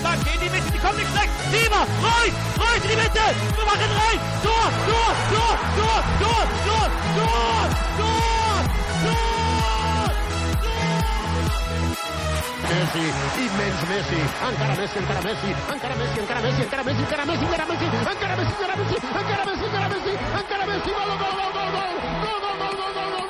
stark in die Mitte, die kommt nicht weg. Lieber, Reus, Reus in die Mitte. Wir machen rein. Tor, Tor, Tor, Tor, Tor, Tor, Tor, Tor, Tor. Messi, immens Messi, encara Messi, encara Messi, encara Messi, encara Messi, encara Messi, encara Messi, encara Messi, encara Messi, encara Messi, encara Messi, encara Messi, encara Messi, gol, gol, gol, gol, gol, gol, gol, gol, gol, gol, gol,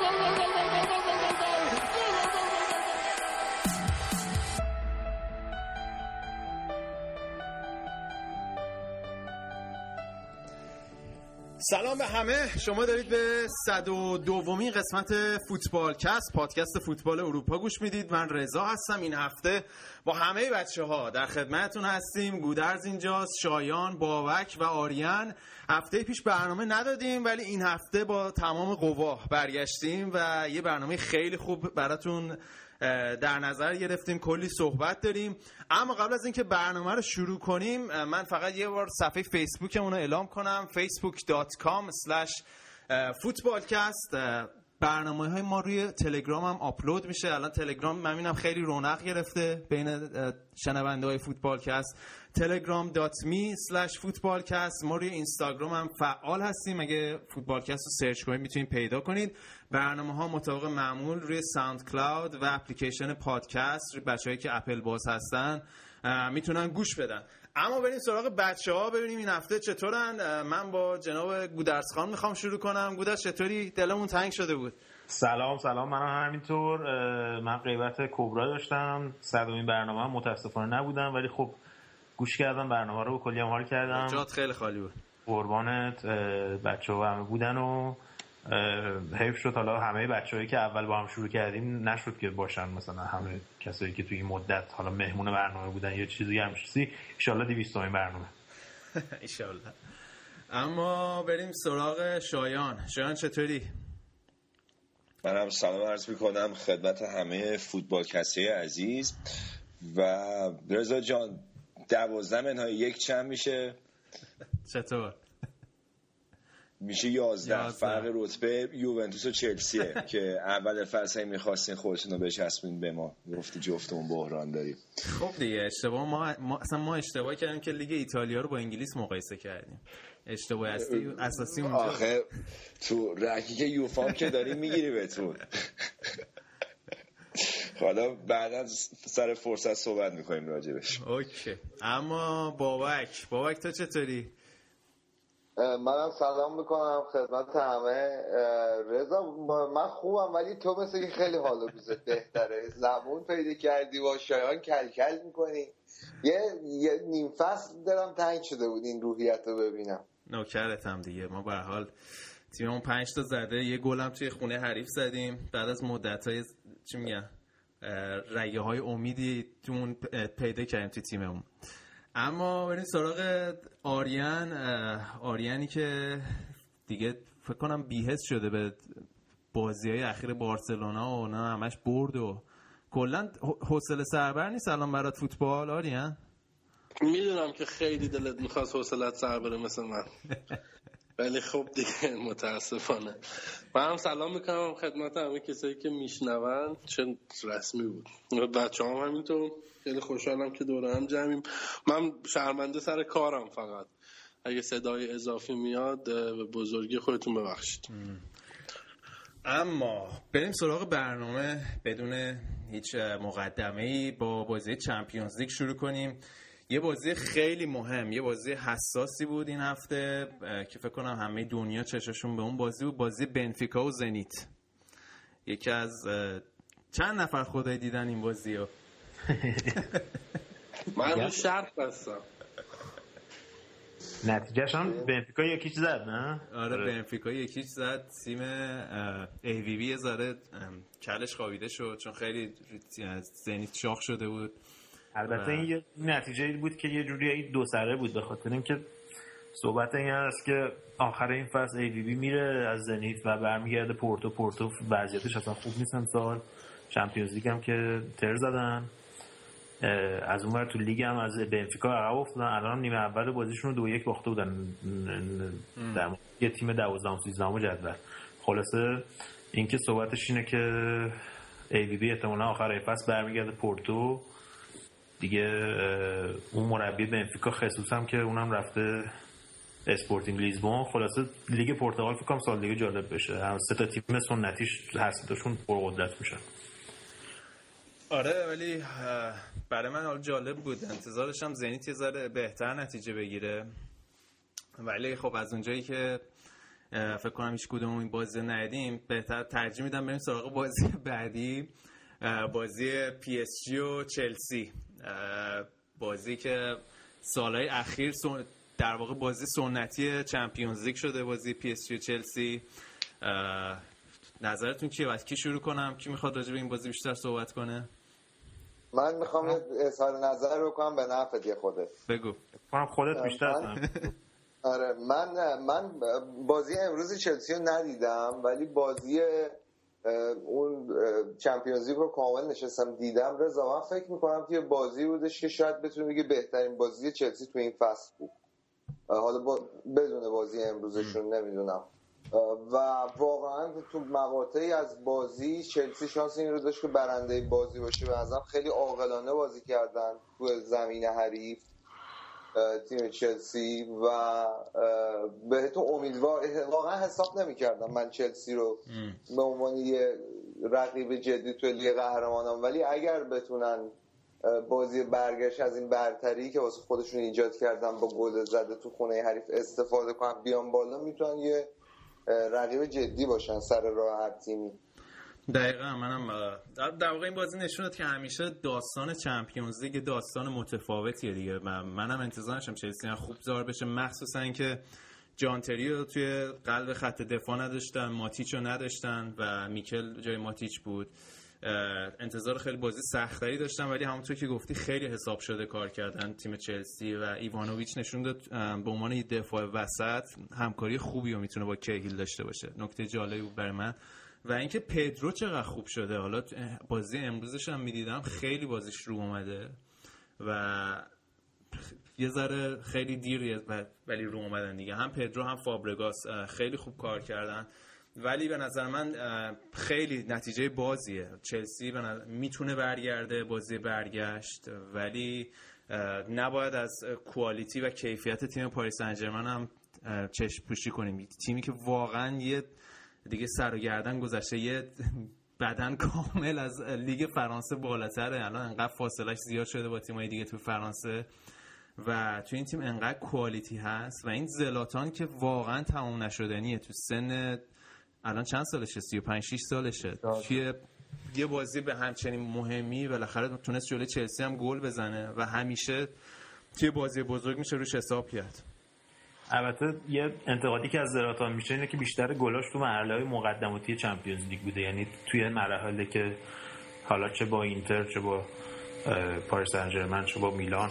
سلام به همه. شما دارید به صد و دومین قسمت فوتبال کست پادکست فوتبال اروپا گوش می‌دید. من رضا هستم. این هفته با همه بچه ها در خدمتتون هستیم. گودرز اینجاست شایان باوک و آریان. هفته پیش برنامه ندادیم ولی این هفته با تمام قوا برگشتیم و یه برنامه خیلی خوب براتون در نظر گرفتیم کلی صحبت داریم. اما قبل از اینکه برنامه رو شروع کنیم من فقط یه بار صفحه فیسبوکمون رو اعلام کنم. facebook.com slash footballcast. برنامه های ما روی تلگرام هم آپلود میشه. الان تلگرام من خیلی رونق گرفته بین شنونده های فوتبالکست. telegram.me slash footballcast. ما روی اینستاگرام هم فعال هستیم. اگه فوتبالکست رو search کنید می‌تونید پیدا کنید. برنامه ها مطابق معمول روی SoundCloud و اپلیکیشن پادکست بچههایی که اپل باز هستن می‌تونن گوش بدن. اما بریم سراغ بچه ها ببینیم این هفته چطورن. من با جناب گودرز خان می‌خوام شروع کنم. گودرز چطوری؟ دلمون تنگ شده بود. سلام سلام. منم همینطور. من غیبت کبرا داشتم. صدومین برنامه هم متاسفانه نبودم ولی خب گوش کردم برنامه رو کلی هم حال کردم. جات خیلی خالی بود. قربانت بچه ها همه بودن و حیف شد. حالا همه بچه‌هایی که اول با هم شروع کردیم نشد که باشن مثلا همه کسایی که توی این مدت حالا مهمون برنامه بودن یا چیزی هم چیزی. ان 200 برنامه. ان اما بریم سراغ شایان. شایان چطوری؟ منم سلام عرض می‌کنم. خدمت همه فوتبال کسی عزیز. و رضا جان دوازده منهای یک چند میشه؟ چطور؟ میشه یازده. فرق رتبه یوونتوس و چلسیه که اول فصل می‌خواستین خودتون رو بچسبین به ما. گفتی جفتمون بحران داریم خب دیگه اشتباه ما, ما اصلا ما اشتباه کردیم که لیگ ایتالیا رو با انگلیس مقایسه کردیم. اشتباه اصلی اساسی اونجا. آخه تو رکی که یوفام که داریم می‌گیری بهتون. حالا بعدا سر فرصت صحبت می‌کنیم راجبش. اوکی. اما بابک بابک تو چطوری؟ منم سلام می‌کنم خدمت همه. رضا من خوبم ولی تو مثل که خیلی حالا بیزت بهتره. زبون پیدا کردی با شایان کلکل می‌کنی. یه, یه نیم فصل دارم تنگ شده بود این روحیت رو ببینم نوکرتم دیگه. ما به حال تیممون پنج تا زده. یه گلم توی خونه حریف زدیم. بعد از مدت های چی میگن؟ رگه های امیدی تو پیدا کردیم توی تیممون. اما بریم سراغ آریان. آریانی که دیگه فکر کنم بیهست شده به بازی های اخیر بارسلونا و نه همش برد و کلا حوصله سربر نیست الان برات فوتبال آریان؟ می‌دونم که خیلی دلت می‌خواست حوصلت سر بره مثل من. ولی خب دیگه متاسفانه. من هم سلام می‌کنم خدمت همه کسایی که میشنون. چه رسمی بود. بچه هم همینطور. خیلی خوشحالم که دوره هم جمعیم. من شرمنده سر کارم فقط. اگه صدای اضافی میاد به بزرگی خودتون ببخشید. اما بریم سراغ برنامه بدون هیچ مقدمه ای با بازی چمپیونز لیگ شروع کنیم. یه بازی خیلی مهم یه بازی حساسی بود این هفته که فکر کنم همه دنیا چششون به اون بازی بود بازی بنفیکا و زنیت. یکی از چند نفر خدای دیدن این بازی رو من رو شرط بستم. نتیجهش هم بنفیکا یکیچ زد نه؟ آره بنفیکا یکیچ زد تیم ای وی وی زاره کلش خوابیده شد چون خیلی زنیت شاخ شده بود. البته این یه نتیجه بود که یه جوری دو سره بود به خاطر اینکه صحبت این است که آخر این فصل ای بی میره از زنیت و برمیگرده پورتو. پورتو وضعیتش اصلا خوب نیست امسال. چمپیونز لیگ هم که تر زدن. از اون تو لیگ هم از بنفیکا عقب افتادن. الان نیمه اول بازیشون رو دو یک باخته بودن. در یه تیم 12 13 جدول. خلاصه اینکه صحبتش اینه که AVB احتمالاً آخر فصل برمیگرده پورتو. دیگه اون مربی بنفیکا خسوس هم که اونم رفته اسپورتینگ لیزبون خلاصه لیگ پرتغال فکر کنم سال دیگه جالب بشه. هم سه تا تیم سنتیش هر سه پرقدرت میشن. آره ولی برای من حال جالب بود. انتظار داشتم زنیت یه بهتر نتیجه بگیره. ولی خب از اونجایی که فکر کنم هیچ کدوم این بازی ندیدیم بهتر ترجیح میدم بریم سراغ بازی بعدی بازی PSG و چلسی. بازی که سالهای اخیر در واقع بازی سنتی Champions League شده بازی PSG چلسی. نظرتون چیه؟ وقتی کی شروع کنم؟ کی می‌خواد راجع به این بازی بیشتر صحبت کنه؟ من می‌خوام اظهار نظر رو کنم به نفع دی خودت بگو. کنم خودت بیشتر آره من من بازی امروز چلسی رو ندیدم ولی بازی اون چمپیونز رو کامل نشستم دیدم. رضا من فکر می‌کنم که بازی بودش که شاید بتونه بگه بهترین بازی چلسی تو این فصل بود. حالا با بدون بازی امروزشون نمی‌دونم. و واقعا تو مقاطعی از بازی چلسی شانس این رو داشت که برنده بازی باشه به ازم خیلی عاقلانه بازی کردن تو زمین حریف. تیم چلسی و به تو امیدوار واقعا حساب نمی‌کردم من چلسی رو به عنوان یه رقیب جدی تو لیگ قهرمانان. ولی اگر بتونن بازی برگشت از این برتری که واسه خودشون ایجاد کردن با گل زده تو خونه حریف استفاده کنن بیان بالا می‌تونن یه رقیب جدی باشن سر راه هر تیمی. دقیقا منم در واقع این بازی نشوند که همیشه داستان چمپیونز لیگ داستان متفاوتیه دیگه منم انتظار داشتم چلسی خوب زار بشه مخصوصا اینکه جانتری رو توی قلب خط دفاع نداشتن ماتیچ رو نداشتن و میکل جای ماتیچ بود. انتظار خیلی بازی سختری داشتن ولی همونطور که گفتی خیلی حساب شده کار کردن تیم چلسی و ایوانوویچ نشون داد به عنوان دفاع وسط همکاری خوبی رو می‌تونه با کیهیل داشته باشه. نکته جالبی بود برای من و اینکه پدرو چقدر خوب شده. حالا بازی امروزش هم می‌دیدم خیلی بازیش رو اومده و یه ذره خیلی دیر ولی رو اومدن دیگه. هم پدرو هم فابرگاس خیلی خوب کار کردن. ولی به نظر من خیلی نتیجه بازیه. چلسی می‌تونه برگرده بازی برگشت. ولی نباید از کوالیتی و کیفیت تیم پاریس انجرمن هم چشم پوشی کنیم. تیمی که واقعا یه دیگه سر و گردن گذشته. یه بدن کامل از لیگ فرانسه بالاتره. الان انقدر فاصلش زیاد شده با تیمای دیگه تو فرانسه. و تو این تیم انقدر کوالیتی هست. و این زلاتان که واقعا تمام نشدنیه تو سن الان چند سالشه؟ 35 6 سالشه. توی یه بازی به همچنین مهمی بالاخره تونست جلوی چلسی هم گل بزنه. و همیشه توی بازی بزرگ میشه روش حساب کرد. البته یه انتقادی که از زراتان میشه اینه که بیشتر گلاش تو مرحله های مقدماتی چمپیونز لیگ بوده. یعنی توی مرحله که حالا چه با اینتر چه با پاریس سن چه با میلان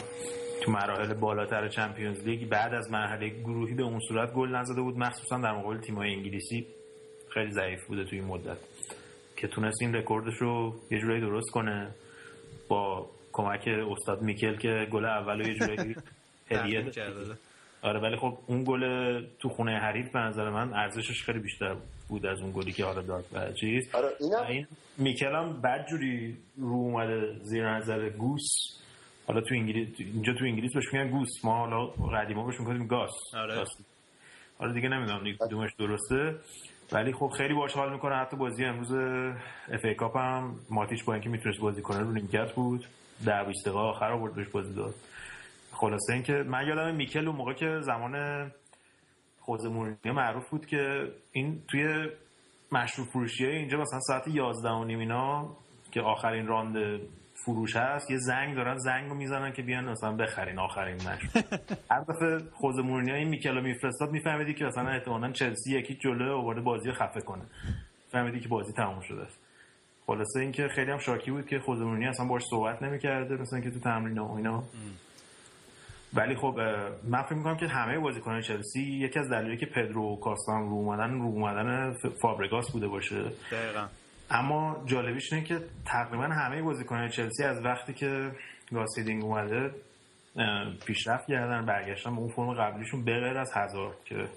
تو مراحل بالاتر Champions League بعد از مرحله گروهی به اون صورت گل نزده بود. مخصوصا در مقابل تیم‌های انگلیسی خیلی ضعیف بوده توی این مدت که تونست این رکوردش رو یه جورایی درست کنه با کمک استاد میکل که گل اول یه جورایی هدیه آره ولی خب اون گل تو خونه حریف به نظر من ارزشش خیلی بیشتر بود از اون گلی که حالا داد و چیز. آره این میکل هم بد جوری رو اومده زیر نظر گوس. حالا تو انگلیس اینجا تو انگلیس بهش میگن گوس. ما حالا قدیما بهش می‌گفتیم گاس. آره. حالا دیگه نمی‌دونم دیگه کدومش درسته. ولی خب خیلی باش حال می‌کنه. حتی بازی امروز FA Cup هم ماتیچ با اینکه می‌تونست بازی کنه رو نیمکت بود. در 20 دقیقه آخر آورد بهش بازی داد. خلاصه اینکه من یادم میکل اون موقع که زمان خوزه مورینیو معروف بود که این توی مشروب فروشی اینجا مثلا ساعت 11 و نیم اینا که آخرین راند فروش هست یه زنگ دارن زنگ رو می‌زنن که بیان مثلا بخرین آخرین مشروب. هر دفعه خوزه مورینیو این میکلو میفرستاد میفهمیدی که مثلا احتمالاً چلسی یکی جلو آورده بازی خفه کنه. فهمیدی که بازی تموم شده است. خلاصه اینکه خیلی هم شاکی بود که خوزه مورینیو اصلا باش صحبت نمی‌کرده مثلا که تو تمرین و اینا. ولی خب من فکر می‌کنم که همه بازیکنان چلسی یکی از دلایلی که پدرو و کاستا رو اومدن رو اومدن فابرگاس بوده باشه. دقیقا. اما جالبیش اینه که تقریبا همه بازیکنان چلسی از وقتی که گاس هیدینک اومده پیشرفت کردن برگشتن به اون فرم قبلیشون به غیر از هازارد که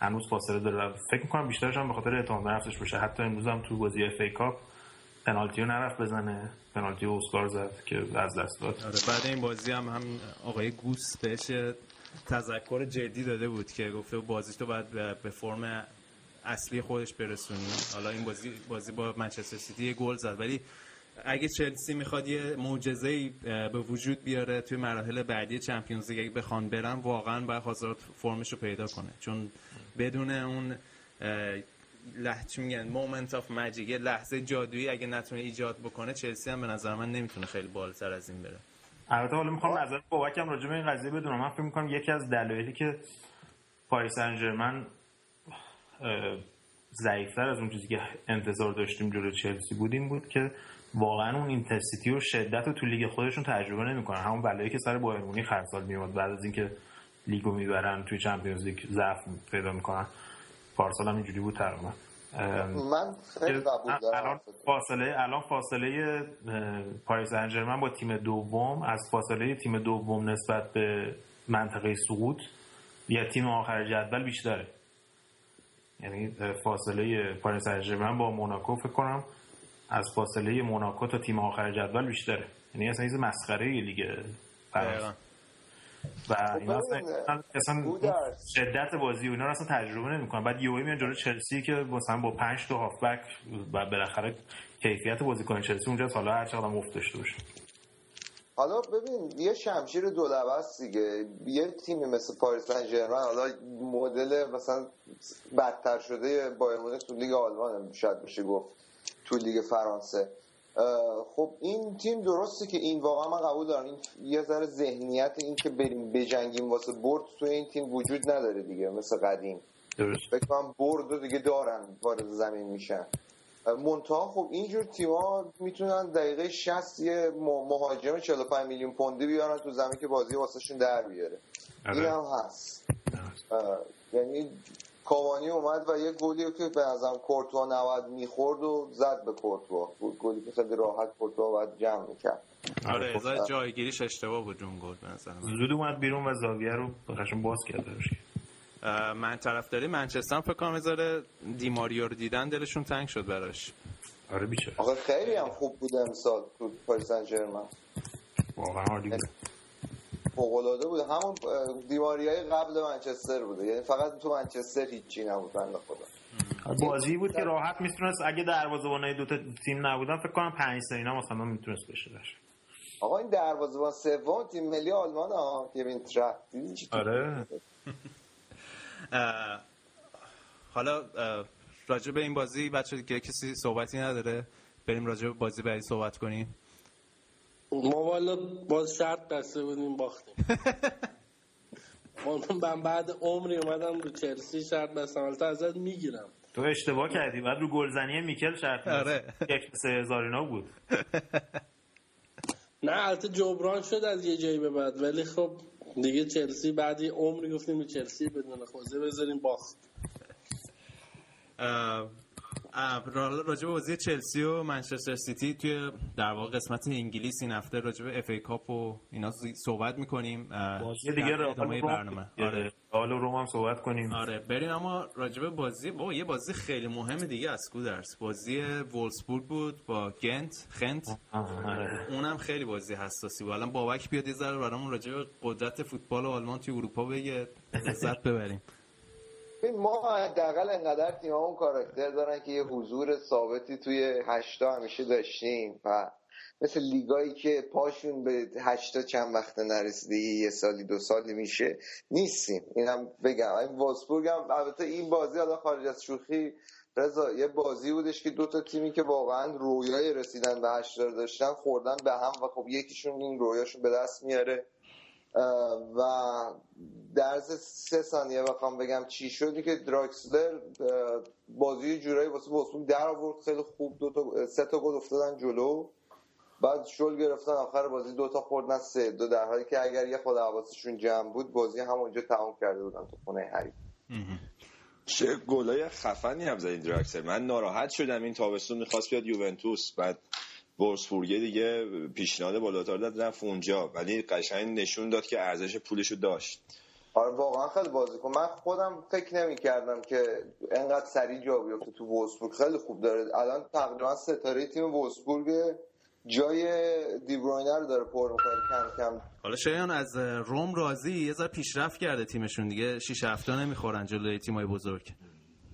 هنوز فاصله داره. فکر می‌کنم بیشترش هم به خاطر اعتماد نفسش باشه. حتی امروز هم تو بازی FA Cup پنالتی رو نرفت بزنه. پنالتی اسکار زد که از دست داد. آره بعد این بازی هم هم آقای گوس بهش تذکر جدی داده بود که گفته بازی تو باید به فرم اصلی خودش برسونی. حالا این بازی بازی با منچستر سیتی یه گل زد. ولی اگه چلسی می‌خواد یه معجزه به وجود بیاره توی مراحل بعدی Champions League اگه بخوان برن واقعا باید هازارد فرمش رو پیدا کنه. چون بدون اون لحظه میگن. moment of magic یه لحظه جادویی اگه نتونه ایجاد بکنه چلسی هم به نظر من نمی‌تونه خیلی بالاتر از این بره. البته حالا می‌خوام نظر بابکم راجع به این قضیه بدونم. من فکر می‌کنم یکی از دلایلی که پاریس سن ضعیفتر از اون چیزی که انتظار داشتیم جلو چلسی بود این بود که واقعا اون intensity و شدت رو تو لیگ خودشون تجربه نمی‌کنن. همون بلایی که سر بایرن مونیخ هر سال میاد بعد از اینکه لیگو می‌برن توی Champions League ضعف پیدا می‌کنن. پارسال هم اینجوری بود تقریبا. من خیلی قبول دارم الان فاصله الان فاصله پاریس انجرمن با تیم دوم. از فاصله تیم دوم نسبت به منطقه سقوط یا تیم آخر جدول بیشتره. یعنی فاصله پاریس انجرمن با موناکو فکر کنم از فاصله موناکو تا تیم آخر جدول بیشتره. یعنی اصلا یه مسخره لیگ فرانسه و اینا اصلا, اصلا شدت بازی و اینا رو اصلا تجربه نمی‌کنن بعد یوهی میان جلو چلسی که مثلا با 5 تا هافبک و بالاخره کیفیت بازیکن چلسی اونجا حالا هر چقدر مفت داشته باشه. حالا ببین یه شمشیر دو است دیگه. یه تیمی مثل پاریس سن ژرمن حالا مدل مثلا بدتر شده بایر تو لیگ آلمان شاید بشه گفت تو لیگ فرانسه. خب این تیم درسته که این واقعا من قبول دارم. این یه ذره ذهنیت این که بریم بجنگیم واسه برد تو این تیم وجود نداره دیگه مثل قدیم. درست. فکر کنم برد دیگه دارن وارد زمین میشن. منتها خب اینجور تیما می‌تونن دقیقه 60 یه مهاجم 45 میلیون پوندی بیارن تو زمین که بازی واسهشون در بیاره. آره. این هم هست یعنی کاوانی اومد و یه گلی که به نظرم کورتوا 90 می‌خورد و زد به کورتوا. گلی که خیلی راحت کورتوا باید جمع می‌کرد. آره ازای خب، جایگیریش اشتباه بود اون گل به نظرم زود اومد بیرون و زاویه رو بخشون باز کرده من طرفداری منچستر فکر کنم بذاره دیماریو رو دیدن دلشون تنگ شد براش. آره بیچاره. آقا خیلی هم خوب بود امسال تو پاریس سن ژرمن. واقعا عالی بود. فوق‌العاده بود همون دیواریای قبل منچستر بوده. یعنی فقط تو منچستر هیچی نبود بنده خدا. بازی بود که راحت می‌تونست اگه دروازه‌بانای دو تا تیم نبودن فکر کنم 5 تا اینا مثلا می‌تونست بشه آقا این دروازه‌بان سوم تیم ملی آلمان ها کوین ترپ آره. حالا راجع به این بازی بچه که کسی صحبتی نداره؟ بریم راجع به بازی بعدی صحبت کنیم. ما والا باز شرط بسته بودیم باختیم. من بعد عمری اومدم رو چلسی شرط بستم. البته ازت می‌گیرم. تو اشتباه کردی. بعد رو گلزنی میکل شرط آره. یک سه هزار اینا بود. نه البته جبران شد از یه جایی به بعد. ولی خب دیگه چلسی بعدی عمری گفتیم به چلسی بدون خوزه بذاریم باخت. راجع به بازی چلسی و منچستر سیتی توی در واقع قسمت انگلیس این هفته راجع به اف ای کاپ و اینا صحبت می‌کنیم. بازی دیگه ادامه برنامه. آره. حالا روم هم صحبت کنیم. آره. بریم اما راجع به بازی با یه بازی خیلی مهم دیگه از کودرس بازی وولسبورگ بود با گنت خنت. آره. اونم خیلی بازی حساسی بود. الان بابک بیاد یه ذره برامون راجع به قدرت فوتبال آلمان توی اروپا بگه. لذت ببریم. ما حداقل انقدر تیم اون کاراکتر دارن که یه حضور ثابتی توی هشتا همیشه داشتیم و مثل لیگایی که پاشون به هشتا چند وقت نرسیده یه سالی دو سالی میشه نیستیم. اینم بگم. این واسبورگ هم البته این بازی حالا خارج از شوخی رضا یه بازی بودش که دو تا تیمی که واقعا رویای رسیدن به هشتا داشتن خوردن به هم و خب یکیشون این رویاشون به دست میاره. و در سه ثانیه بخوام بگم چی شدی که دراکسلر بازی جورایی واسه بوسون در آورد. خیلی خوب دو تا سه تا گل افتادن جلو. بعد شل گرفتن. آخر بازی دو تا خوردن سه. دو در حالی که اگر یه خود حواسشون جمع بود بازی همونجا تمام کرده بودن تو خونه حریف. چه گلای خفنی هم زدین دراکسلر من ناراحت شدم این تابستون می‌خواست بیاد یوونتوس. بعد وورسبورگ دیگه پیشنهاد بالاتر داد رفت اونجا. ولی قشنگ نشون داد که ارزش پولشو داشت. آره واقعا خیلی بازیکن من خودم فکر نمی کردم که انقدر سریع جا بیفته تو وولسبورگ خیلی خوب داره. الان تقریبا ستاره تیم وولسبورگ جای دیبروینه رو داره پر می‌کنه کم کم. حالا شایان از روم راضی؟ یه ذره پیشرفت کرده تیمشون دیگه. 6 هفته نمی‌خورن جلوی تیمای بزرگ.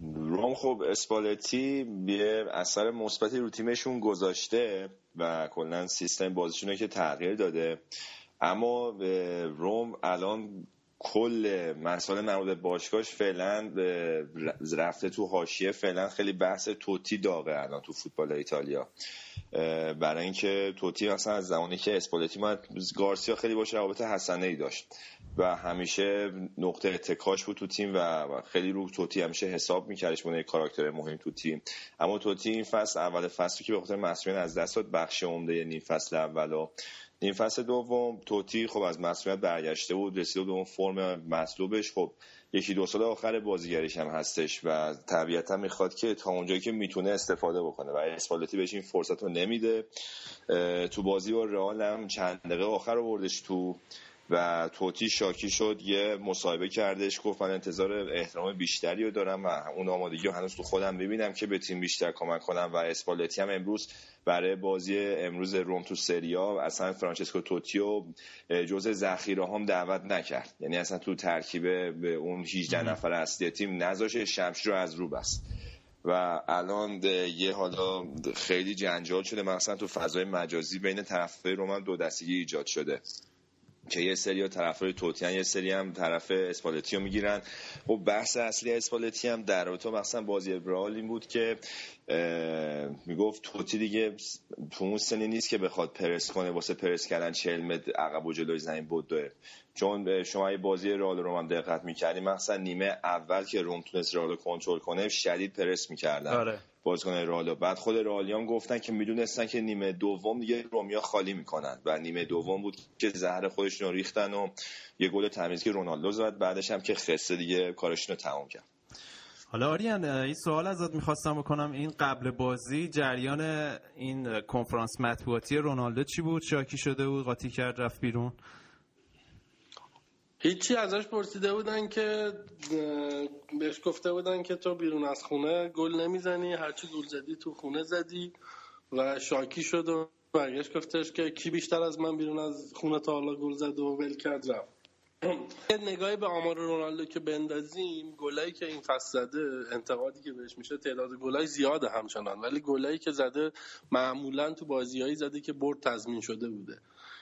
روم خب اسپالتی یه اثر مثبتی رو تیمشون گذاشته و کلا سیستم بازیشون که تغییر داده. اما روم الان کل مسائل مربوط به باشگاهش فعلا رفته تو حاشیه فعلا خیلی بحث توتی داغه الان تو فوتبال ایتالیا. برای اینکه توتی مثلا از زمانی که اسپالتی ما گارسیا خیلی باشه روابط حسنه ای داشت. و همیشه نقطه اتکاش بود تو تیم و خیلی رو توتی همیشه حساب میکردش به کاراکتر مهم تو تیم. اما توتی این فصل اول فصلی که به خاطر مسئولیت از دست داد بخش عمده نیم فصل اولو نیم فصل دوم توتی خب از مسئولیت برگشته بود رسیده به اون فرم مطلوبش. خب یکی دو سال آخر بازیگریش هم هستش و طبیعتا می‌خواد که تا اونجایی که می‌تونه استفاده بکنه و اسپالتی بهش این فرصت رو نمیده. تو بازی با رئال هم چند دقیقه آخر آوردش تو و توتی شاکی شد یه مصاحبه کردش گفت من انتظار احترام بیشتری رو دارم و اون آمادگی رو هنوز تو خودم ببینم که به تیم بیشتر کمک کنم و اسپالتی هم امروز برای بازی امروز روم تو سریا اصلا فرانچسکو توتیو جزء ذخیره هم دعوت نکرد. یعنی اصلا تو ترکیب به اون 18 نفر اصلی تیم نذاشه شمشیر رو از رو بست. و الان یه حالا خیلی جنجال شده. مثلا تو فضای مجازی بین طرفای روم دو دستگی ایجاد شده. که یه سری طرفای توتیان یه سری هم طرف اسپالتی رو می‌گیرن. خب بحث اصلی اسپالتی هم در رابطه مثلا بازی ابرال این بود که می‌گفت توتی دیگه تو اون سنی نیست که بخواد پرس کنه واسه پرس کردن 40 متر عقب و جلوی زمین بود. داره چون شما یه بازی رئال رو هم دقت می‌کردیم مثلا نیمه اول که روم تونست رئال کنترل کنه شدید پرس می‌کردن. آره. بازیکن رئال بعد خود رئالیان گفتن که می‌دونستن که نیمه دوم دیگه رومیا خالی می‌کنن و نیمه دوم بود که زهر خودشون رو ریختن و یه گل تمیز که رونالدو زد بعدش هم که خسته دیگه کارشون رو تموم کرد. حالا آریان این سوال ازت می‌خواستم بکنم. این قبل بازی جریان این کنفرانس مطبوعاتی رونالدو چی بود؟ شاکی شده بود؟ قاطی کرد رفت بیرون؟ هیچی ازش پرسیده بودن که بهش گفته بودن که تو بیرون از خونه گل نمی‌زنی هرچی گل زدی تو خونه زدی و شاکی شد و برگشت گفتش که کی بیشتر از من بیرون از خونه تا حالا گل زد و ول کرد رفت. یه نگاهی به آمار رونالدو که بندازیم گلایی که این فصل زده انتقادی که بهش میشه تعداد گلای زیاده همچنان. ولی گلایی که زده معمولا تو بازیایی زده که برد تضمین شده بوده.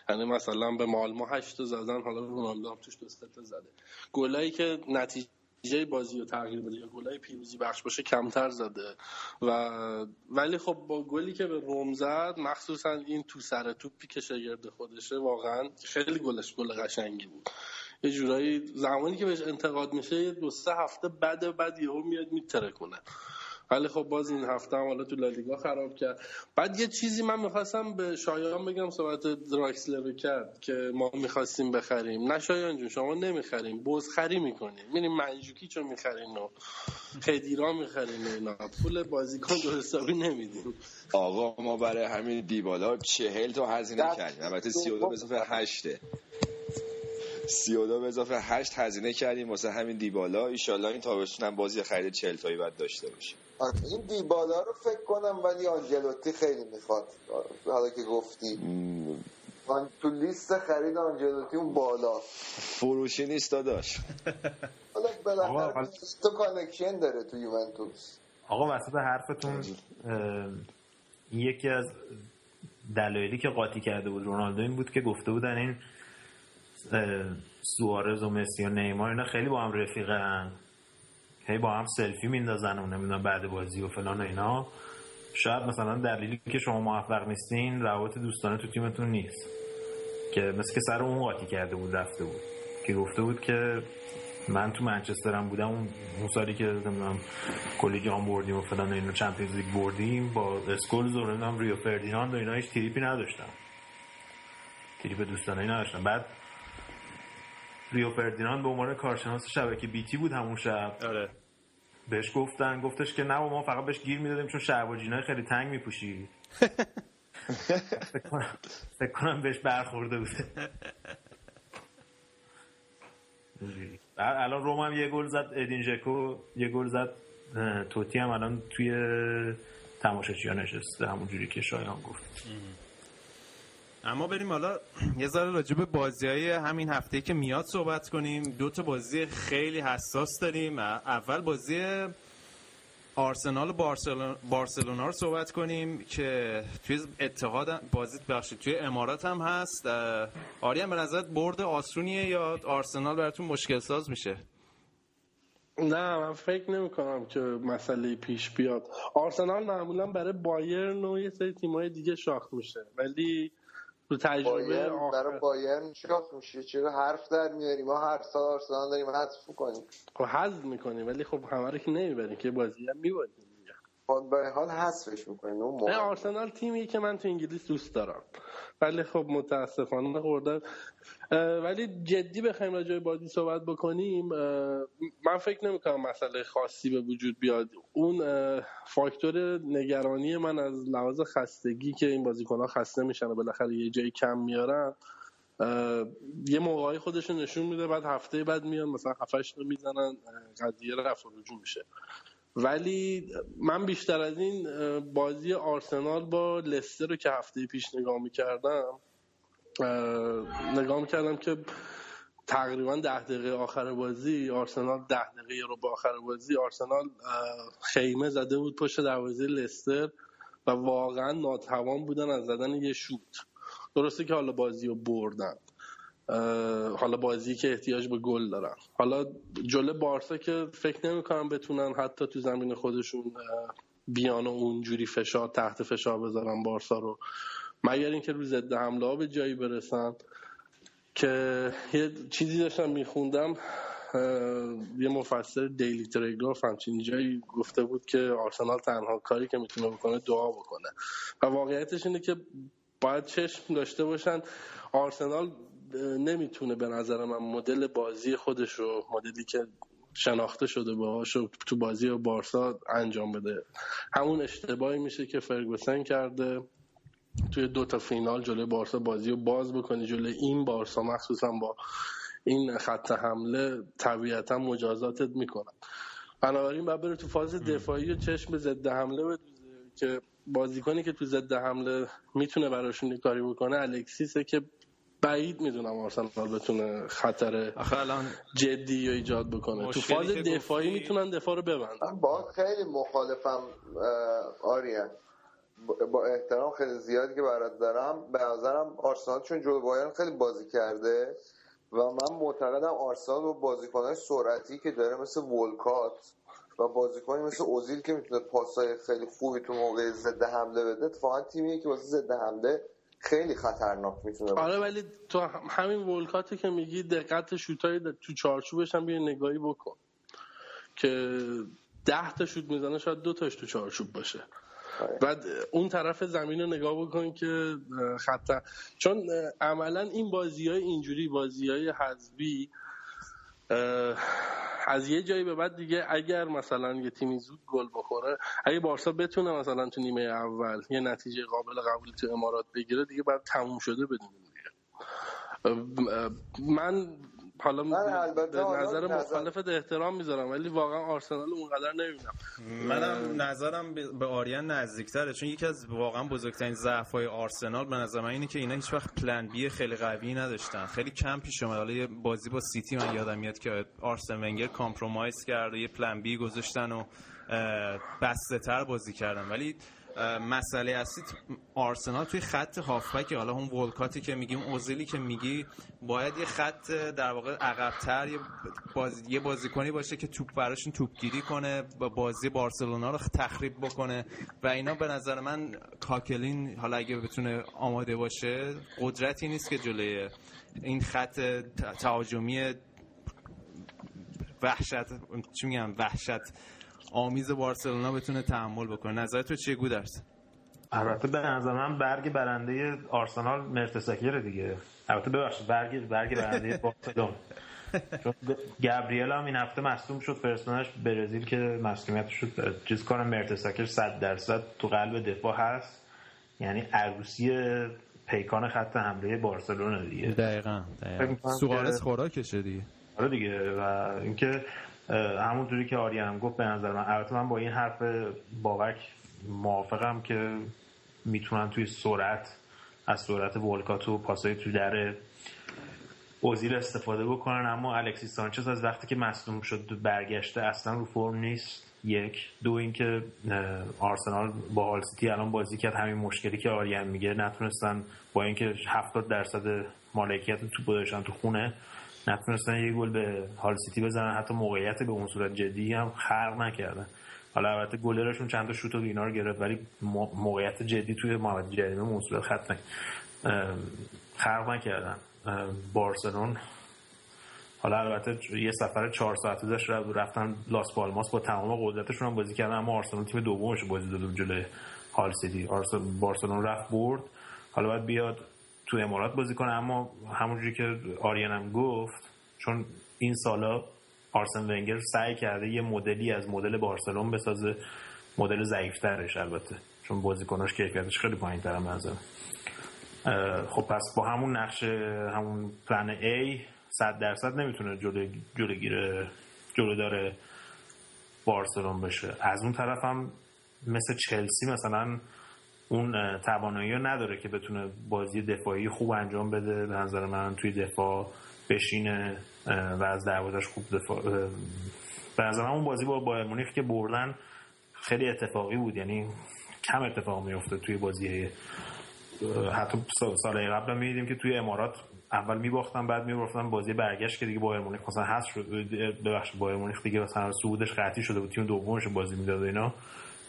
یعنی مثلا به مالمو هشت زدن حالا رونالدو هم توش دو تا زده. گلایی که نتیجه بازی رو تغییر بده یا گلای پیروزی بخش باشه کمتر زده. و ولی خب با گلی که به روم زد مخصوصا این تو سر توپی که شگرد خودشه واقعا خیلی گلش گل قشنگی بود. یه جورایی زمانی که بهش انتقاد میشه دو سه هفته بعد بعد یهو میاد میتره کنه. ولی خب باز این هفته هم حالا تو لالیگا خراب کرد. بعد یه چیزی من می‌خواستم به شایان بگم صحبت دراکسلر کرد که ما می‌خواستیم بخریم. نه شایان جون شما نمی‌خریم. بزخری می‌کنیم. میریم منجوکی چون می‌خریم و خدیرا می‌خریم اینا. پول بازیکن دو حسابی نمیدیم. آقا ما برای همین دیبالا چهل تا هزینه کردیم. البته سی و دو به اضافه هشته سی و دو به اضافه هشت هزینه کردیم. واسه همین دیبالا ایشالله این تابستون هم بازی خرید چهل تایی باید داشته باشیم آره، این دیبالا رو فکر کنم ولی آنجلوتی خیلی می‌خواد. حالا که گفتی. من تو لیست خرید آنجلوتی اون بالا. فروشی نیست داداش. حالا بالاخره تو connection داره تو یوونتوس. آقا وسط حرفتون یکی از دلایلی که قاطی کرده بود رونالدو این بود که گفته بودن این سوارز و مسی و نیمار اینا خیلی با هم رفیقن. هی با هم سلفی میندازن و نمی‌دونم بعد بازی و فلان و اینا. شاید مثلا دلیلی که شما موفق نیستین روابط دوستانه تو تیمتون نیست. که مثل که سر اون قاطی کرده بود رفته بود. که گفته بود که من تو منچسترم بودم اون سالی که نمی‌دونم کلی جام بردیم و فلان اینو Champions League بردیم با اسکولز و نمی‌دونم ریو فردیناند و اینا هیچ تریپی نداشتم. تریپ دوستانه نداشتم. بعد ریو فردیناند به عنوان کارشناس شبکه BT بود همون شب. آره. بهش گفتن گفتش که نه ما فقط بهش گیر می‌دادیم چون شب و جینای خیلی تنگ میپوشی فکر کنم بهش برخورده بوده. الان روم هم یه گل زد ادین ژکو یه گل زد. توتی هم الان توی تماشاچی ها نشسته همونجوری که شایان گفت. اما بریم حالا یه ذره راجع به بازی های همین هفته که میاد صحبت کنیم. دو تا بازی خیلی حساس داریم. اول بازی آرسنال بارسلونا, بارسلونا رو صحبت کنیم که توی اتحاد بازی بخشید توی امارات هم هست. آریان به نظرت برد آسونیه یا آرسنال براتون مشکل ساز میشه؟ نه من فکر نمی کنم که مسئله پیش بیاد. آرسنال معمولا برای بایرن و یه سری تیمای دیگه شاخ میشه. ولی تو تجربه آخر برای بایرن شاخ میشه. چرا حرف در میاری ما هر سال آرسنال داریم حذف کنیم خب حذف می‌کنیم ولی خب همه رو که نمی‌بریم که بازی هم می‌بریم خب به حال حذفش می‌کنیم. اون. آرسنال تیمی که من تو انگلیس دوست دارم. ولی خب متاسفانه خوردن ولی جدی بخوایم راجع به بازی صحبت بکنیم من فکر نمی کنم مسئله خاصی به وجود بیاد. اون فاکتور نگرانی من از لحاظ خستگی که این بازیکن‌ها خسته میشن و بالاخره یه جایی کم میارن یه موقعی خودش رو نشون میده بعد هفته بعد میان مثلا هفتش رو می‌زنن قضیه رفع و رجوع میشه. ولی من بیشتر از این بازی آرسنال با لستر رو که هفته پیش نگاه می‌کردم نگاه می‌کردم که تقریبا ده دقیقه آخر بازی آرسنال ده دقیقه رو با آخر بازی آرسنال خیمه زده بود پشت دروازه لستر و واقعا ناتوان بودن از زدن یه شوت. درسته که حالا بازی رو بردن. حالا بازی که احتیاج به گل دارن. حالا جلو بارسا که فکر نمی‌کنم بتونن حتی تو زمین خودشون بیان و اونجوری فشار تحت فشار بذارن بارسا رو. مگر اینکه رو ضد حمله ها به جایی برسن. که یه چیزی داشتم میخوندم یه مفسر دیلی تلگراف همچین جایی گفته بود که آرسنال تنها کاری که می‌تونه بکنه دعا بکنه. و واقعیتش اینه که باید چشم داشته باشن. آرسنال نمی‌تونه به نظر من مدل بازی خودش رو مدلی که شناخته شده باهاش تو بازی بارسا انجام بده. همون اشتباهی میشه که فرگوسن کرده. توی دو تا فینال جلوی بارسا بازی رو باز بکنی. جلوی این بارسا مخصوصا با این خط حمله طبیعتا مجازاتت می‌کنن. بنابراین باید بره تو فاز دفاعی و چشم به ضد حمله بدوزه که بازیکنی که تو ضد حمله می‌تونه براشون کاری بکنه الکسیسه که بعید می‌دونم آرسنال بتونه خطر الان جدی رو ایجاد بکنه. تو فاز دفاعی گفتی- می‌تونن دفاع رو ببندن. من با خیلی مخالفم آریان با- احترام خیلی زیادی که برات دارم. به نظرم آرسنال چون جلو بایرن خیلی بازی کرده و من معتقدم آرسنال با بازیکنهای سرعتی که داره مثل ولکات و بازیکنی مثل اوزیل که می‌تونه پاسای خیلی خوبی تو موقع ضد حمله بده اتفاقا تیمیه که واسه ضد حمله خیلی خطرناک می‌تونه باشه آره ولی تو هم- همین ولکاتی که میگی دقت شوتای تو چارچوبش هم بیا نگاهی بکن که ده تا شوت می‌زنه شاید دو تاش تو چارچوب باشه آره. بعد اون طرف زمین رو نگاه بکن که اه، خط چون عملا این بازی های اینجوری بازی های حذبی از یه جایی به بعد دیگه اگر مثلا یه تیمی زود گل بخوره اگه بارسا بتونه مثلا تو نیمه اول یه نتیجه قابل قبول تو امارات بگیره دیگه بعد تموم شده بدونیم دیگه. من حالا من البته نظر مخالفت احترام می‌ذارم ولی واقعا آرسنال اونقدر نمی‌بینم. منم نظرم به- آریان نزدیکتره چون یکی از واقعا بزرگترین ضعف های آرسنال به نظر من اینه که اینا هیچ وقت plan B خیلی قوی نداشتن. خیلی کم پیش اومد. حالا یه بازی با سیتی من یادم میاد که آرسن ونگر compromise کرد و یه plan B گذاشتن و بسته تر بازی کردن. ولی مسئله اصلی آرسنال توی خط هافبک حالا اون ولکاتی که میگیم اوزیلی که میگی باید یه خط در واقع عقبتر یه بازی یه بازیکنی باشه که توپ براشون توپگیری کنه با بازی بارسلونا رو تخریب بکنه. و اینا به نظر من کاکلین حالا اگه بتونه آماده باشه قدرتی نیست که جلوی این خط تهاجمی وحشت چی میگم وحشت آمیز بارسلونا بتونه تحمل بکنه. نظر تو چیه گودرس البته به نظر من برگ برنده آرسنال مرتساکر دیگه. البته ببخشید برگ برگ برنده بارسلون چون گابریل هم این هفته مصدوم شد. فرستادنش برزیل که مصدومیت شد چیز کنم مرتساکر 100 درصد تو قلب دفاع هست. یعنی عروسی پیکان خط حمله بارسلون دیگه. دقیقا, می‌کنم سوارز خوراکشه دیگه. آره دیگه و اینکه همونطوری که آریان هم گفت به نظر من. البته من با این حرف بابک موافقم که می‌تونن توی سرعت از سرعت ولکات و پاسای تو در اوزیل استفاده بکنن. اما الکسی سانچز از وقتی که مصدوم شد برگشته اصلا رو فرم نیست. یک. دو اینکه آرسنال با هال سیتی الان بازی کرد. همین مشکلی که آریان میگه نتونستن با اینکه 70 درصد مالکیت توپ داشتن تو خونه نتونستن یه گل به هال سیتی بزنن. حتی موقعیت به اون صورت جدی هم خلق نکردن. حالا البته گلرشون چند تا شوت و اینا گرفت ولی موقعیت جدی توی محوطه جریمه اون صورت خط خلق نکردن. بارسلون. حالا البته یه سفر چهار ساعته داشت رفتن لاس پالماس با تمام قدرتشون هم بازی کردن اما آرسنال تیم دومش بازی داده جلوی هال سیتی. بارسلون رفت برد. حالا باید بیاد تو امارات بازی کنه. اما همونجوری که آریان هم گفت چون این سالا آرسن ونگر سعی کرده یه مدلی از مدل بارسلون بسازه. مدل ضعیفترش البته. چون بازیکناش کیفیتش خیلی پایین تر خب پس با همون نقشه همون پلن A صد درصد نمی‌تونه جلو جلوگیر جلو داره بارسلون بشه. از اون طرف هم مثل چلسی مثلا اون توانایی رو نداره که بتونه بازی دفاعی خوب انجام بده. به نظر من توی دفاع بشینه و از دروازش خوب دفاع به نظر من اون بازی با بایر مونیخ که بردن خیلی اتفاقی بود. یعنی کم اتفاق میفته توی بازی حتی سال قبل می‌دیدیم که توی امارات اول میباختن بعد میباختن. بازی برگشت که دیگه بایر مونیخ مثلا هست شد. ببخش بایر مونیخ دیگه مثلا صعودش قطعی شده بود. تیم دومش بازی می‌داد اینا.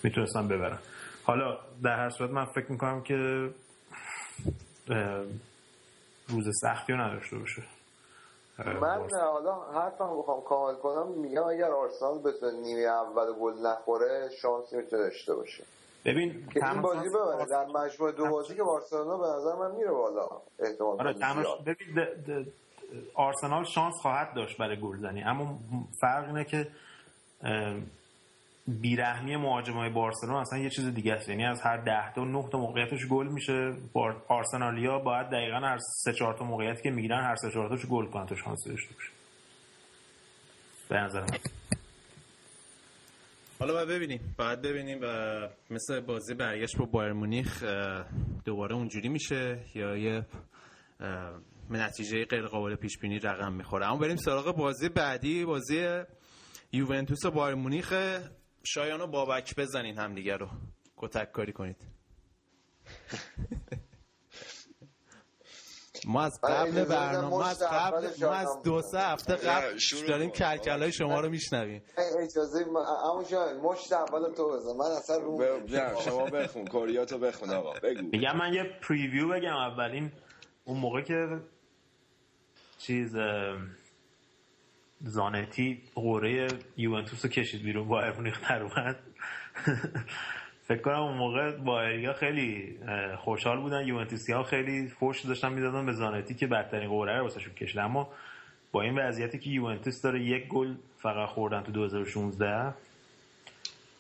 می‌تونستن ببرن. حالا در هر صورت من فکر می‌کنم که روز سختی رو نداشته باشه. من حالا حرفم بخوام کامل کنم. میگم اگر آرسنال بتونه نیمه اول گل نخوره شانسی می‌تونه داشته باشه. ببین که این بازی ببره. در مجموعه دو بازی که بارسلونا به نظر من میره بالا. احتمال آره ببین آرسنال شانس خواهد داشت برای گلزنی. اما فرق اینه که بیرحمی مهاجمای بارسلون اصلا یه چیز دیگه است. یعنی از هر ده تا نه تا موقعیتش گل میشه. آرسنالیا باید دقیقا هر سه چهار تا موقعیتی که می‌گیرن هر سه چهار تاش گل کنن تا شانس داشته باشه. به نظر حالا باید ببینیم. باید ببینیم و مثل بازی برگشت با بایر مونیخ دوباره اونجوری میشه یا یه نتیجه غیر قابل پیش بینی رقم می‌خوره. اما بریم سراغ بازی بعدی بازی یوونتوس و بایر مونیخ. شایان و بابک بزنین همدیگه رو. کتک کاری کنید. ما از قبل برنامه ما از قبل ما از دو سه هفته قبل داریم کلکلای شما رو میشنویم. اجازه اما شاید مشت اول تو بزن. من اصلا رو شما بخون کوریاتو بخون آقا. بگو. میگم من یه پریویو بگم اولین. اون موقع که چیز زانتی قوره یوونتوس رو کشید بیرون بایر مونیخ در اومد. فکر کنم اون موقع بایریا خیلی خوشحال بودن. یوونتوسی ها خیلی فوش داشتن می‌دادن به زانتی که بدترین قوره رو واسهشون کشید اما با این وضعیتی که یوونتوس داره یک گل فقط خوردن تو 2016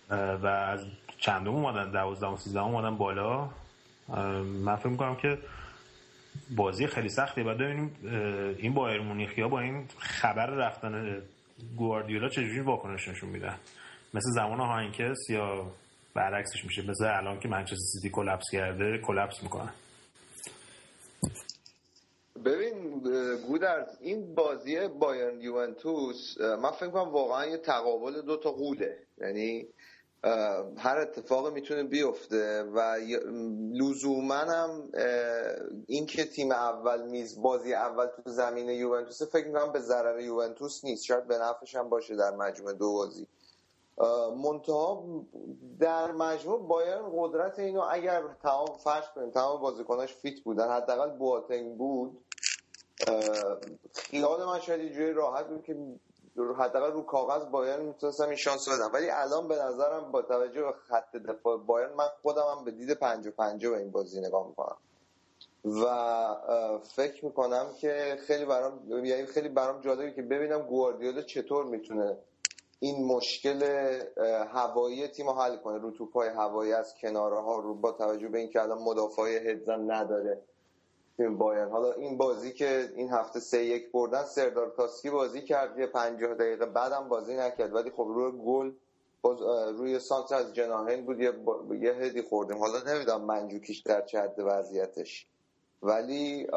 و از چندم اومدن؟ 12 و 13 اومدن بالا. من فکر می‌کنم که بازی خیلی سختی بعد ببینیم این بایر مونیخیا با این خبر رفتن گواردیولا چجوری واکنش نشون میدن؟ مثل زمان هاینکس یا برعکسش میشه؟ مثل الان که منچستر سیتی collapse کرده collapse می‌کنن ببین گودرز این بازی بایرن یوونتوس من فکر کنم واقعا یه تقابل دو تا غوله یعنی هر اتفاق می‌تونه بیفته و لزوما هم این که تیم اول میز بازی اول تو زمین یوونتوس فکر می‌کنم به ضرر یوونتوس نیست. شاید به نفعش هم باشه در مجموعه دو بازی. منتها در مجموع بایر قدرت اینو اگر تمام فرش کنیم تمام بازیکناش فیت بودن حداقل بواتنگ بود خیال من شاید جوری راحت بود که حداقل رو کاغذ بایرن می‌تونستم این شانس بدم. ولی الان به نظرم با توجه به خط دفاع بایرن من خودم هم به دید پنج و پنجه به این بازی نگاه می‌کنم. و فکر می‌کنم که خیلی برام یعنی خیلی برام جالبه که ببینم گواردیولا چطور می‌تونه این مشکل هوایی تیم حل کنه. رو توپای هوایی از کناره ها رو با توجه به اینکه الان مدافع هدزن نداره. بایرن حالا این بازی که این هفته سه یک بردن سردار کاسکی بازی کرد یه 50 دقیقه بعدم بازی نکرد ولی خب روی گل روی سانتر از جناهین بود یه, یه هدی خوردیم حالا نمی‌دونم منجوکیش در چه حد وضعیتش ولی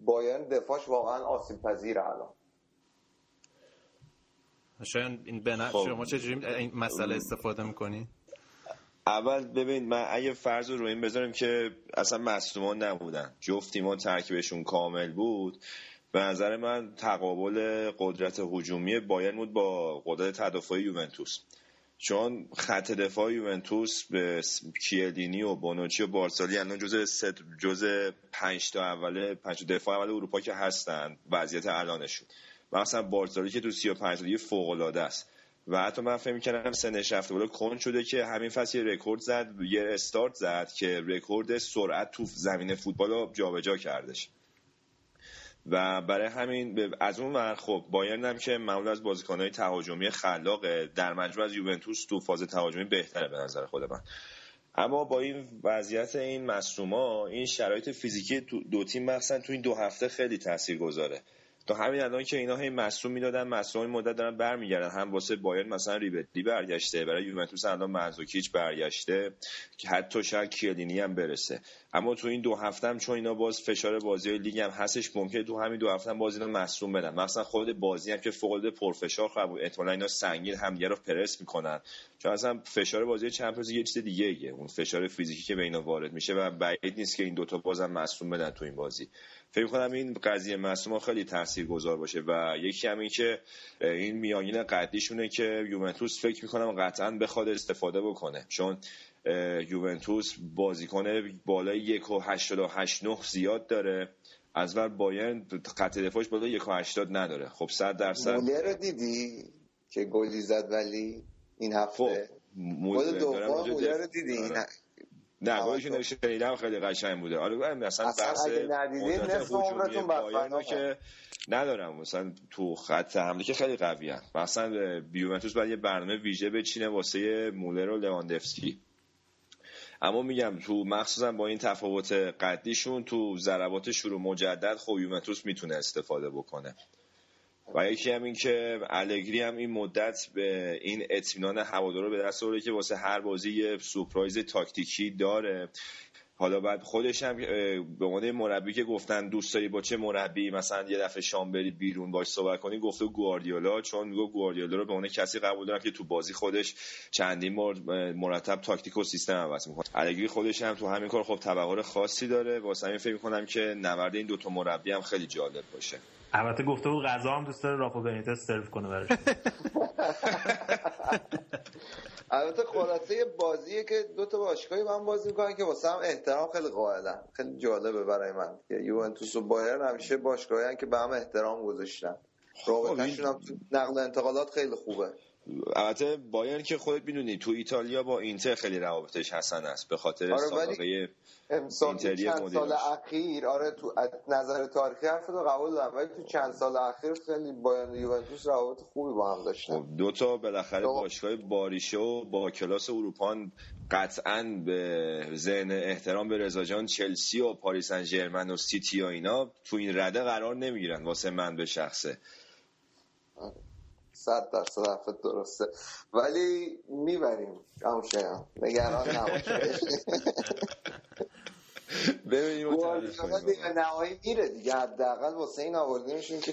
بایرن دفاعش واقعا آسیب پذیر الان شاید این بنفش خب. شما چجوری این مسئله استفاده می‌کنی؟ اول ببین من اگه فرض رو این بذاریم که اصلا مصدومان نبودن. جفت تیمان ترکیبشون کامل بود. به نظر من تقابل قدرت هجومی بایرن بود با قدرت تدافعی یوونتوس. چون خط دفاع یوونتوس با کیلینی و بونوچی و بارسالی الان جزء ست جزء 5 تا اول 5 دفاع اول اروپا که هستن وضعیت الانشون. مثلا بارسالی که تو 35 سالگی فوق العاده است. و حتی من فکر می‌کردم سنش رفته بالا. کند شده که همین فصل یه رکورد زد یه استارت زد که رکورد سرعت تو زمین فوتبال رو جابجا کردش. و برای همین از اون ور خب بایرن هم که معمول از بازیکنهای تهاجمی خلاقه در مجموع از یوونتوس تو فاز تهاجمی بهتره به نظر خود من. اما با این وضعیت این مصوما این شرایط فیزیکی دو تیم مخصوصا تو این دو هفته خیلی تاثیر گذاره تا همین الان که اینا هی مصوم می‌دادن مصوم مدت دارن برمیگردن. هم واسه بایرن مثلا ریبتلی برگشته برای یوونتوس الان منزوکیچ برگشته که حتی شاید کیلینی هم برسه. اما تو این دو هفته هم چون اینا باز فشار بازی لیگ هم هستش ممکنه تو همین دو هفته هم باز اینا مصوم بدن. مثلا خود بازی هم که فوق العاده پرفشار خواهد بود احتمالاً اینا سنگین هم رو پرس می‌کنن. چون اصلا فشار بازی چمپیونز یه چیز دیگه ایه. اون فشار فیزیکی که به اینا وارد میشه و بعید نیست که این دوتا بازم مصوم بدن تو این بازی. فکر کنم این قضیه مصوم خیلی تاثیرگذار باشه و یکی هم این که این میانگین قدیشونه که یوونتوس فکر می‌کنم قطعا بخواد استفاده بکنه. چون یوونتوس بازیکن بالای یک و هشتاد و هشت نه زیاد داره. از ور بایرن خط دفاعش بالای یک و هشتاد نداره. خب صد درصد. موله رو دیدی که گلی زد ولی این هفته؟ خب موله رو دیدی؟ نه گلش نوشته خیلی قشنگ بوده. آره مثلا بحث اگه ندیدین نصف عمرتون که ندارم. مثلا تو خط حمله که خیلی قوی ان مثلا بیومنتوس باید یه برنامه ویژه بچینه واسه مولر و لواندفسکی اما میگم تو مخصوصا با این تفاوت قدیشون تو ضربات شروع مجدد خب یوونتوس می‌تونه استفاده بکنه. و یکی هم این که الگری هم این مدت به این اطمینان هوادارا به دست آورده که واسه هر بازی یه سورپرایز تاکتیکی داره. حالا بعد خودش هم به عنوان مربی که گفتن دوست داری با چه مربی مثلا یه دفعه شام بری بیرون باش صحبت کنی گفته گواردیولا چون میگه گواردیولا رو به عنوان کسی قبول دارم که تو بازی خودش چندین بار مرتب تاکتیک و سیستم عوض می‌کنه. الگری خودش هم تو همین کار خب تبهر خاصی داره. واسه همین فکر می‌کنم که نبرد این دوتا مربی هم خیلی جالب باشه. البته گفته بود غذا هم دوست داره رافا بنیتس سرو کنه براش البته خلاصه بازیه که دو تا باشگاهی من بازی می‌کنن که واسه هم احترام خیلی قائلن. خیلی جالبه برای من. که یوونتوس و بایرن همیشه باشگاهی که به هم احترام گذاشتن. رابطهشون هم نقل انتقالات خیلی خوبه. البته بایرن که خودت می‌دونی تو ایتالیا با اینتر خیلی روابطش حسن است به خاطر آره سابقه امسال چند سال اخیر آره تو نظر تاریخی حرف رو قبول دارم ولی تو چند سال اخیر خیلی بایرن یوونتوس روابط خوبی با هم داشتن دو تا بالاخره باشگاه باریشه و با کلاس اروپا قطعا به ذهن احترام به رضا جان چلسی و پاریس سن ژرمن و سیتی و اینا تو این رده قرار نمی‌گیرن واسه من به شخصه. صد درصد حرفت درسته. ولی می‌بریم همون نگران نباش. ببینیم نهایی میره دیگه. حداقل واسه این آوردیمشون که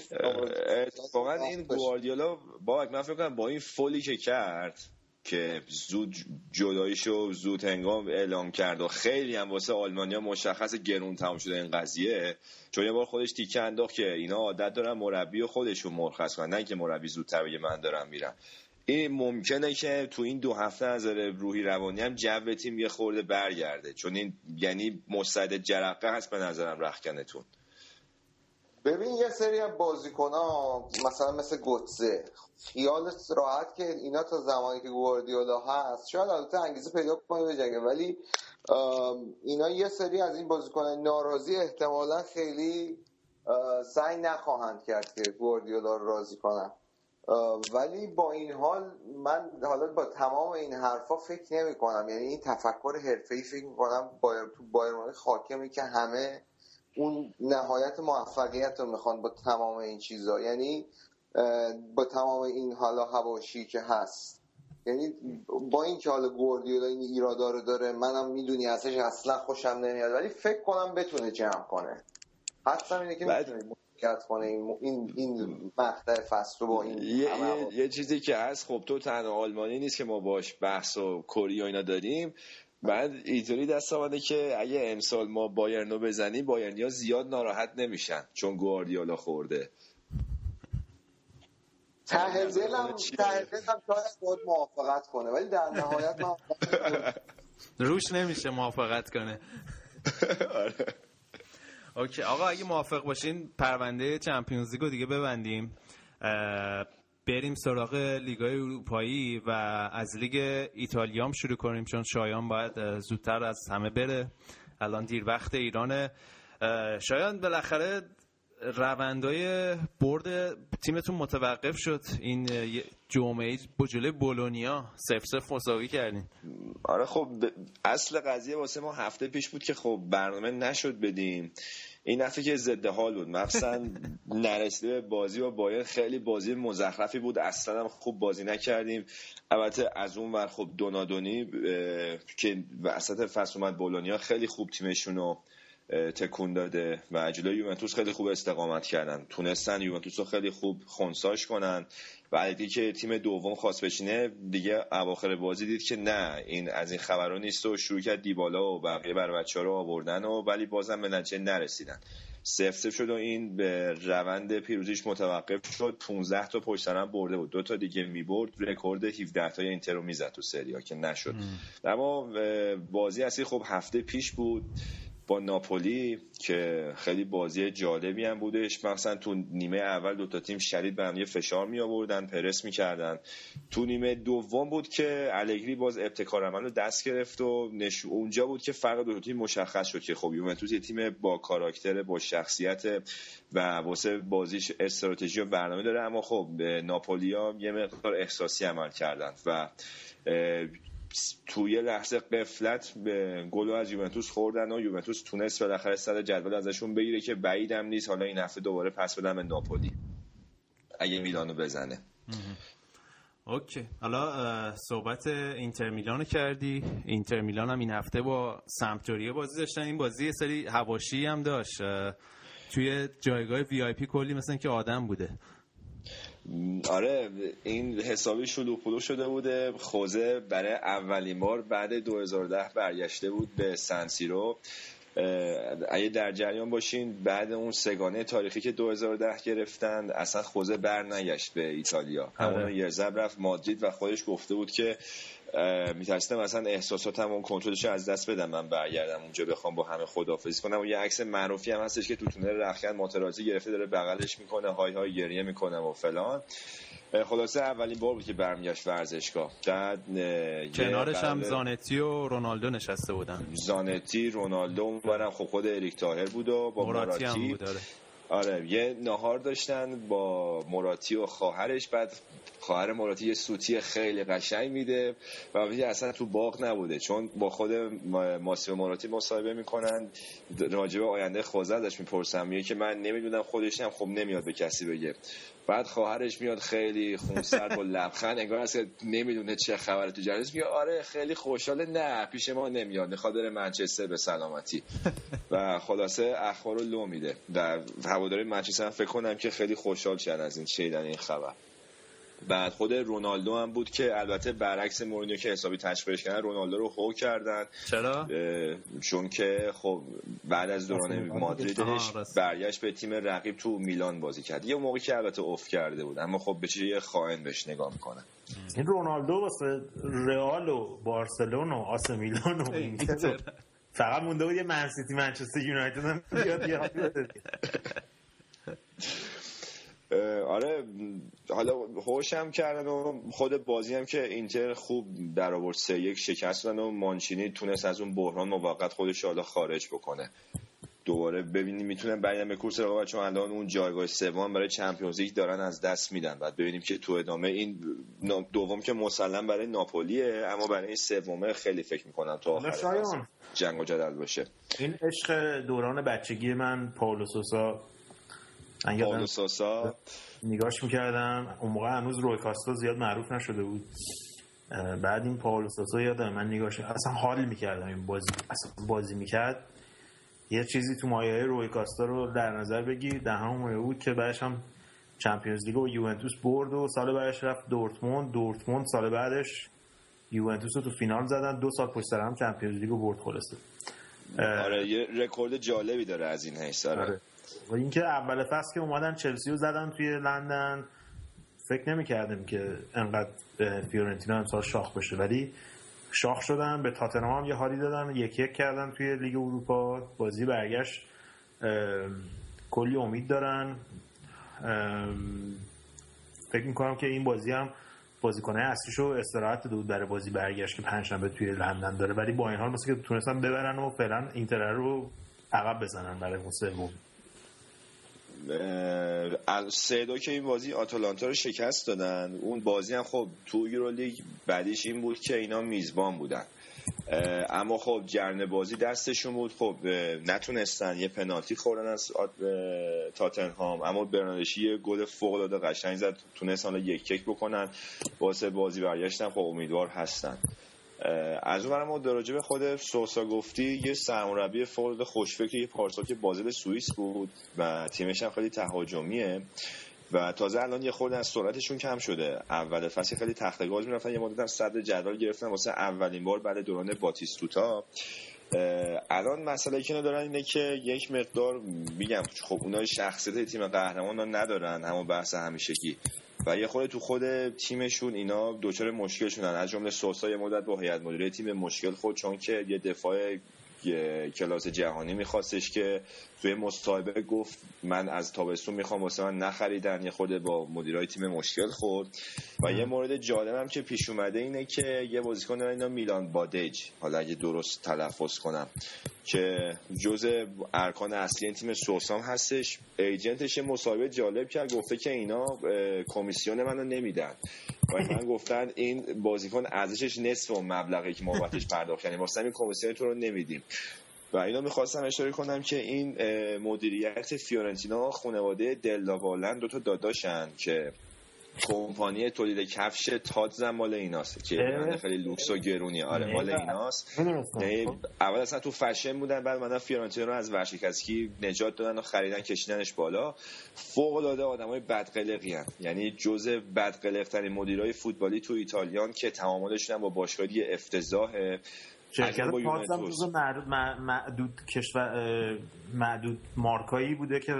اتفاقا این گواردیولا بابک من فکر کنم با این فولی که کرد که زود جداییشو زود هنگام اعلام کرد و خیلی هم واسه آلمانیا مشخص گرون تمام شده این قضیه چون یه بار خودش تیکه انداخت که اینا عادت دارن مربی و خودشون مرخص کنن نه که مربی زودتر بگه من دارم میرم. این ممکنه که تو این دو هفته از روحی روانی هم جو تیم یه خورده برگرده. چون این یعنی مستعد جرقه هست به نظرم رخکنتون. ببین یه سری از بازیکن ها مثلا مثل گوتزه خیال راحت که اینا تا زمانی که گواردیولا هست شاید البته انگیزه پیدا کنه بجنگه ولی اینا یه سری از این بازیکن ناراضی احتمالا خیلی سعی نخواهند کرد که گواردیولا راضی کنن. ولی با این حال من حالا با تمام این حرفا فکر نمی کنم. یعنی این تفکر حرفه‌ای فکر می کنم بایر تو بایرن حاکمی که همه اون نهایت موفقیت رو می‌خوان با تمام این چیزا. یعنی با تمام این حالا هواشی که هست. یعنی با این که حالا گوردیولا این ایرادا رو داره منم می‌دونی ازش اصلا خوشم نمیاد ولی فکر کنم بتونه جمع کنه. حتما اینه که می‌تونه. مشارکت کنه این این, این مقطع فصل رو با این یه, یه،, یه چیزی که هست خب تو تنها آلمانی نیست که ما باش بحث و کری و اینا داریم. بعد اینطوری دست آمده که اگه امسال ما بایرنو بزنیم بایرنیا زیاد ناراحت نمیشن چون گواردیولا خورده. ته دلم ته دلم شاید موافقت کنه ولی در نهایت من روش نمیشه موافقت کنه. آره. اوکی آقا اگه موافق باشین پرونده چمپیونز لیگو دیگه ببندیم. بریم سراغ لیگای اروپایی و از لیگ ایتالیا هم شروع کنیم چون شایان باید زودتر از همه بره. الان دیر وقت ایرانه. شایان بالاخره روندای برد تیمتون متوقف شد. این جمعه بجله بولونیا سف سف مساوی کردین. آره خب اصل قضیه واسه ما هفته پیش بود که خب برنامه نشد بدیم. این دفعه که ضد حال بود. مثلا نرسیده به بازی و باید خیلی بازی مزخرفی بود. اصلا هم خوب بازی نکردیم. البته از اون ور خب دونادونی که وسط فصل اومد بولونیا خیلی خوب تیمشون رو تکون داده و جلوی یوونتوس خیلی خوب استقامت کردن. تونستن یوونتوس رو خیلی خوب خونساش کنن. و که تیم دوم خواست بشینه دیگه اواخر بازی دید که نه این از این خبرها نیست و شروع کرد دیبالا و بقیه بر بچه ها رو آوردن و ولی بازم به نتیجه نرسیدن. سف شد و این به روند پیروزیش متوقف شد. 15 تا پشت هم برده بود. دو تا دیگه می‌برد. رکورد 17 تا اینتر رو می‌زد تو سریا که نشد. اما بازی اصلی خب هفته پیش بود. با ناپولی که خیلی بازی جالبی هم بودش. مثلا تو نیمه اول دو تا تیم شدید به هم یه فشار می آوردن پرس می‌کردن تو نیمه دوم بود که الگری باز ابتکار عمل رو دست گرفت و نش... اونجا بود که فرق دو تیم مشخص شد که خب یوونتوس یه تیم با کاراکتر با شخصیت و واسه بازیش استراتژی و برنامه داره. اما خب ناپولیا یه مقدار احساسی عمل کردن و توی لحظه قفلت به گل از یوونتوس خوردن و یوونتوس تونست بالاخره صد جدول ازشون بگیره که بعیدم نیست. حالا این هفته دوباره پس بدن به ناپولی. اگه میلانو بزنه. OK. حالا صحبت اینتر میلانو کردی. اینتر میلان هم این هفته با سمپدوریا بازی داشتن. این بازی یه سری حواشی هم داشت. توی جایگاه VIP کلی مثلا که آدم بوده. آره این حسابی شلوغ شده بوده. خوزه برای اولین بار بعد 2010 برگشته بود به سن سیرو اگه در جریان باشین بعد اون سه گانه تاریخی که 2010 گرفتن اصلا خوزه بر نگشت به ایتالیا. همون آره. یه ضرب رفت. مادرید و خودش گفته بود که میترسیدم مثلا احساساتم اون کنترلش از دست بدم من برگردم اونجا بخوام با همه خدافظی کنم. و یه عکس معروفی هم هستش که تو تونل رخکن ماترازی گرفته داره بغلش می‌کنه های های گریه می‌کنه و فلان. خلاصه اولین بار بود که برمیگشت ورزشگاه. بعد کنارش هم زانتی و رونالدو نشسته بودن. زانتی رونالدو اونورم خب خود اریک تاهر بود و با مراتی, هم بود آره. آره یه نهار داشتن با مراتی و خواهرش بعد خواهر مراتی یه سوتی خیلی قشنگ میده و اصلا تو باغ نبوده چون با خود ماسیو مراتی مصاحبه می‌کنن راجبه آینده خوزه ازش می‌پرسم میگه که من نمی‌دونم خودش هم خب نمیاد به کسی بگه. بعد خواهرش میاد خیلی خونسرد با لبخند انگار اصلا نمی‌دونه چه خبره تو جریان میگه آره خیلی خوشحاله. نه پیش ما نمیاد. می‌خواد بره منچستر به سلامتی. و خلاصه اخبار رو لو میده. و هواداری منچستر فکر کنم که خیلی خوشحال شدن از این شیدن این خبر. بعد خود رونالدو هم بود که البته برعکس مورینیو که حسابی تشویقش کردن رونالدو رو خوک کردن. چرا؟ چون که خب بعد از دوران مادریدش برگشت به تیم رقیب تو میلان بازی کرد. یه موقعی که البته اوف کرده بود اما خب به چه خائن بهش نگاه می‌کنه. این رونالدو واسه رئال و بارسلون و آس میلان و فقط مونده بود یه منسیتی منچستر یونایتد هم بیاد آره حالا هوشم کردن و خود بازی هم که اینتر خوب در آورد سه یک شکست و مانچینی تونست از اون بحران موقت خودش حالا خارج بکنه. دوباره ببینیم می‌تونن برگردن به کورس رقابت چون الان اون جایگاه سوم برای چمپیونز لیگ دارن از دست میدن. بعد ببینیم که تو ادامه این دوم که مسلم برای ناپولیه اما برای این سومه خیلی فکر می‌کنم تا آخر جنگ و جدل باشه. این عشق دوران بچگی من پاولو سوسا پاولو سوسا نگاش می‌کردم. اون موقع هنوز روی کاستا زیاد معروف نشده بود. بعد این پاولو سوسا یادم. من نگاش اصلا حال می‌کردم این بازی اصلا بازی می‌کرد. یه چیزی تو مایه روی کاستا رو در نظر بگیر. در همون مایه بود که بعدش هم چمپیونز لیگ و یوونتوس برد و سال بعدش رفت دورتموند. دورتموند سال بعدش یوونتوس رو تو فینال زدن. دو سال پشت سر هم Champions League رو برد خلاصه. آره یه رکورد جالبی داره از این حیث آره. آره. اینکه اول فصل که اومدن چلسی رو زدن توی لندن فکر نمی کردیم که انقدر فیورنتینا امسال شاخ بشه. ولی شاخ شدن به تاتنهام یه حالی دادن یک یک کردن توی لیگ اروپا. بازی برگشت کلی امید دارن. فکر می‌کنم که این بازی هم بازیکنه اصلیشو استراحت دود برای بازی برگشت که پنجشنبه توی لندن داره. ولی با این حال مثل که تونستن ببرن و فعلا اینتر رو عقب بزنن برای اون سه دو که این بازی آتالانتا رو شکست دادن. اون بازی هم خب تو یورولیگ بعدیش این بود که اینا میزبان بودن. اما خب جرن بازی دستشون بود. خب نتونستن. یه پنالتی خوردن از تاتنهام. اما برناردشی یه گل فوق العاده قشنگ زد. تونستن یک یک بکنن. واسه بازی برگشتن خب امیدوار هستن. از اون ما دراجه به خود سوسا گفتی یه سرمربی فورد خوشفکر یه پارسال که بازل سوئیس بود و تیمش هم خیلی تهاجمیه. و تازه الان یه خورده از سرعتشون کم شده. اول فصل خیلی تخت گاز می‌رفتن یه مدت هم صدر جدول گرفتن واسه اولین بار بعد دوران باتیستوتا. الان مسئله که ندارن اینه که یک مقدار میگم خب اونای شخصیت تیم قهرمان ندارن همون بحث همیشگی. و یه خود تو خود تیمشون اینا دچار مشکل شدن از جمله سوسا یه مدت با هیئت مدیره تیم مشکل خود چون که یه دفاع کلاس جهانی میخواستش که توی مصاحبه گفت من از تابستون می‌خوام واسه من نخریدن. یه خود با مدیرای تیم مشکل خورد. و یه مورد جالبم که پیش اومده اینه که یه بازیکن اینا میلان بادج. حالا اگه درست تلفظ کنم. که جز ارکان اصلی تیم سوسام هستش ایجنتش مصاحبه جالب کرد گفته که اینا کمیسیون منو نمیدن. و من گفتن این بازیکن ارزشش نصف اون مبلغی که ما بابتش پرداخت. کردیم واسه این کمیسیون تو رو نمیدیم. و اینا می‌خواستم اشاره کنم که این مدیریت فیورنتینا خانواده دلداوالن دو تا داداشن که کمپانی تولید کفش تاد مال ایناست. که خیلی لوکس و گرونی. آره مال ایناست. یعنی اول اصلا تو فشن بودن بعد من فیورنتینا رو از ورشکستگی نجات دادن و خریدن کشیدنش بالا. فوق العاده آدمای بدقلقی هن. یعنی جزء بدقلق ترین مدیرای فوتبالی تو ایتالیان که تعاملشون با باشگاهی افتضاحه شرکت پارس هم معدود, معدود کشور معدود مارکایی بوده که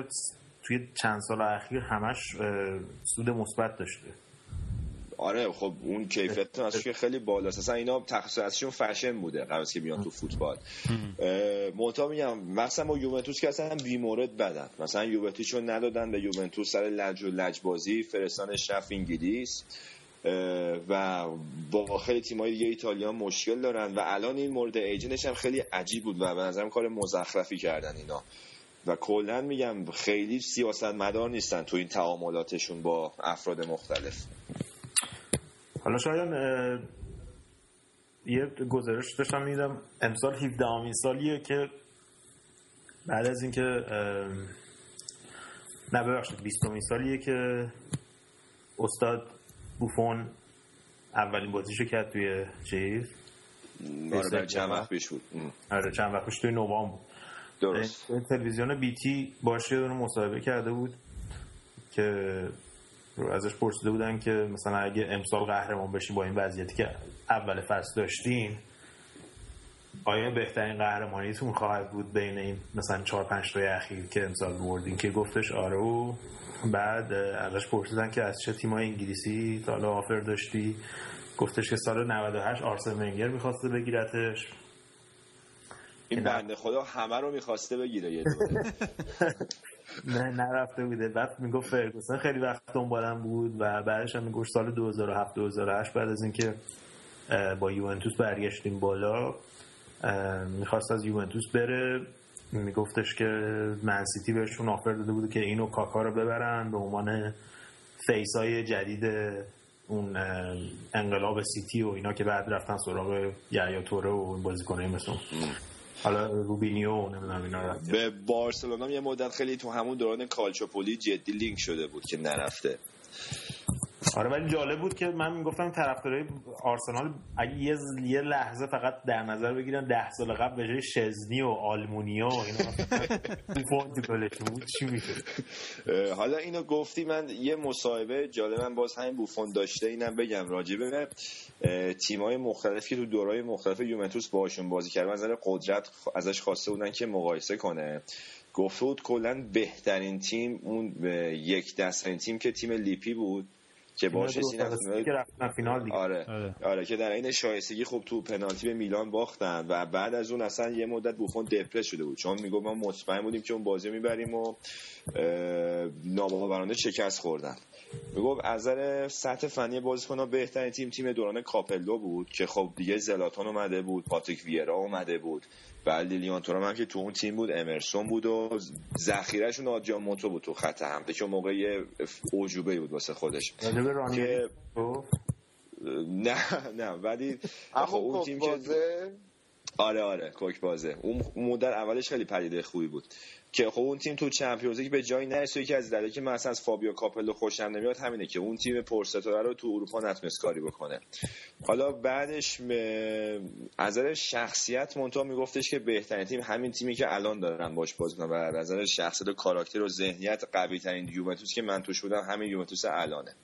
توی چند سال اخیر همش سود مثبت داشته. آره خب اون کیفیت که خیلی بالاست. اصلا اینا تخصصشون فشن بوده قبل که بیان تو فوتبال. منتها میگم مثلا با یوونتوس که اصلا بیمورد بدن. مثلا یوونتوسشون ندادن به یوونتوس سر لج و لجبازی فرستان شف انگلیس. و با خیلی تیمایی دیگه ایتالیا مشکل دارن. و الان این مورد ایجنش هم خیلی عجیب بود و به نظرم کار مزخرفی کردن اینا. و کلا میگم خیلی سیاست مدار نیستن تو این تعاملاتشون با افراد مختلف. حالا شاید یه گزارش داشتم میدم امسال 17 امین سالیه که بعد از اینکه نه ببخشید 20 سالیه که استاد بوفون اولین بازیشو کرد توی چیز آره چند وقت پیش بود. آره چند وقت پیش توی نوام بود درست. تلویزیون بیتی باشه رو مصاحبه کرده بود که ازش پرسیده بودن که مثلا اگه امسال قهرمان بشین با این وضعیتی که اول فصل داشتین آیا بهترین قهرمانیتون خواهد بود بین این مثلا چهار پنج تای اخیر که امسال بردین که گفتش آره و بعد ازش پرسیدن که از چه تیمای انگلیسی تا حالا آفر داشتی؟ گفتش که سال 98 آرسن ونگر می‌خواسته بگیرتش. این بنده خدا همه رو می‌خواسته بگیره یه نه نرفته بوده. بعد می‌گفت فرگوسن خیلی وقت دنبالم بود و بعدش هم می‌گفت سال 2007 2008 بعد از اینکه با یوونتوس برگشتیم بالا می‌خواست از یوونتوس بره. میگفتش که منسیتی بهشون آفر داده بود که اینو کاکا رو ببرن به عنوان face های جدید اون انقلاب سیتی و اینا که بعد رفتن سراغ یعیا توره و بازیکنه مثل حالا روبینیو نمی‌دونم اینا به بارسلونا یه مدت خیلی تو همون دوران کالچوپولی جدی لینک شده بود که نرفته. آره ولی جالب بود که من می‌گفتم طرفدارای آرسنال اگه یه لحظه فقط در نظر بگیرن ده سال قبل به جای شزنی و آلمونیا و اینا بود چی حالا اینو گفتی من یه مصاحبه جالبم باز همین بوفون داشته اینم بگم راجبه. تیمای مختلفی که تو دورای مختلف یومنتوس باشون بازی کرد. نظر قدرت ازش خواسته بودن که مقایسه کنه. گفته بود کلا بهترین تیم اون یک دستترین تیم که تیم لیپی بود. که باشه رفتن فینال دیگه. آره. آره. آره که در این شایستگی خب تو پنالتی به میلان باختن و بعد از اون اصلا یه مدت بوفون دپرس شده بود. چون میگم ما مطمئن بودیم که اون بازی می‌بریم و ناباورانه شکست خوردن. میگم از نظر سطح فنی بازیکن‌ها بهترین تیم تیم دوران کاپلو بود که خب دیگه زلاتان اومده بود پاتریک ویرا اومده بود. و لیلیان تورام هم که تو اون تیم بود امرسون بود و ذخیرهشون آجیان موتو بود تو خط حمله که موقع یه اوجوبه بود واسه خودش. که نه نه ولی خب اون تیم بازه آره آره کوک بازه اون مدت اولش خیلی پدیده خوبی بود. که خب اون تیم تو Champions League به جایی نرسید که از دلیلی که من اصلا از فابیو کاپلو خوشم نمیاد همینه که اون تیم پرستاره رو تو اروپا نتونست کاری بکنه. حالا بعدش از نظر شخصیت مونتا میگفتش که بهترین تیم همین تیمی که الان دارن باش بازی کنن و از نظر شخصیت و کاراکتر و ذهنیت قوی ترین یوونتوس که من توش بودم همین یوونتوس الانه.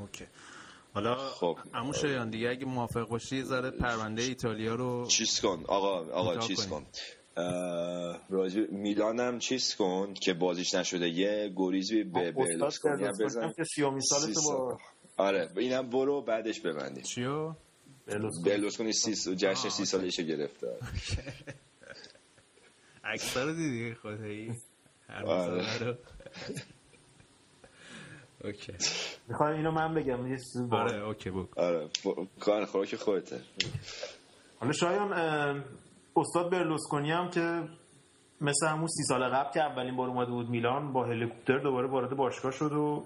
OK. حالا خب عمو شایان دیگه اگه موافق باشی ذره پرونده ایتالیا رو چیز کن. آقا آقا چیز کن. راجع میلانم چیز کن که بازیش نشده. یه گریزی به برلوسکونی هم بزن که سیومی سالتو با آره اینم برو بعدش ببندی چیو؟ برلوسکونی سی جشن سی سالشه گرفته. اکثر دیدی؟ خدایی. هر رو. اوکی. می‌خوای اینو من بگم یه آره OK بگو. آره کار خوراک خودته. حالا شایان استاد برلوسکونی هم که مثل همون سی سال قبل که اولین بار اومده بود میلان با هلیکوپتر دوباره وارد باشگاه شد و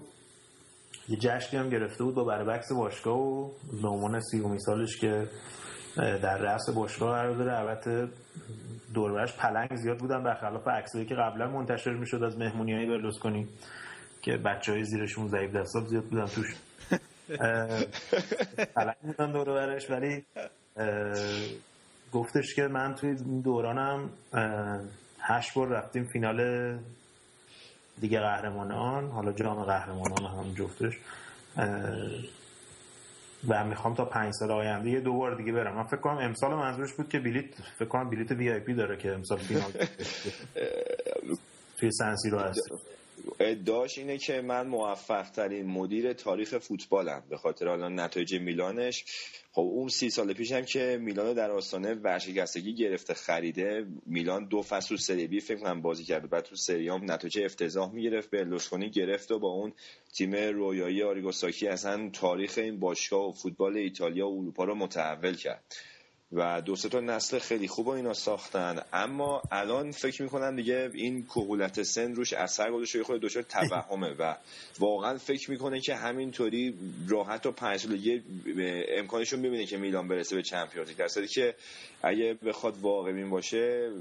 یه جشنی هم گرفته بود با بروبکس باشگاه و به عنوان سی امی سالش که در رأس باشگاه قرار داره. البته دوربرش پلنگ زیاد بودن برخلاف عکسایی که قبلا منتشر می‌شد از مهمونی های برلوسکونی. که بچه های زیرشون ضعیف دستاب زیاد بودن توش. پلنگ بودن دور برش ولی گفتش که من توی این دورانم هشت بار رفتیم فینال دیگه قهرمانان حالا جام قهرمانان هم جفتش. و می‌خوام تا پنج سال آینده یه دو بار دیگه برم. من فکر کنم امسال منظورش بود که بلیت فکر کنم بلیت وی آی پی داره که امسال فینال. توی سنسی رو هست. ادعاش اینه که من موفق ترین مدیر تاریخ فوتبالم به خاطر الان نتایج میلانش. خب اون سی سال پیش هم که میلان در آستانه ورشکستگی گرفته خریده میلان دو فصل سری بی فکر کنم بازی کرد بعد تو سری نتایج افتضاح می‌گرفت به لوسکونی گرفت و با اون تیم رویایی آریگوساکی اصلا تاریخ این باشگاه و فوتبال ایتالیا و اروپا رو متحول کرد. و دو تا نسل خیلی خوب اینا ساختن. اما الان فکر می‌کنم دیگه این کهولت سن روش اثر گذاشته خود دچار توهمه و واقعا فکر می‌کنه که همینطوری راحت و پنج سالگی امکانشون می‌بینه که میلان برسه به چمپیونز لیگ. در که اگه بخواد واقعی باشه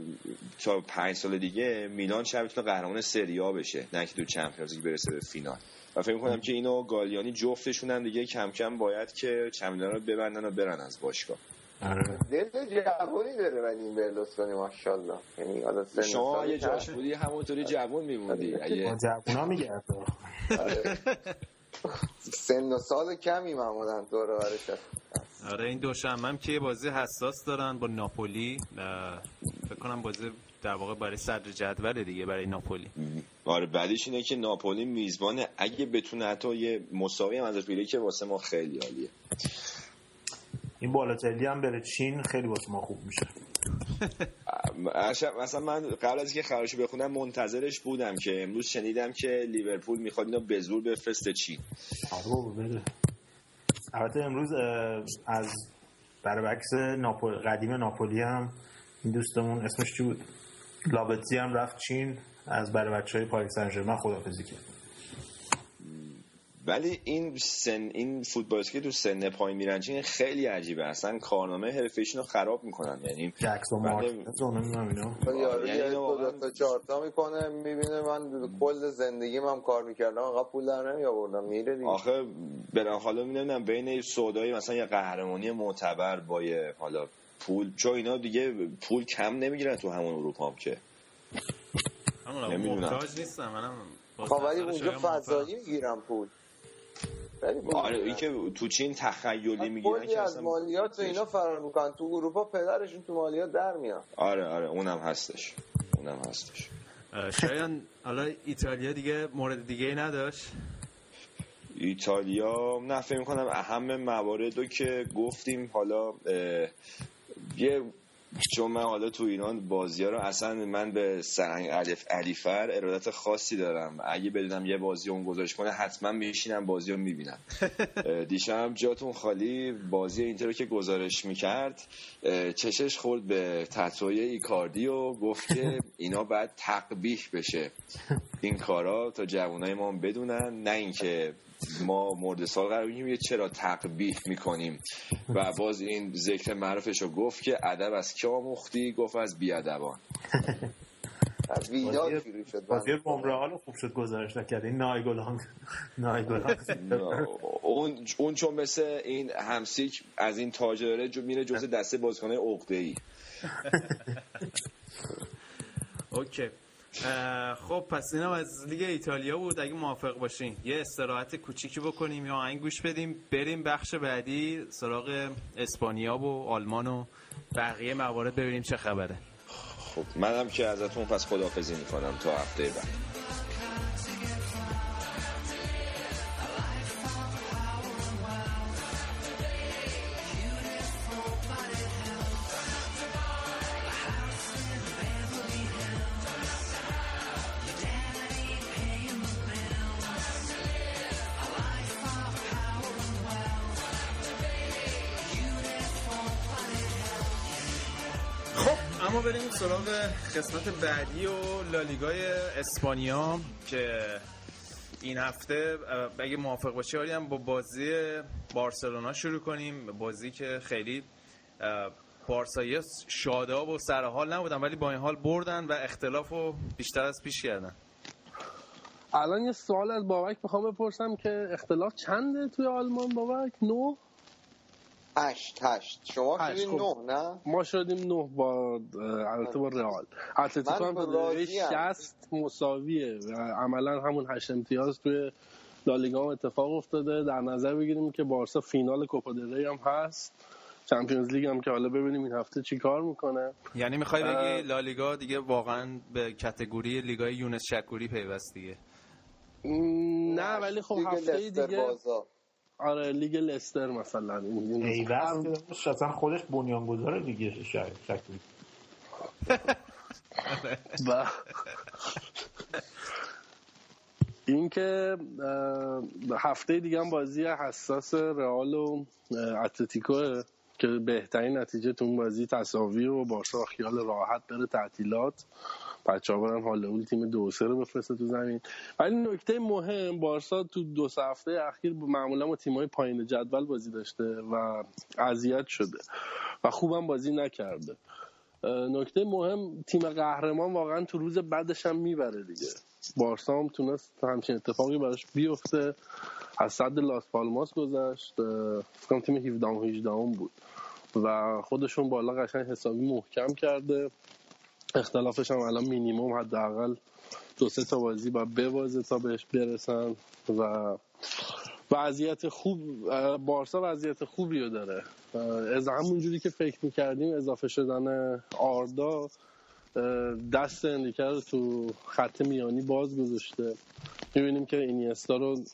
تا پنج سال دیگه میلان شاید بتونه قهرمان سریا بشه نه که تو چمپیونز برسه به فینال. و فکر می‌کنم که اینو گالیانی جفتشون هم دیگه کم کم باید که چمپیونز رو ببندن و برن از باشگاه. دل جوونی داره ولی این برلوسکونی ماشاءالله. یعنی حالا سن شما یه جاش بودی همونطوری جوون میموندی. اگه جوونا میگه آره. سن و سال کمی معمولا دور برش آره این دوشنبه هم که بازی حساس دارن با ناپولی. فکر کنم بازی در واقع برای صدر جدول دیگه برای ناپولی. آره بعدش اینه که ناپولی میزبانه. اگه بتونه حتی یه مساوی هم ازش بگیره که واسه ما خیلی عالیه. این بالاتلی هم بره چین خیلی واسه ما خوب میشه. مثلا من قبل از اینکه خبرشو بخونم منتظرش بودم که امروز شنیدم که لیورپول می‌خواد اینو به زور بفرسته چین. آره بده البته امروز از برعکس ناپول قدیم ناپولی هم این دوستمون اسمش چی بود؟ لابتزی هم رفت چین از برای بچه های پاریس سن خدافزی کرد. ولی این سن این فوتبالیستی که تو سن پایین میرن چین خیلی عجیبه. اصلا کارنامه حرفیشون رو خراب می‌کنن. یعنی جکس و مارتینز اونو می‌دونم اینا. یارو یعنی یه دو تا چهار تا می‌کنه می‌بینه من کل زندگیم هم کار می‌کردم. آقا پول در نمی آوردم میره دیگه. آخه برن حالا می‌دونم بین سودایی مثلا یه قهرمانی معتبر با یه حالا پول چون اینا دیگه پول کم نمی‌گیرن تو همون اروپا هم که. نمی‌دونم. محتاج نیستم منم خب ولی اونجا. فضایی می‌گیرم پول. آره. این که تو چین تخیلی می‌گیرن که از مالیات و اینا فرار می‌کنن. تو اروپا پدرشون تو مالیات در میان آره آره اونم هستش. اونم هستش. شایان حالا ایتالیا دیگه مورد دیگه ای نداشت؟ ایتالیا نه فکر می‌کنم اهم موارد رو که گفتیم حالا یه چون من حالا تو ایران بازی ها رو اصلا من به سرنگ الف علیفر ارادت خاصی دارم. اگه بدونم یه بازی اون گذاشت کنه حتما میشینم بازی رو می‌بینم. دیشب جاتون خالی. بازی اینتر رو که گزارش می‌کرد چشش خورد به تطوی ایکاردی و گفت که اینا باید تقبیح بشه. این کارا تا جوانای ما بدونن نه اینکه ما مورد سال قرار بگیریم یه چرا تقبیح می‌کنیم. و باز این ذکر معروفش رو گفت که ادب از کی آموختی؟ گفت از بیادبان. ویدال بازی- شروع شد. بازی رئال رو خوب شد گزارش نکرد. این نایگلان نایگلان. اون اون چون مثل این همسیک از این تاج داره جو میره جزء دسته بازیکن‌های عقده ای اوکی. خب پس اینم از لیگ ایتالیا بود. اگه موافق باشین یه استراحت کوچیکی بکنیم یا آهنگ گوش بدیم بریم بخش بعدی سراغ اسپانیا و آلمان و بقیه موارد ببینیم چه خبره. خب منم که ازتون پس خداحافظی می‌کنم تا هفته بعد. قسمت بعدی و لالیگای اسپانیا که این هفته اگه موافق باشی آریم با بازی بارسلونا شروع کنیم. بازی که خیلی بارسایی شاداب و سرحال نبودن ولی با این حال بردن و اختلاف رو بیشتر از پیش کردن. الان یه سوال از بابک می‌خوام بپرسم که اختلاف چنده توی آلمان بابک؟ نه؟ هشت هشت. شما شدین خب. نه نه؟ ما شدیم نه با البته با رئال. اتلتیکو هم دقیقه راضیم. 60 مساویه. و عملا همون هشت امتیاز توی لالیگا هم اتفاق افتاده. در نظر بگیریم که بارسا فینال کوپا دل ری هم هست. چمپیونز لیگ هم که حالا ببینیم این هفته چی کار می‌کنه. یعنی می‌خوای. بگی لالیگا دیگه واقعا به کتگوری لیگای یونس شکوری پیوست دیگه؟ نه ولی خب هفته دیگه بازا آره لیگ لستر مثلا این- ایوست اصلا خودش بنیانگذار دیگه شکلی و اینکه هفته دیگه هم بازی حساس رئال و اتلتیکو که بهترین نتیجه تو اون بازی تساوی و بارسا با خیال راحت بره تعطیلات. بچه ها برن حال اول تیم دو سه رو بفرسته تو زمین. ولی نکته مهم بارسا تو دو سه هفته اخیر معمولا با تیمای پایین جدول بازی داشته و اذیت شده و خوبم بازی نکرده. نکته مهم تیم قهرمان واقعا تو روز بعدش هم می‌بره دیگه. بارسا هم تونست همچین اتفاقی براش بیفته. از صد لاس پالماس گذشت. اه، فکر کنم تیم 17 و 18 هم بود. و خودشون بالا قشنگ حسابی محکم کرده. اختلافش هم الان مینیموم حداقل دو سه تا بازی با ببازه تا بهش برسن و وضعیت خوب بارسا وضعیت خوبی رو داره. از همونجوری که فکر می‌کردیم اضافه شدن آردا دست اندیکر رو تو خط میانی باز گذاشته. می‌بینیم که اینیستا رو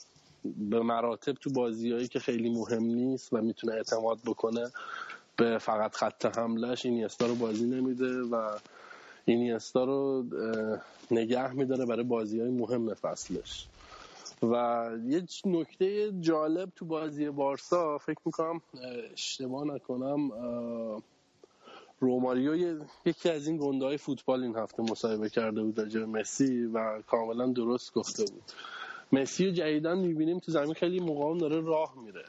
به مراتب تو بازیهایی که خیلی مهم نیست و می‌تونه اعتماد بکنه به فقط خط حملهش اینیستا رو بازی نمیده و اینیستا رو نگه میداره برای بازی های مهم فصلش. و یه نکته جالب تو بازی بارسا فکر می‌کنم اشتباه نکنم روماریو یکی از این گنده های فوتبال این هفته مصاحبه کرده بود راجع مسی و کاملا درست گفته بود. مسی رو جدیدن می‌بینیم تو زمین خیلی مقام داره راه میره.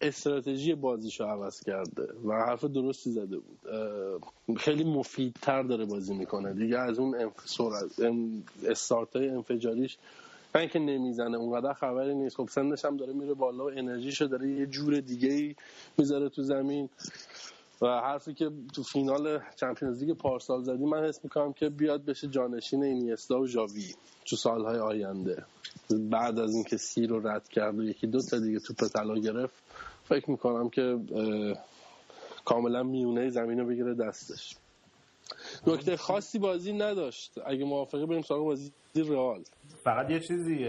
استراتژی بازیشو عوض کرده و حرف درستی زده بود. خیلی مفیدتر داره بازی می‌کنه. دیگه از اون استارت های انفجاریش من که نمی‌زنه اونقدر خبری نیست. خب سنش هم داره میره بالا و انرژیشو داره یه جور دیگه ای می‌ذاره تو زمین. و حرفی که تو فینال چمپیونز لیگ پارسال زدی من حس می‌کنم که بیاد بشه جانشین اینیستا و ژاوی تو سالهای آینده. بعد از اینکه سی رو رد کرد و یکی دو تا دیگه توپ طلا گرفت فکر می‌کنم که کاملا میونه زمین رو بگیره دستش. نکته خاصی بازی نداشت. اگه موافقه بریم سراغ بازی رئال. فقط یه چیزی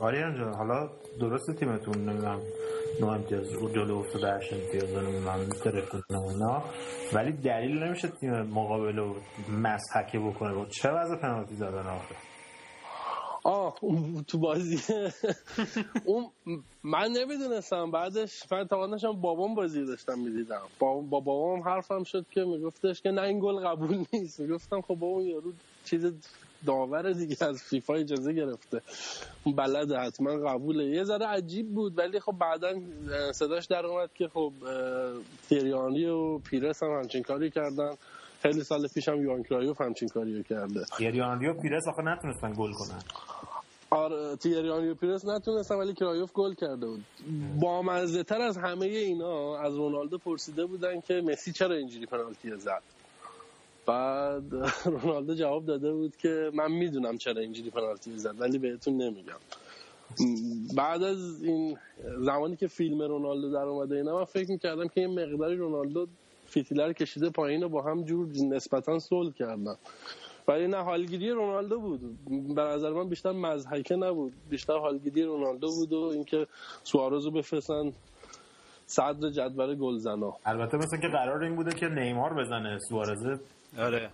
آریان جان حالا درست تیمتون نمی‌دونم نو امتیاز رو جلو افتاده هشت امتیاز نمی‌دونم اینا. ولی دلیل نمیشه تیم مقابل رو مسحکه بکنه. چه وضع پنالتی زدن آخه؟ آه تو بازی. اون من نمی‌دونستم. بعدش تا داشتم بابام بازی داشتم می‌دیدم. با, با بابام حرفم شد که میگفتش که نه این گل قبول نیست. می‌گفتم خب بابا یارو چیز داور دیگه از فیفا اجازه گرفته. بلد حتما قبوله. یه ذره عجیب بود ولی خب بعدا صداش در اومد که خب تیریانی و پیرس هم همچین کاری کردن. خیلی سال پیش هم یوان کرایوف همچین کاری کرده. تیریانی و پیرس آخه نتونستن گل کنن. آره تیری آنری و پیرس نتونستن ولی کرایف گل کرده بود. باحال تر از همه اینا از رونالدو پرسیده بودن که مسی چرا اینجوری پنالتی زد. بعد رونالدو جواب داده بود که من می‌دونم چرا اینجوری پنالتی زد ولی بهتون نمیگم. بعد از این زمانی که فیلم رونالدو در اومده اینا من فکر می‌کردم که یه مقداری رونالدو فیتیله رو کشیده پایین و با هم جور نسبتا صلح کردن. ولی نه حالگیری رونالدو بود. به نظر من بیشتر مزحکه نبود. بیشتر حالگیری رونالدو بود و اینکه سوارز رو بفرستن صدر جدول گلزنا. البته مثل که قرار این بوده که نیمار بزنه سوارز. آره.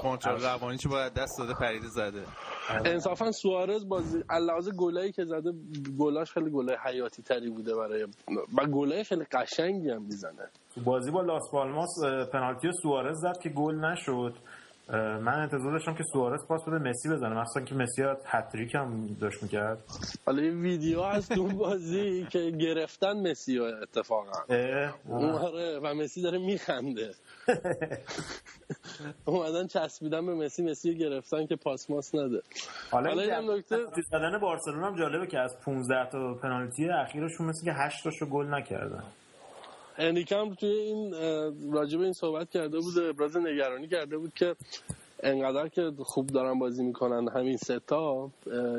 کنترل روانی چه باید دست داده پریده زده. انصافا سوارز بازی علاوه گلایی که زده گلاش خیلی گلای حیاتی تری بوده برای و گلای خیلی قشنگی هم می‌زنه. بازی با لاس پالماس پنالتی سوارز زد که گل نشد. من انتظار داشتم که سوارز پاس بده مسی بزنه. مثلا که مسی هتریک هم داشت می‌کرد. حالا یه ویدیو از اون بازی که گرفتن مسی اتفاقا. آره و مسی داره میخنده. اومدن چسبیدن به مسی مسی گرفتن که پاس ماس نده. حالا این نکته زدن بارسلونا هم جالبه که از 15 تا پنالتی اخیرشون مثل که 8 تاشو گل نکردن. انریکم توی این راجب این صحبت کرده بود ابراز نگرانی کرده بود که انقدر که خوب دارن بازی می‌کنن همین ستا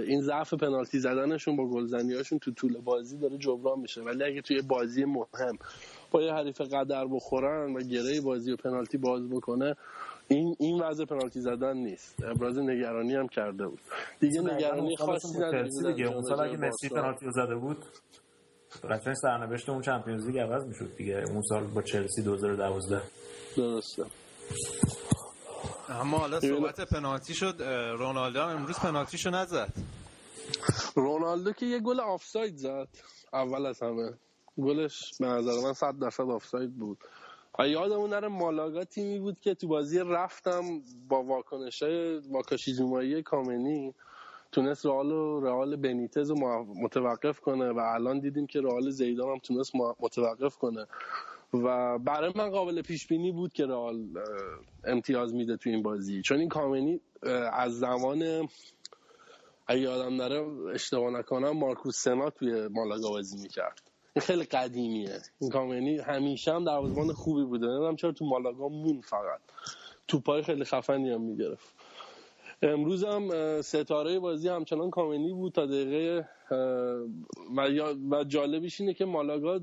این ضعف پنالتی زدنشون با گلزنیاشون تو طول بازی داره جبران میشه. ولی اگه توی بازی مهم با یه حریف قدر بخورن و گره بازی و پنالتی باز بکنه این این وضع پنالتی زدن نیست. ابراز نگرانی هم کرده بود. دیگه نگرانی خاصی نداره دیگه. اون سال اگه مسی پنالتی زده بود قطعا سرنوشت اون چمپیونز لیگ عوض می‌شد دیگه. اون سال با چلسی 2012 درسته. اما حالا صحبت پنالتی شد. رونالدو امروز پنالتیشو نزد. رونالدو که یه گل آفساید زد. اول از همه. گلش به نظر من 100 درصد آفساید بود. و یادمون نره مالاگا تیمی بود که تو بازی رفتم با واکنش واکاشی زومایی کامنی. تونست رئال و رئال بنیتز رو متوقف کنه و الان دیدیم که رئال زیدان هم تونست متوقف کنه. و برای من قابل پیش بینی بود که رئال امتیاز میده تو این بازی. چون این کامنی از زمان اگه یادم نره اشتباه نکنم مارکوس سنا توی مالاگا بازی می‌کرد. این خیلی قدیمیه. این کامنی همیشه هم دروازه‌بان خوبی بوده. نمی‌دونم چرا تو مالاگا مون فقط. توپای خیلی خفنی هم می‌گرفت. امروز هم ستاره بازی همچنان کامنی بود تا دقیقه و, جالبیش اینه که مالاگا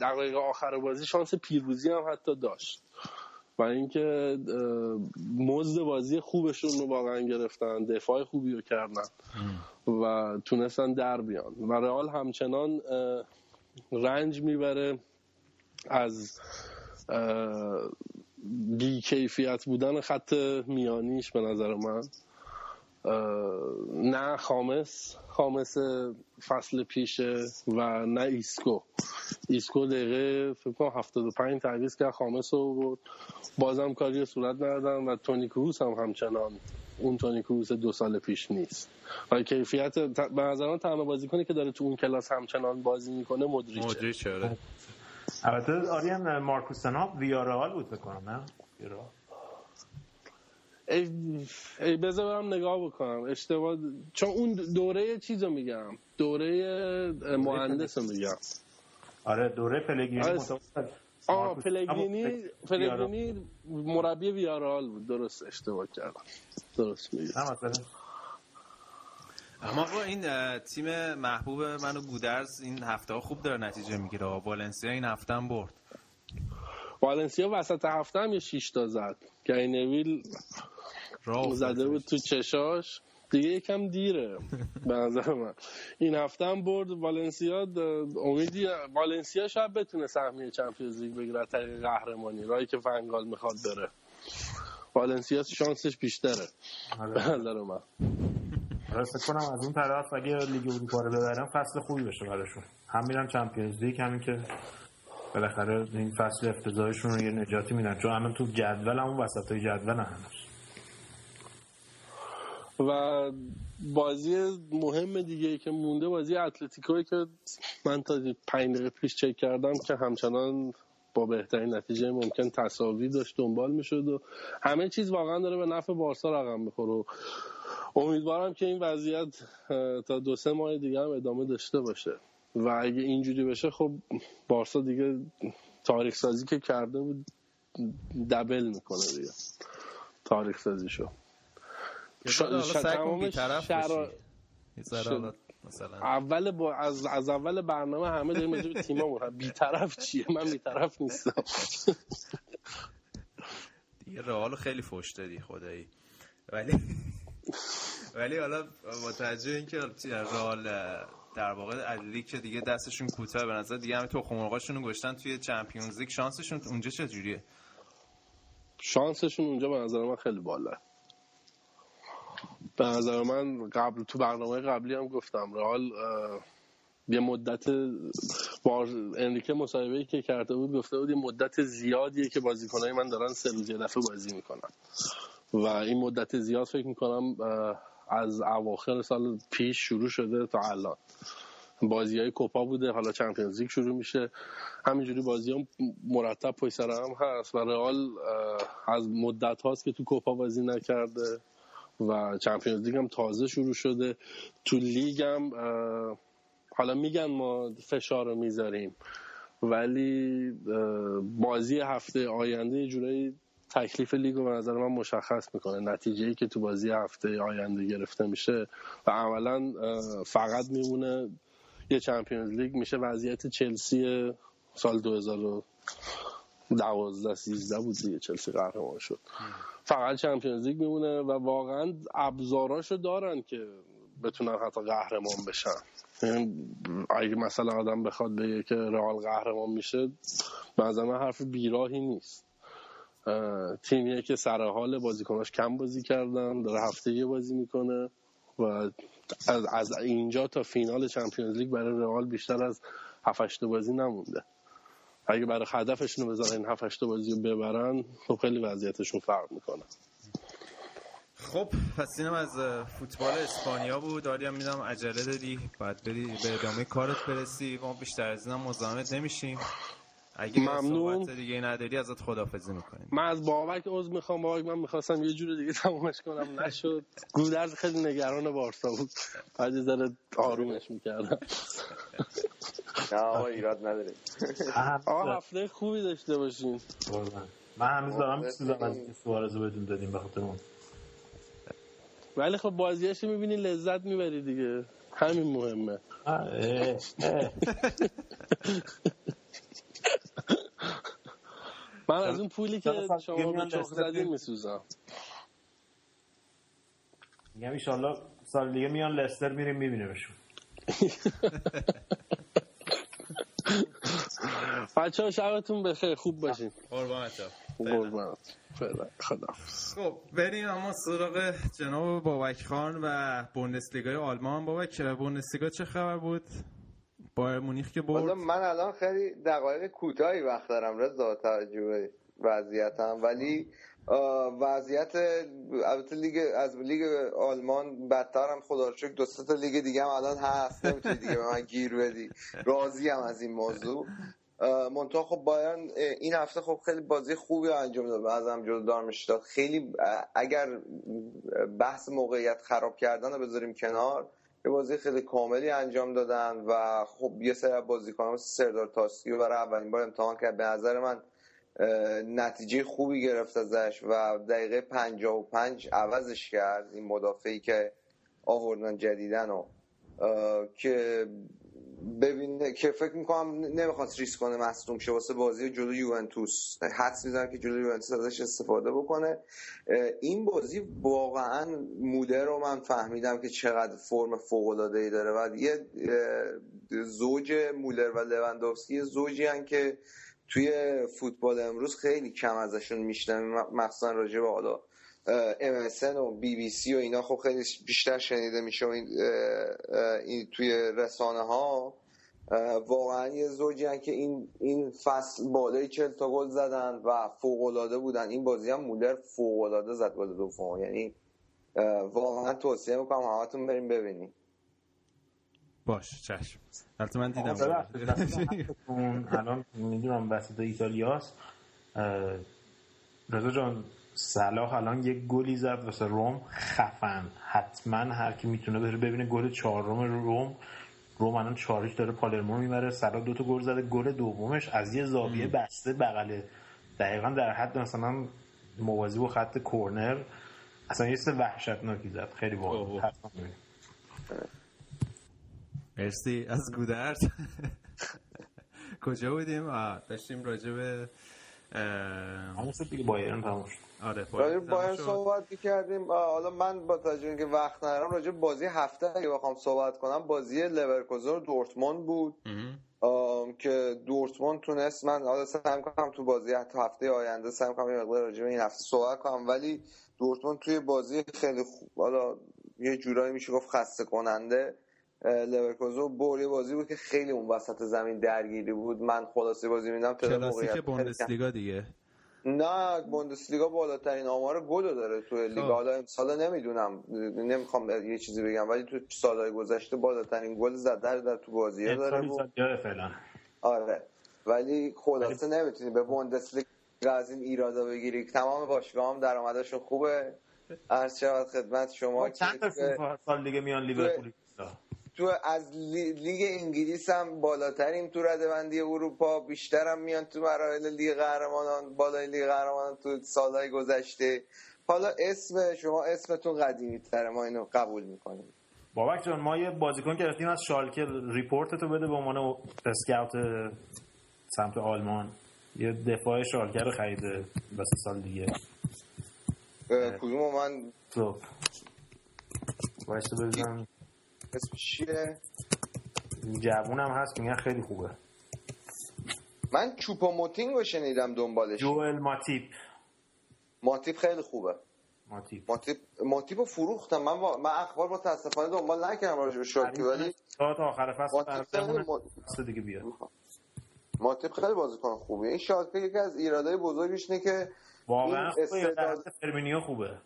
دقیقه آخر بازی شانس پیروزی هم حتی داشت. و اینکه مزد بازی خوبشون رو واقعا گرفتن دفاع خوبی رو کردن و تونستن در بیان. و رئال همچنان رنج می‌بره از بی کیفیت بودن خط میانیش به نظر من. نه خامس خامس فصل پیشه و نه ایسکو. ایسکو دقیقه فکر کنم 75 تعویض کرد خامس رو بود بازم کاری صورت ندادن و تونی کروس هم همچنان اون تونی کروس دو سال پیش نیست. و کیفیت به نظرم تنها بازیکنی که داره تو اون کلاس همچنان بازی می‌کنه مدریچه. مدریچه آره. البته آریان مارکوس سناب ویارال بود بکنم نه؟ ای, بذار برم نگاه بکنم. اشتباه چون اون دوره چیزو میگم. دوره مهندس رو میگم. آره دوره پلگرینی آره. آه پلگرینی پلگرینی مربی ویارال بود. درست اشتباه کردم. درست میگم اما با این تیم محبوب من و گودرز این هفته ها خوب داره نتیجه می‌گیره. والنسیا این هفته هم برد. والنسیا وسط هفته هم یه 6 تا زد. زده بود تو چشاش. دیگه یکم دیره به نظر من. این هفته هم برد والنسیا. امیدی والنسیا شاید بتونه سهمیه چمپیونز لیگ بگیره طریق قهرمانی. راهی که فنگال می‌خواد بره. والنسیا شانسش بیشتره. به نظر من. راست کنم از اون طرف اگه لیگ اروپا رو ببرن فصل خوبی بشه براشون. هم میرن چمپیونز لیگ همین که بالاخره این فصل افتضاحشون رو یه نجاتی میدن. چون الان تو جدول همون وسط های جدول هنوز و بازی مهم دیگه ای که مونده بازی اتلتیکوی که من تا پنج دقیقه پیش چک کردم که همچنان با بهترین نتیجه ممکن تصاوی داشت دنبال می‌شد و همه چیز واقعا داره به نفع بارسا رقم می‌خوره. امیدوارم که این وضعیت تا دو سه ماه دیگه هم ادامه داشته باشه. و اگه اینجوری بشه خب بارسا دیگه تاریخ سازی که کرده بود دبل می‌کنه دیگه. تاریخ سازی شو اول با از, از اول برنامه همه داریم راجع به تیم‌ها بی بی‌طرف چیه؟ من بی‌طرف نیستم. دیگه رئال خیلی فوش دادی خدایی. ولی ولی حالا با توجه اینکه رئال در واقع لیگ که دیگه دستشون کوتاه به نظر دیگه همه تو مرغاشون رو گشتن توی چمپیونز لیگ. شانسشون اونجا چجوریه؟ شانسشون اونجا به نظر من خیلی بالا. به نظر من قبل تو برنامه قبلی هم گفتم رئال یه مدت بار انریکه مصاحبه که کرده بود گفته بود یه مدت زیادیه که بازیکنای من دارن سه روز دفعه بازی می‌کنن. و این مدت زیاد فکر می‌کنم از اواخر سال پیش شروع شده تا الان. بازی های کوپا بوده حالا چمپیونز لیگ شروع میشه. همینجوری بازی هم مرتب پای سر هم هست و رئال از مدت هاست که تو کوپا بازی نکرده. و چمپیونز لیگ هم تازه شروع شده. تو لیگ هم حالا میگن ما فشار رو می‌ذاریم ولی بازی هفته آینده یه جورایی تکلیف لیگ رو به نظر من مشخص می‌کنه. نتیجه ای که تو بازی هفته آینده گرفته میشه و عملا فقط میمونه یه چمپیونز لیگ میشه وضعیت چلسی سال 2012 13 بود دیگه چلسی قهرمان شد. فقط چمپیونز لیگ میمونه و واقعا ابزاراشو دارن که بتونن حتی قهرمان بشن. یعنی اگه مثلا آدم بخواد بگه که رئال قهرمان میشه من حرف بیراهی نیست. تیمیه که سر حال بازیکناش کم بازی کردن داره هفته یه بازی می‌کنه و از, از اینجا تا فینال چمپیونز لیگ برای رئال بیشتر از 7 بازی نمونده. اگه برای هدفشون رو بذارن این 7 بازی رو ببرن خب خیلی وضعیتشون فرق می‌کنه. خب پس اینم از فوتبال اسپانیا بود. هم میدم عجله داری؟ باید بری به ادامه کارت برسی. ما بیشتر از اینم مزاحمت نمیشیم. اگه ممنون. دیگه نداری ازت خدافظی می‌کنیم. من از بابک عذر می‌خوام. بابک من می‌خواستم یه جور دیگه تمامش کنم. نشد. گودرز خیلی نگران بارسا بود. بعد ذره آرومش می‌کردم. نه آقا ایراد نداره. آقا هفته خوبی داشته باشین. من هنوز دارم میسوزم از این سوارزو بدون دادیم بخاطر اون ولی خب بازیاشو می‌بینی لذت می‌بری دیگه. همین مهمه. من از اون پولی که شما به چخ زدین میسوزم. میگم ایشالله سال دیگه میان لستر میریم میبینیمشون. بچه ها شبتون بخیر. خوب باشین. قربانت قربانت. فعلا خدا. خب بریم اما سراغ جناب بابک خان و بوندسلیگای آلمان. بابک بوندسلیگا چه خبر بود؟ بایر مونیخ که برد. من الان خیلی دقایق کوتاهی وقت دارم رضا توجه وضعیتم ولی وضعیت البته لیگ از لیگ آلمان بدتر هم خدا رو شکر دو تا لیگ دیگه هم الان هست. نمی‌تونی دیگه به من گیر بدی. راضی هم از این موضوع. منتها خب بایرن این هفته خب خیلی بازی خوبی انجام داد بعضم جلو دارمشتاد خیلی اه، اگر بحث موقعیت خراب کردن رو بذاریم کنار یه بازی خیلی کاملی انجام دادن و خب یه سری از بازیکنان سردار رو برای اولین بار امتحان کرد. به نظر من نتیجه خوبی گرفت ازش و دقیقه 55 عوضش کرد این مدافعی که آوردن جدیدن و که ببینه که فکر می‌کنم نمی‌خواست ریسک کنه مصدوم شه واسه بازی جلو یوونتوس. حدس می‌زنم که جلو یوونتوس ازش استفاده بکنه. این بازی واقعا مولر رو من فهمیدم که چقدر فرم فوق العاده ای داره. و یه زوج مولر و لوندوفسکی یه زوجی هن که توی فوتبال امروز خیلی کم ازشون میشنم مخصوصا راجع به حالا. MSN و بی بی سی و اینا خب خیلی بیشتر شنیده میشه و این, این توی رسانه ها واقعا یه زوجی هن که این این فصل بالای 40 تا گل زدن و فوق العاده بودن. این بازی هم مولر فوق العاده زد گل دوم. یعنی واقعا توصیه می‌کنم همتون بریم ببینیم. باش چشم. البته من دیدم. الان می‌دونم وسط ایتالیاست. رضا جان صلاح الان یک گلی زد واسه روم. خفن. حتما هر کی می‌تونه بره ببینه گل چهارم روم. روم الان چاریش داره پالرمو می‌بره. صلاح دو تا گل زده. گل دومش از یه زاویه بسته بغل دقیقا در حد مثلا موازی با خط کورنر. اصلا یه چیز وحشتناکی زد. خیلی باحال. مرسی. از گودرز کجا بودیم؟ آه، داشتیم راجع به همون دیگه بایرن تموم شد. آره تموم شد. صحبت کردیم حالا من با توجه اینکه وقت ندارم راجع بازی هفته اگه بخوام صحبت کنم بازی لورکوزن و دورتموند بود. آم، که دورتموند تونست من حالا سعی کنم تو بازی حتی هفته آینده سعی کنم یه مقدار راجع به این هفته صحبت کنم ولی دورتموند توی بازی خیلی خوب حالا یه جورایی میشه گفت خسته کننده بر یه بازی بود که خیلی اون وسط زمین درگیری بود. من خلاصه بازی میدم کلاسیک بوندسلیگا دیگه. نه بوندسلیگا بالاترین آمار گل داره تو لیگ. خب. حالا امسال نمی‌دونم نمی‌خوام یه چیزی بگم ولی تو سالهای گذشته بالاترین گل زده در تو بازی داره و ایتالیا فعلا. آره. ولی خلاصه نمی‌تونی به بوندسلیگا از این ایرادا بگیری. تمام باشگاه هم درآمدشون خوبه. عرض شود خدمت شما چند تا سال دیگه میان لیورپول تو از لی- لیگ انگلیس هم بالاتریم تو ردبندی اروپا بیشترم میان تو مراحل لیگ قهرمانان بالای لیگ قهرمانان تو سالهای گذشته. حالا اسم شما اسمتون قدیمی تره ما اینو قبول می‌کنیم. بابک جان ما یه بازیکن گرفتیم از شالکه. report تو بده به عنوان اسکاوت سمت آلمان. یه دفاع شالکه رو خریده واسه سال دیگه. کدوم من تو واسه بزنم اسم چیه؟ جوون هم هست میگن خیلی خوبه. من چوپاموتینگ رو شنیدم دنبالش. جوئل ماتیپ. ماتیپ خیلی خوبه. ماتیپ. ماتیپ ماتیپ رو فروختم. من با... من اخبار متاسفانه دنبال نکردم راجع به شالکه ولی تا آخر فصل ماتیپ دیگه بیاد ماتیپ خیلی بازیکن خوبیه. این شالکه یکی از ایرادای بزرگش اینه که واقعا استعداد- فرمینیو خوبه.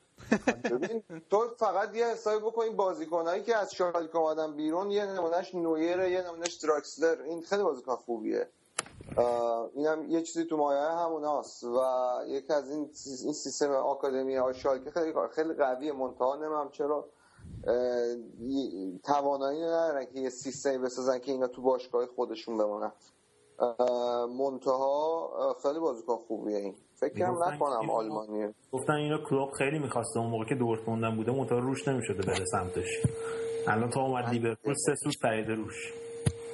ببین تو فقط یه حسابی بکن بازیکنایی که از شالکه اومدن بیرون یه نمونهش نویره یه نمونهش دراکسلر. این خیلی بازیکن خوبیه. اینم یه چیزی تو مایه همون هست و یکی از این این سیستم آکادمی های شالکه خیلی خیلی قویه. منتها نمیم چرا توانایی ندارن که یه سیستمی بسازن که اینا تو باشگاه خودشون بمونن. منتها خیلی بازیکن خوبیه این. فکر کنم می‌گفتن نکنم آلمانیه گفتن اینو کلوب خیلی می‌خواسته اون موقع که دورتموند بوده منتها روش نمی‌شده بره سمتش. الان تا اومد لیورپول سه سوت پریده روش.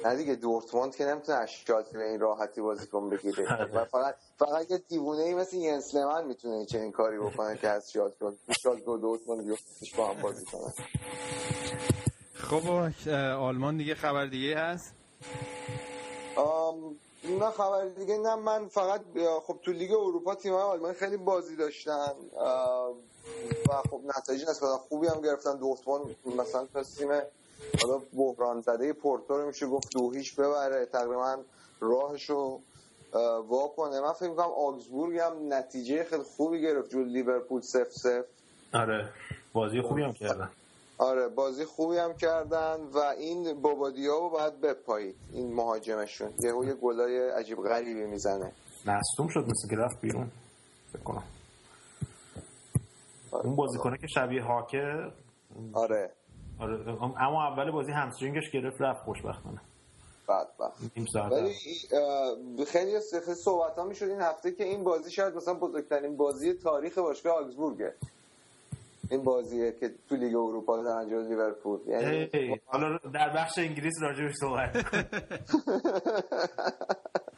نه دیگه دورتموند که نمی‌تونه شالکه به این راحتی بازیکن بگیره. و فقط فقط یه دیوونه ای مثل ینس لمن می‌تونه چنین کاری بکنه که از شالکه شالکه و دورتموند بیفتش با هم بازی کنن خب آلمان دیگه خبر دیگه هست؟ آم، نه خبر دیگه نه من فقط خب تو لیگ اروپا تیم آلمان خیلی بازی داشتن. و خب نتایج نسبتا خوبی هم گرفتن. دورتموند مثلا تا تیم حالا بحران زده پورتو رو میشه گفت دو هیچ ببره. تقریبا راهشو وا کنه. من فکر می‌کنم آگزبورگ هم نتیجه خیلی خوبی گرفت. جو لیورپول سف سف آره. بازی خوبی هم کردن. آره بازی خوبی هم کردن و این بابادیا رو باید بپایید این مهاجمشون. یه یه گلای عجیب غریبی می‌زنه. مصدوم شد مثل که رفت بیرون. فکر کنم. اون بازیکنه که شبیه هاکه آره. آره اما اول بازی همسترینگش گرفت رفت خوشبختانه. ولی خیلی خیلی صحبت ها می‌شد این هفته که این بازی شاید مثلا بزرگترین بازی تاریخ باشگاه آگزبورگه این بازیه که تو لیگ اروپا در جلوی لیورپول. یعنی حالا در بخش انگلیس راجعش صحبت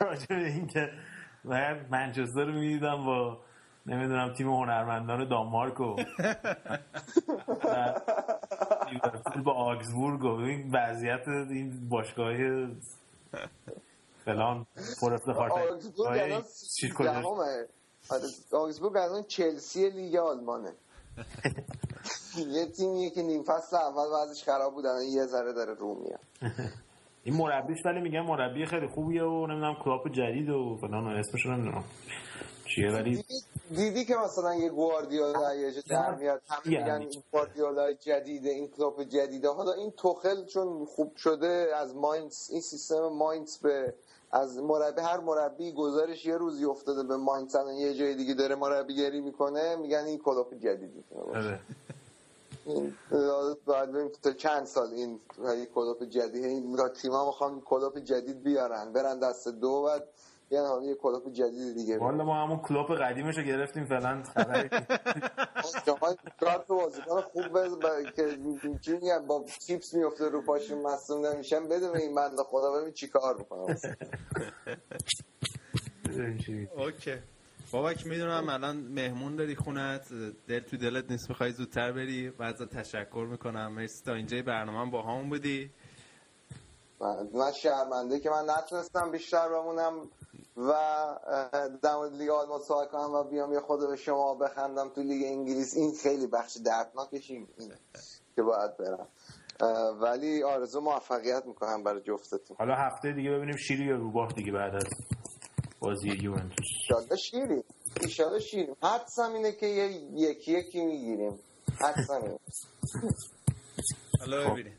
راجع به اینکه من منچستر رو می‌دیدم با نمی‌دونم تیم هنرمندان دانمارک و لیورپول با آگزبورگ و این وضعیت این باشگاه فلان پر افتخار آگسبورگ الان چلسی لیگ آلمانه. یه تیمیه که نیم فصل اول وضعش خراب بود یه ذره داره رو میاد. این مربیش ولی میگن مربی خیلی خوبیه و نمی‌دونم کلاپ جدید و فلان اسمش نمی‌دونم. چیه ولی دیدی که مثلا یه گواردیولا یه در میاد. هم میگن این گواردیولا جدیده این کلاپ جدیده. حالا این توخل چون خوب شده از ماینز این سیستم ماینز به از مربی هر مربی گزارش یه روزی افتاده به ماینز یه جای دیگه داره مربیگری می‌کنه میگن این کلوب جدیدی این باید بریم تا چند سال این کلوب جدید این تیم‌ها می‌خوان کلوب جدید بیارن برن دست دو بعد یعنی یه کلوپ جدید دیگه والا ما همون کلوپ قدیمش رو گرفتیم فعلا خبری. شما کارت بازیکن خوب که چی میگن با چیپس میفته رو پاشون مصدوم نمیشن بده به این بنده خدا ببین چی کار می‌کنم. اوکی. بابک می‌دونم الان مهمون داری خونت دل تو دلت نیست می‌خوای زودتر بری و ازت تشکر می‌کنم. مرسی تا اینجای برنامه باهامون بودی. من شرمنده که من نتونستم بیشتر بمونم. و در مورد لیگ آلمان صحبت کنم و بیام یه خود به شما بخندم تو لیگ انگلیس. این خیلی بخش دردناکش این که باید برم. ولی آرزو موفقیت می‌کنم برای جفتتون. حالا هفته دیگه ببینیم شیری یا روباه دیگه بعد از بازی یوونتوس. ایشالله شیری ایشالله شیری حدسم اینه که یه یکی یکی می‌گیریم. حدسم اینه. حالا ببینیم.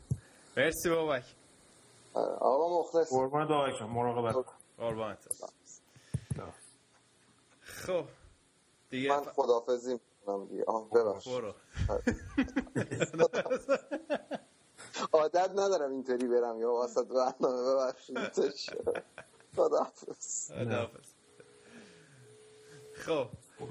مرسی بابک. آقا مخلص. قربان دعای کن مراقبت قربانت خب دیگه من خدافزی می‌کنم دیگه. آه ببخش عادت ندارم اینطوری برم یا واسط برنامه ببخشید. خدافز خب.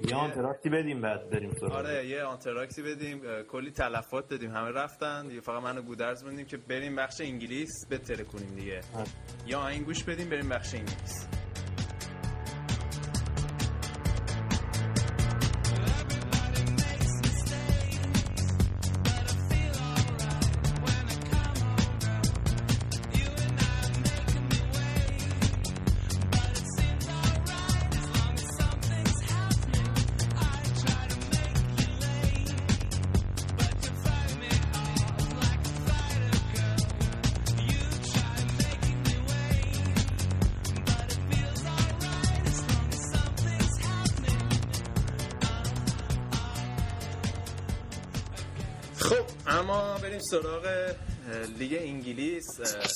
یه آنتراکتی بدیم بعد بریم سراغ. آره یه آنتراکتی بدیم. کلی تلفات دادیم. همه رفتن. دیگه فقط منو گودرز موندیم که بریم بخش انگلیس بتره کنیم دیگه یا این گوش بدیم بریم بخش انگلیس.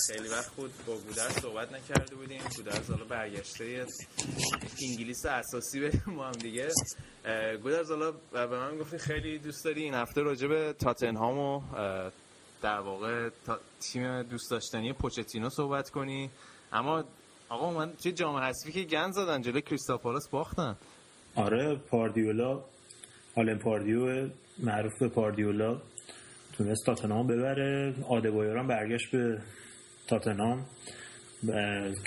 خیلی وقت خود با گودر صحبت نکرده بودیم. گودر حالا برگشته انگلیس اساسی بریم ما هم دیگه. گودر حالا به من گفتی خیلی دوست داری این هفته راجع به تاتنهام و در واقع تیم دوست داشتنی پوچتینو صحبت کنی. اما آقا من چه جام حذفی که گند زدن جلوی کریستاپالاس باختن. آره پاردیولا آلن پاردیو معروف به پاردیولا. تونست تاتنام ببره. آدبایور برگشت به تاتنام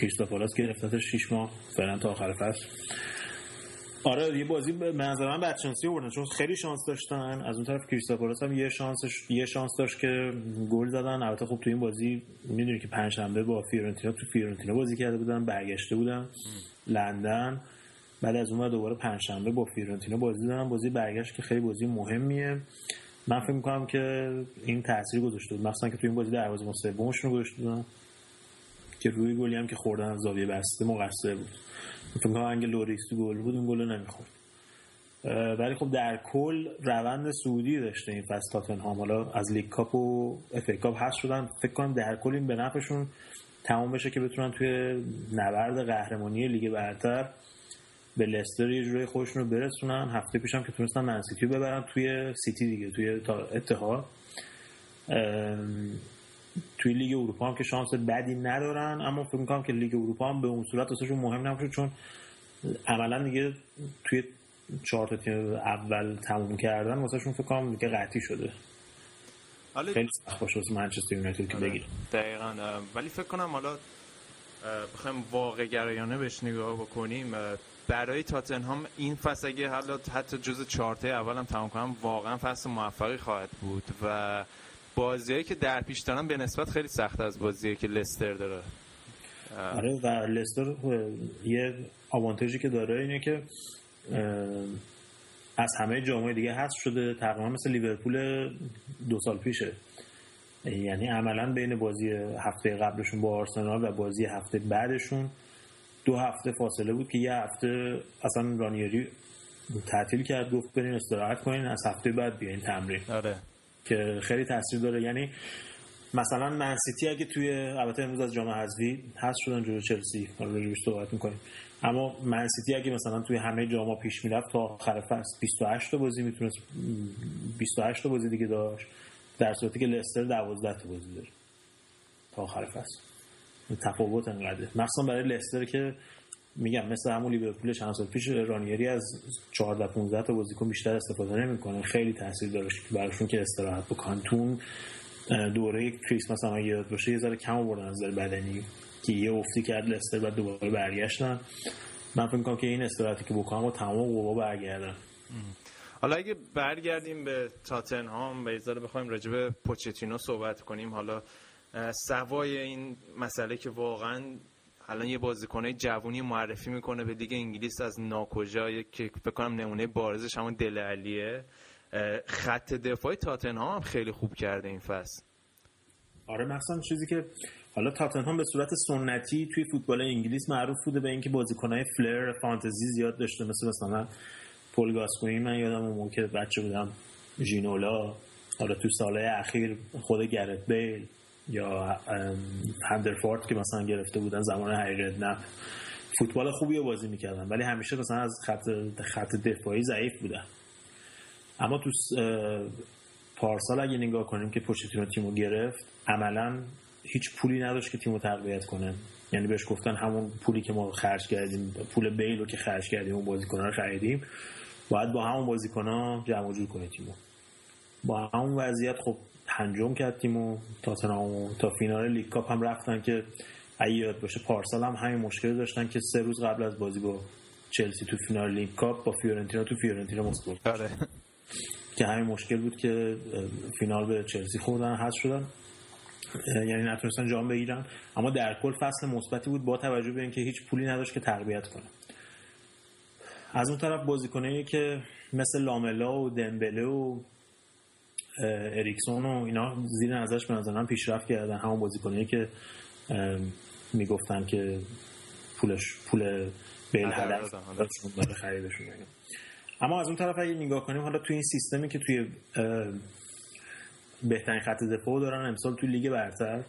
کریستال پالاس گرفتتش 6 ماه. فعلا تا آخر فصل. آره یه بازی به نظر من بدشانسی آوردن چون خیلی شانس داشتن. از اون طرف کریستال پالاس هم یه شانسش یه شانس داشت که گل زدن. البته خب تو این بازی می‌دونی که پنجشنبه با فیورنتینا تو فیورنتینا بازی کرده بودن برگشته بودن. لندن. بعد از اون دوباره پنجشنبه با فیورنتینا بازی دارن بازی برگشت که خیلی بازی مهمیه. من فکر می‌کنم که این تاثیر گذاشته بود. مثلا که تو این بازی دروازه‌بان سومشون رو گذاشته بودن. که روی گلی هم که خوردن از زاویه بسته مقصر بود. فکر کنم اگه لوریس گلر بود اون گل نمی‌خورد. ولی خب در کل روند صعودی داشته این فصل تاتنهام. حالا از لیگ کاپ و اف کاپ هست شدن. فکر کنم در کل این به نفعشون تمام بشه که بتونن توی نبرد قهرمانی لیگ برتر به لستر یه جوری خودشون رو برسونن. هفته پیشم که تونستن من سیتی ببرن توی سیتی دیگه توی اتحاد. توی لیگ اروپا هم که شانس بدی ندارن اما فکر می‌کنم که لیگ اروپا هم به اون صورت واسهشون مهم نباشه چون عملا دیگه توی چهار تا تیم اول تموم کردن واسهشون فکر کنم دیگه قطعی شده. خیلی سخت باشه واسه منچستر یونایتد که بگیره دقیقاً. ولی فکر کنم حالا بخوایم واقع گرایانه بهش نگاه بکنیم برای تاتنهام این فصل اگه حالا حتی جز چهارته اول هم تمام کنم واقعا فصل موفقی خواهد بود و بازیایی که در پیش دارن به نسبت خیلی سخت از بازی که لستر داره. آره و لستر یه آوانتجی که داره اینه که از همه جامعه دیگه هست شده تقریبا مثل لیورپول دو سال پیشه. یعنی عملا بین بازی هفته قبلشون با آرسنال و بازی هفته بعدشون دو هفته فاصله بود که یه هفته اصلا رانیری تعطیل کرد گفت برین استراحت کنین از هفته بعد بیاین تمرین. آره. که خیلی تاثیر داره. یعنی مثلا منسیتی اگه توی البته امروز از جام حذفی هست شدن جلو چلسی حالا روش صحبت می‌کنیم. اما منسیتی اگه مثلا توی همه جاما پیش می‌رفت تا آخر فصل 28 تا بازی می‌تونست 28 تا بازی دیگه داشت در صورتی که لستر 12 تا بازی داره تا آخر فصل. تفاوت انقدره. مخصوصا برای لستر که میگم مثل همون لیورپول چند سال پیش رانیری از 14 15 تا بازیکن بیشتر استفاده نمی‌کنه. خیلی تاثیر داره براشون که استراحت بکنن تون دوره کریسمس هم یاد باشه یه ذره کم آوردن از نظر بدنی که یه افتی کرد لستر بعد دوباره برگشتن. من فکر می‌کنم که این استراحتی که بکنم و تمام قوا برگردن. حالا اگه برگردیم به تاتنهام یه ذره بخوایم راجع به پوچتینو صحبت کنیم حالا سوای این مسئله که واقعا الان یه بازیکنه جوونی معرفی می‌کنه به لیگ انگلیس از ناکجا که فکر کنم نمونه بارزش همون دل علیه. خط دفاعی تاتنهام هم خیلی خوب کرده این فصل. آره مثلا چیزی که حالا تاتنهام به صورت سنتی توی فوتبال انگلیس معروف بوده به اینکه بازیکنهای فلر فانتزی زیاد داشته مثل مثلا پول گاسکوینی من یادم اون موقع بچه بودم ژینولا حالا تو سالهای اخیر خود گرت بیل. یا هندرفورد که مثلا گرفته بودن زمان هری نه فوتبال خوبی بازی می‌کردن ولی همیشه مثلا از خط خط دفاعی ضعیف بودن. اما تو پارسال اگه نگاه کنیم که پوچتینو تیمو گرفت عملا هیچ پولی نداشت که تیمو تقویت کنه. یعنی بهش گفتن همون پولی که ما خرج کردیم پول بیل رو که خرج کردیم اون بازیکن‌ها رو خریدیم. باید با همون بازیکن‌ها جمع جور کنه تیمو. با همون وضعیت خب پنجم کرد تیمو تاتنهام تا فینال League Cup هم رفتن که اگه یاد باشه پارسال هم همین مشکل داشتن که سه روز قبل از بازی با چلسی تو فینال League Cup با فیورنتینا تو فیورنتینا مسکو آره. که همین مشکل بود که فینال به چلسی خوردن هست شدن. یعنی نتونستن جام بگیرن. اما در کل فصل مثبتی بود با توجه به اینکه هیچ پولی نداشت که تربیت کنه. از اون طرف بازیکنایی که مثل لاملا و دمبله و اریکسون و اینا زیر نظرش به نظر من پیشرفت کردن. همون بازیکنایی که می‌گفتن که پولش پول بیل هدف برای خریدشون اما از اون طرف اگه نگاه کنیم حالا توی این سیستمی که توی بهترین خط دفاع دارن امسال توی لیگ برتر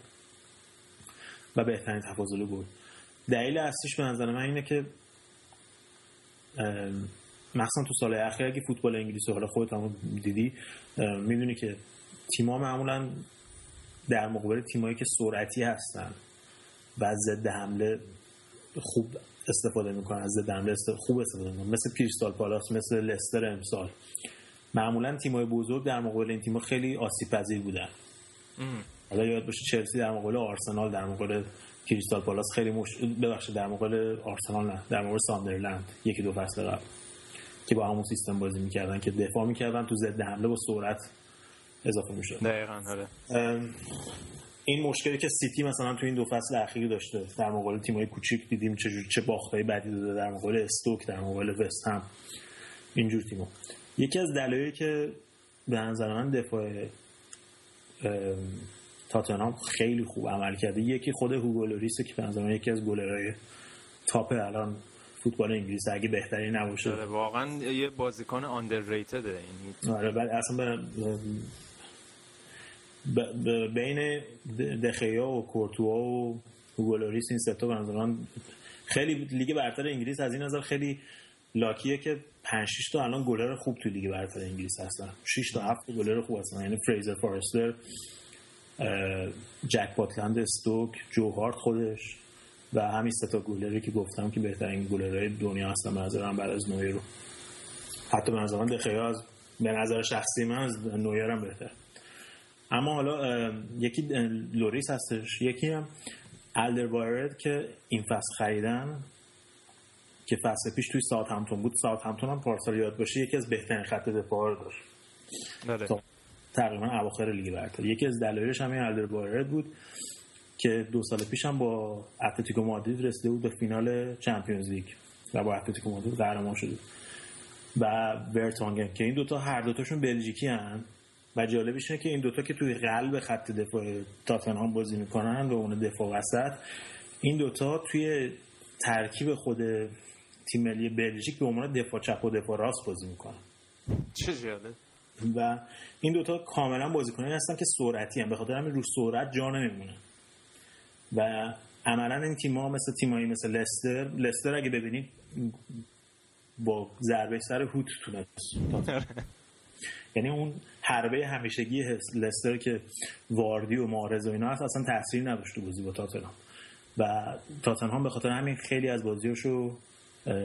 و بهترین تفاضل گل. دلیل اصلیش به نظر من اینه که مخصوصا تو سال اخیر اگه فوتبال انگلیسی حالا خودت هم دیدی می‌دونی که تیما معمولا در مقابل تیمایی که سرعتی هستن و ضد حمله خوب استفاده می‌کنن از ضد حمله خوب استفاده می‌کنن. مثل کریستال پالاس مثل لستر امسال. معمولا تیمای بزرگ در مقابل این تیم‌ها خیلی آسیب پذیر بودن حالا یاد باشه چلسی در مقابل آرسنال در مقابل کریستال پالاس خیلی مش... ببخشید در مقابل آرسنال نه در مقابل ساندرلند یکی دو فصل قبل. که با همون سیستم بازی می‌کردن که دفاع می‌کردن تو ضد حمله با سرعت اضافه می‌شد. دقیقا آره. این مشکلی که سیتی مثلا تو این دو فصل اخیر داشته در مقابل تیمای کوچیک دیدیم چه چه باختای بدی داده در مقابل استوک در مقابل وست هم. اینجور تیمو یکی از دلایلی که به نظر من دفاع تاتنهام خیلی خوب عمل کرده یکی خود هوگو که به نظر من یکی از گلرهای تاپ الان فوتبال انگلیس اگه بهتری نباشه. آره واقعا یه بازیکن آندرریتده این آره ولی اصلا به بین دخیا و کورتوا و هوگولوریس این ستا به نظر خیلی لیگ برتر انگلیس از این نظر خیلی lucky ه که 5 6 تا الان گلر خوب تو لیگ برتر انگلیس هستن. 6 تا 7 گلر خوب هستن. یعنی فریزر فارستر جک باتلند استوک جو هارت خودش. و همین سه تا گلری که گفتم که بهترین گلرهای دنیا هستن به نظرم بعد از نویر رو. حتی به نظر من دخیا از به نظر شخصی من از نویرم بهتر. اما حالا یکی لوریس هستش. یکی هم الدر که این فصل خریدن که فصل پیش توی ساوتهمپتون بود. ساوتهمپتون هم پارسال یاد باشه یکی از بهترین خط دفاع رو داشت. بله. تقریبا اواخر لیگ برتر. یکی از دلایلش همین الدر بود. که دو سال پیش هم با اتلتیکو مادرید رسیده بود به فینال Champions League و با اتلتیکو مادرید قهرمان شده و ورتانگن که این دوتا هر دوتاشون بلژیکی هن و جالبش اینه که این دوتا که توی قلب خط دفاع تاتنهام بازی می‌کنن و اون دفاع وسط این دوتا توی ترکیب خود تیم ملی بلژیک به عنوان دفاع چپ و دفاع راست بازی می‌کنن. چه جالب. و این دوتا کاملا بازیکنانی هستن که سرعتی هم به خاطر همین رو سرعت جا نمیمونه و عملا این تیم ها مثل تیمایی مثل لستر لستر اگه ببینید با ضربه سر هوت تونست. یعنی اون حربه همیشگی لستر که واردی و مارز و اینا هست اصلا تاثیر نداشت تو بازی با تاتنهام. و تاتنهام به خاطر همین خیلی از بازیاشو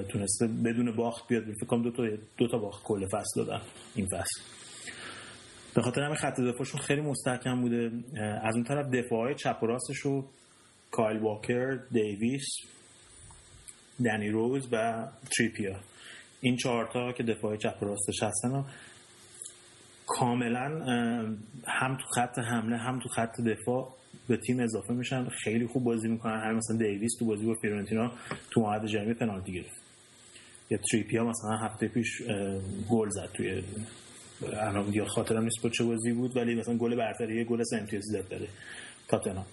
تونسته بدون باخت بیاد. فکر کنم دو تا دو تا باخت کل فصل دادن این فصل. به خاطر همین خط دفاعشون خیلی مستحکم بوده. از اون طرف دفاعهای چپ و راستش رو کایل واکر دیویس دنی روز و تریپیا. این چهارتا که دفاع چپ و راستش هستن کاملا هم تو خط حمله هم تو خط دفاع به تیم اضافه میشن. خیلی خوب بازی می‌کنن. هم مثلا دیویس تو بازی با فیورنتینا تو معهد جمعی پنالتی گرفت. یا تریپیا مثلا هفته پیش گل زد توی الان خاطرم نیست با چه بازی بود ولی مثلا گل برتری گل امتیازی زد داره تاتنهام.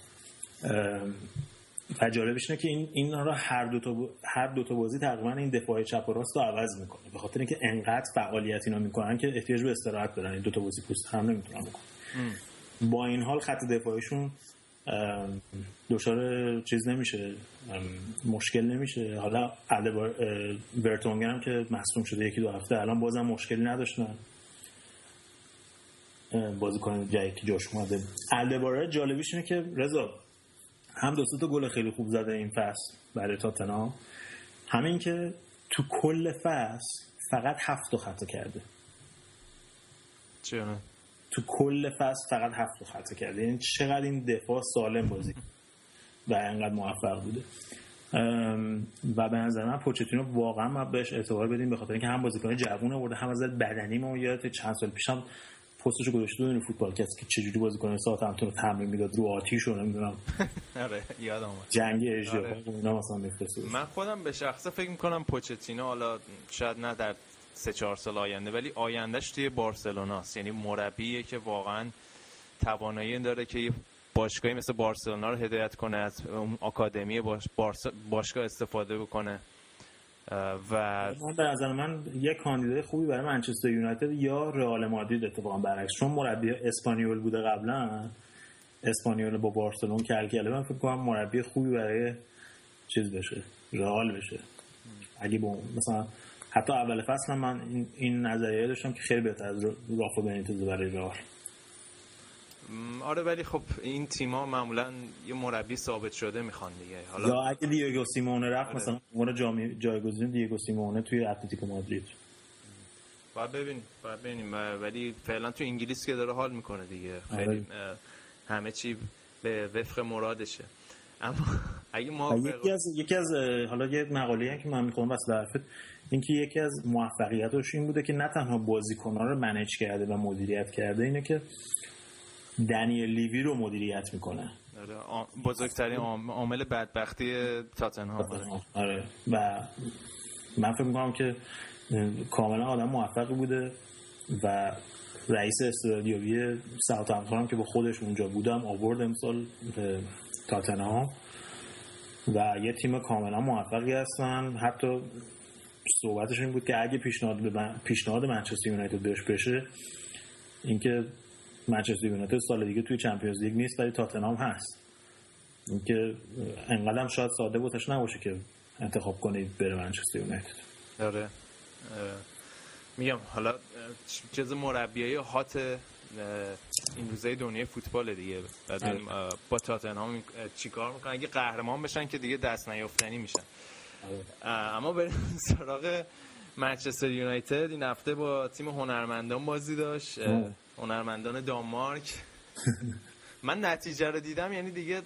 و جالبش اینه که این این را هر دو تا هر دو تا بازی تقریبا این دفاع چپ و راست رو عوض می‌کنه. به خاطر اینکه انقدر فعالیت اینا می‌کنن که احتیاج به استراحت دارن. این دو تا بازی پوست هم نمی‌تونن بکنن. با این حال خط دفاعشون دچار چیز نمیشه. مشکل نمیشه. حالا برتونگن هم که مصدوم شده یکی دو هفته الان بازم مشکلی نداشتن. بازیکن جایی که جاش اومده. الدباره جالبیش اینه که رضا هم دو تا گل خیلی خوب زده این فصل برای تاتنهام. همین که تو کل فصل فقط هفت تا خطا کرده. چرا؟ تو کل فصل فقط هفت تا خطا کرده. یعنی چقدر این دفاع سالم بازی و انقدر موفق بوده. و به نظر من پوچتینو واقعا ما بهش اعتبار بدیم به خاطر اینکه هم بازیکن جوون آورده هم از بدنی ما یادت چند سال پیشم پستشو گذاشته بود فوتبال کسی که چجوری بازیکن ساعت همتون رو تمرین می‌داد رو آتیش رو نمی‌دونم. آره یادم اومد. جنگ اجرا آره. اینا مثلا میفرسته من خودم به شخصه فکر می‌کنم پوچتینو حالا شاید نه در سه چهار سال آینده ولی آیندهش توی بارسلوناست. یعنی مربیه که واقعا توانایی داره که باشگاهی مثل بارسلونا رو هدایت کنه از اون آکادمی باش باشگاه استفاده بکنه. و به نظر من یک کاندیدای خوبی برای منچستر یونایتد یا رئال مادرید اتفاقا برعکس. چون مربی اسپانیول بوده قبلا اسپانیول با بارسلون کل کله من فکر کنم مربی خوبی برای چیز بشه رئال بشه. اگه با مثلا حتی اول فصل من این, این نظریه داشتم که خیلی بهتر از رافا بنیتز برای رئال. آره ولی خب این تیما معمولا یه مربی ثابت شده می‌خوان دیگه. حالا یا اگه دیگو سیمونه رفت آره. مثلا عنوان جایگزین دیگو سیمونه توی اتلتیکو مادرید. باید ببینیم باید ببینیم. ولی فعلا تو انگلیس که داره حال می‌کنه دیگه. خیلی آره. همه چی به وفق مرادشه. اما اگه موافق یکی از یکی از حالا یه مقاله که من می‌خوام واسه حرفت اینکه یکی از موفقیتاش این بوده که نه تنها بازیکن‌ها رو منیج کرده و مدیریت کرده اینه که دنیل لیوی رو مدیریت می‌کنه. آره، بزرگترین عام- عامل بدبختی تاتنهام. آره. آره. و من فکر می‌کنم که کاملا آدم موفقی بوده و رئیس استراتژی ساوثهامپتون هم که با خودش اونجا بودم آورد امسال به تاتنهام. و یه تیم کاملا موفقی هستن. حتی صحبتش این بود که اگه پیشنهاد به من- پیشنهاد منچستر یونایتد بهش بشه اینکه منچستر یونایتد سال دیگه توی چمپیونز لیگ نیست ولی تاتنهام هست. اینکه انقدر هم شاید ساده واسش نباشه که انتخاب کنید بره منچستر یونایتد. آره. میگم حالا چیز مربیای هات این روزای دنیای فوتبال دیگه. بعد اه، با تاتنهام چیکار می‌کنن؟ اگه قهرمان بشن که دیگه دست نیافتنی میشن. اه، اما بریم سراغ منچستر یونایتد. این هفته با تیم هنرمندان بازی داشت. هنرمندان دانمارک. من نتیجه رو دیدم یعنی دیگه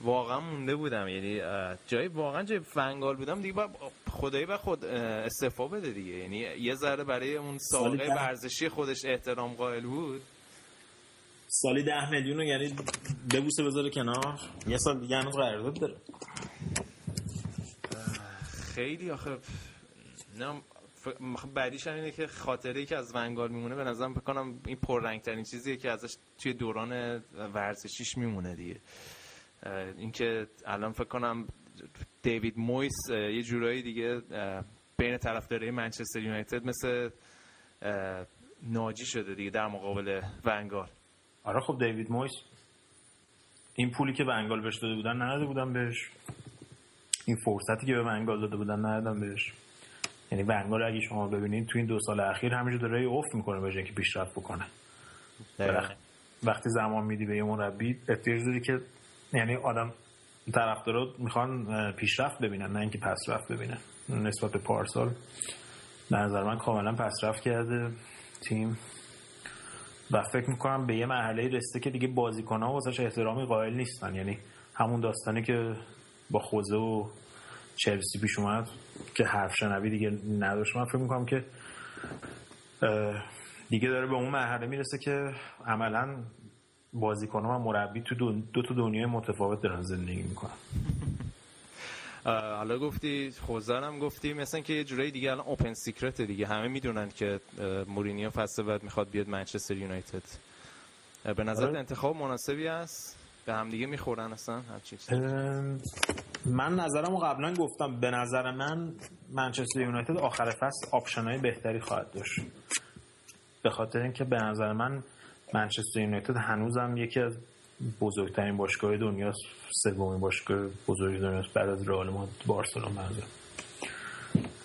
واقعا مونده بودم. یعنی جای واقعا جای فنگال بودم دیگه باید خدایی به خود اه، استعفا بده دیگه. یعنی یه ذره برای اون سابقه ده. ورزشی خودش احترام قائل بود. سالی ده میلیون رو یعنی ببوسه بذاره کنار. یه سال دیگه هنوز قرارداد داره. خیلی آخه نه ف- بعدیش هم اینه که خاطره ای که از ونگال میمونه به نظرم بکنم این پررنگ ترین چیزیه که ازش توی دوران ورزشیش میمونه دیگه. اینکه الان فکر کنم دیوید مویس یه جورایی دیگه بین طرفدارای منچستر یونایتد مثل ناجی شده دیگه در مقابل ونگال آره خب دیوید مویس این پولی که به انگال بهش داده بودن نداده بودن بهش. این فرصتی که به انگال داده بودن ندادن بهش. یعنی ونگال اگه شما ببینید تو این دو سال اخیر همینجور داره افت می‌کنه به اینکه پیشرفت بکنه. وقت- وقتی زمان میدی به یه مربی احتیاج داری که یعنی آدم طرفدارا می‌خوان پیشرفت ببینن نه اینکه پسرفت ببینن. نسبت به پارسال به نظر من کاملا پسرفت کرده تیم. و فکر می‌کنم به یه مرحله رسیده که دیگه بازیکن ها واسش احترامی قائل نیستن. یعنی همون داستانی که با خوزه و چلسی پیش اومد که حرف شنوی دیگه نداشت. من فکر می‌کنم که دیگه داره به اون مرحله می‌رسه که عملا بازیکن و مربی تو دو, دو تا دنیای متفاوت دارن زندگی می‌کنن. حالا گفتی خوزه رو هم گفتی مثلا که یه جورایی دیگه الان open secret ه دیگه. همه می‌دونن که مورینیو فصل بعد می‌خواد بیاد منچستر یونایتد. به نظر آره. انتخاب مناسبی است؟ به هم دیگه می‌خورن اصلا چیزی؟ ام، من نظرم رو قبلا گفتم. به نظر من منچستر یونایتد آخر فصل option های بهتری خواهد داشت. به خاطر اینکه به نظر من منچستر یونایتد هنوزم یکی از بزرگترین باشگاه دنیاست. سومین باشگاه بزرگ دنیاست بعد از رئال مادرید بارسلونا منظورم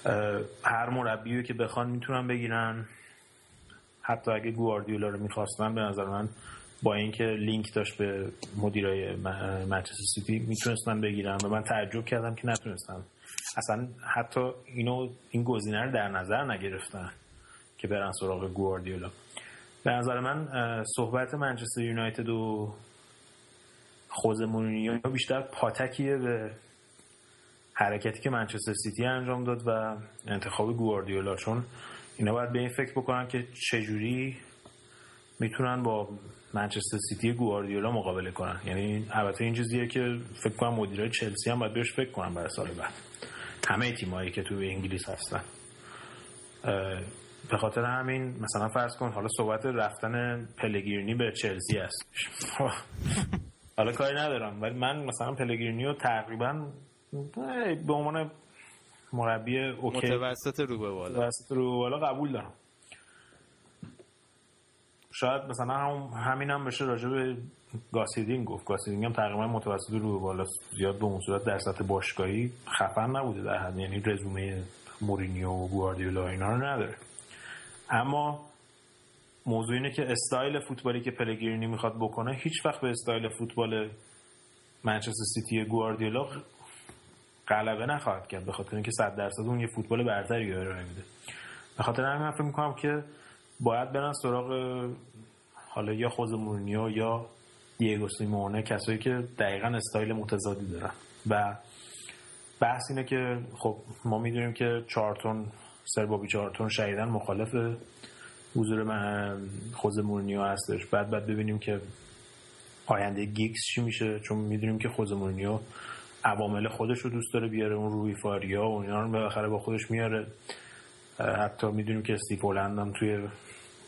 اه، هر مربیی که بخوان می‌تونن بگیرن. حتی اگه گواردیولا رو می‌خواستن به نظر من با اینکه لینک داشت به مدیرای منچستر سیتی می‌تونستن بگیرن و من تعجب کردم که نتونستن اصلا حتی اینو این گزینه رو در نظر نگرفتن که برن سراغ گواردیولا. به نظر من صحبت منچستر یونایتد و خوزه مورینیو بیشتر پاتکیه به حرکتی که منچستر سیتی انجام داد و انتخاب گواردیولا چون اینا باید به این فکر بکنن که چجوری می‌تونن با منچستر سیتی گواردیولا مقابله کنن. یعنی البته این چیزیه که فکر کنم مدیرای چلسی هم باید بهش فکر کنن برای سال بعد. همه تیمایی که توی انگلیس هستن. به خاطر همین مثلا فرض کن حالا صحبت رفتن پلگرینی به چلسی هست. حالا کاری ندارم ولی من مثلا پلگرینی رو تقریبا به عنوان مربی okay متوسط رو به بالا. وسط رو بالا قبول دارم. شاید مثلا هم همین هم بشه راجع به گاس هیدینگ گفت. گاس هیدینگ هم تقریبا متوسط رو بالا زیاد به اون صورت در سطح باشگاهی خفن نبوده در حد یعنی رزومه مورینیو و گواردیولا اینا رو نداره. اما موضوع اینه که استایل فوتبالی که پلگرینی می‌خواد بکنه هیچ وقت به استایل فوتبال منچستر سیتی گواردیولا غلبه نخواهد کرد به خاطر اینکه 100 درصد اون یه فوتبال برتری ارائه میده. به خاطر همین فکر می‌کنم که باید برن سراغ حالا یا خود مورینیو یا دیگو سیمئونه کسایی که دقیقا استایل متضادی دارن. و بحث اینه که خب ما می‌دونیم که چارلتون سر بابی چارلتون شدیدا مخالف حضور من خوزه هستش. بعد بعد ببینیم که آینده گیگز چی میشه چون می‌دونیم که خوزه مورینیو عوامل خودش رو دوست داره بیاره اون روی فاریا و اینا رو بالاخره با خودش میاره. حتی می‌دونیم که استیو هم توی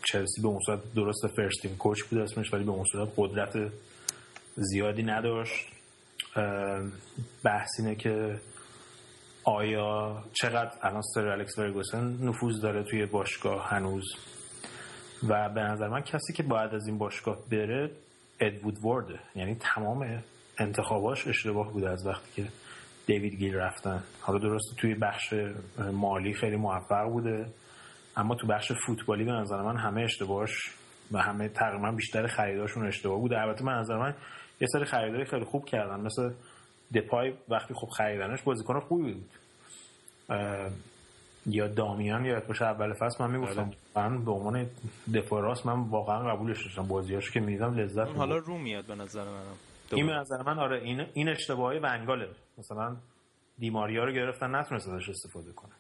چلسی به اون صورت درست فرست تیم کوچ بود اسمش ولی به اون صورت قدرت زیادی نداشت. بحث اینه که آیا چقدر الان سر الکس فرگوسن نفوذ داره توی باشگاه هنوز؟ و به نظر من کسی که باید از این باشگاه بره ادوود ورده یعنی تمام انتخاباش اشتباه بوده از وقتی که دیوید گیل رفتن. حالا درسته توی بخش مالی خیلی موفق بوده. اما تو بخش فوتبالی به نظر من همه اشتباهش و همه تقریبا بیشتر خریداشون اشتباه بوده. البته من نظر من یه سری خریدای خیلی خوب کردن. مثل دپای وقتی خوب خریدنش بازیکن خوبی بود. یا دامیان یا باشه اول فصل من می‌گفتم بله. من به عنوان دفاع راست من واقعا قبولش داشتم. بازیاشو که می‌دیدم لذت حالا رو میاد به نظر منم. این به نظر من آره این این اشتباهی ونگاله. مثلا دیماریا رو گرفتن نتونست ازش استفاده کنه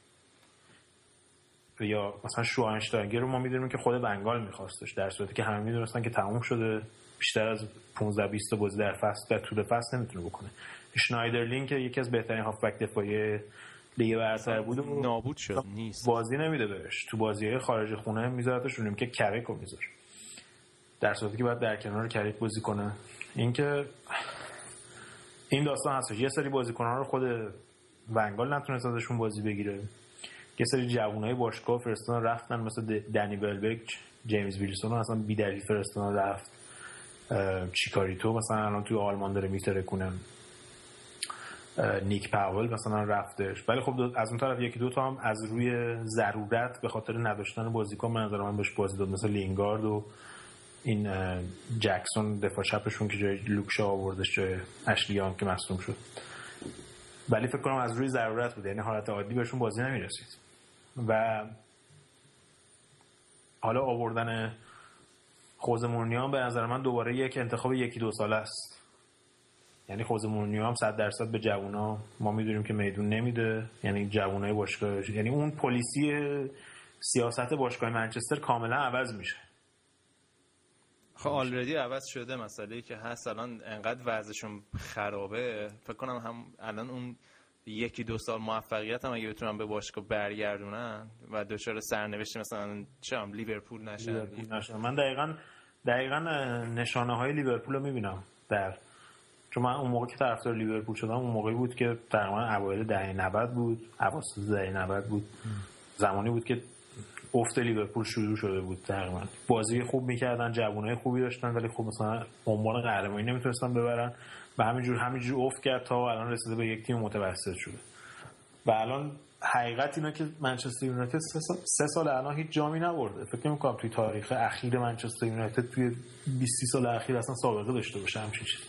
یا مثلا شوانشتاینگر رو ما می‌دونیم که خود بنگال میخواستش در صورتی که همه می‌دونستن که تموم شده بیشتر از 15 20 بازی در فصل در طول فصل نمی‌تونه بکنه. شنایدرلین که یکی از بهترین هافبک دفاعی لیگ برتر بود نابود شد نیست. بازی نمیده بهش. تو بازی خارج خونه میذارتش رونیم که کرک رو می‌ذاره. در صورتی که باید در کنار کرک بازی کنه. اینکه این داستان هستش. یه سری بازیکنان رو خود ونگال نتونست ازشون بازی بگیره. یه سری جوانای باشگاه فرستان رفتن مثل دنی بلبک جیمز ویلسون اصلا بیدری فرستان رفت چیکاریتو مثلا الان توی آلمان داره میترکونه. نیک پاول مثلا رفتش. ولی خب از اون طرف یکی دو تا هم از روی ضرورت به خاطر نداشتن بازیکن من نظر من بهش بازی داد مثل لینگارد و این جکسون دفاع چپشون که جای لوکشا آوردش جای اشلیان که مصدوم شد. ولی فکر کنم از روی ضرورت بود یعنی حالت عادی بهشون بازی نمی‌رسید. و حالا آوردن خوز مورنیان به نظر من دوباره یک انتخاب یکی دو ساله است. یعنی خوز مورنیو هم صد درصد به جوونا. ما می‌دونیم که میدون نمیده. یعنی جوونای باشگاه یعنی اون پلیسی سیاست باشگاه منچستر کاملا عوض میشه. خب آلردی عوض شده مسئله که هست. الان انقدر وضعشون خرابه. فکر کنم هم الان اون یکی دو سال موفقیت هم اگه بتونن به باشگاه برگردونن و دچار سرنوشت مثلا چه هم لیورپول نشن من دقیقا دقیقا نشانه های لیورپول رو می‌بینم در چون من اون موقع که طرفدار لیورپول شدم اون موقعی بود که تقریبا اوایل دهه 90 بود اواسط دهه 90 بود. زمانی بود که افت لیورپول شروع شده بود تقریبا. بازی خوب می‌کردن جوانای خوبی داشتن ولی خب مثلا عنوان قهرمانی نمی‌تونستن ببرن. و همینجور همینجور افت کرد تا الان رسیده به یک تیم متوسط شده. و الان حقیقت اینا که منچستر یونایتد سه سال الان هیچ جامی نبرده. فکر نمی‌کنم توی تاریخ اخیر منچستر یونایتد توی 20 سال اخیر اصلا سابقه داشته باشه همچین چیزی.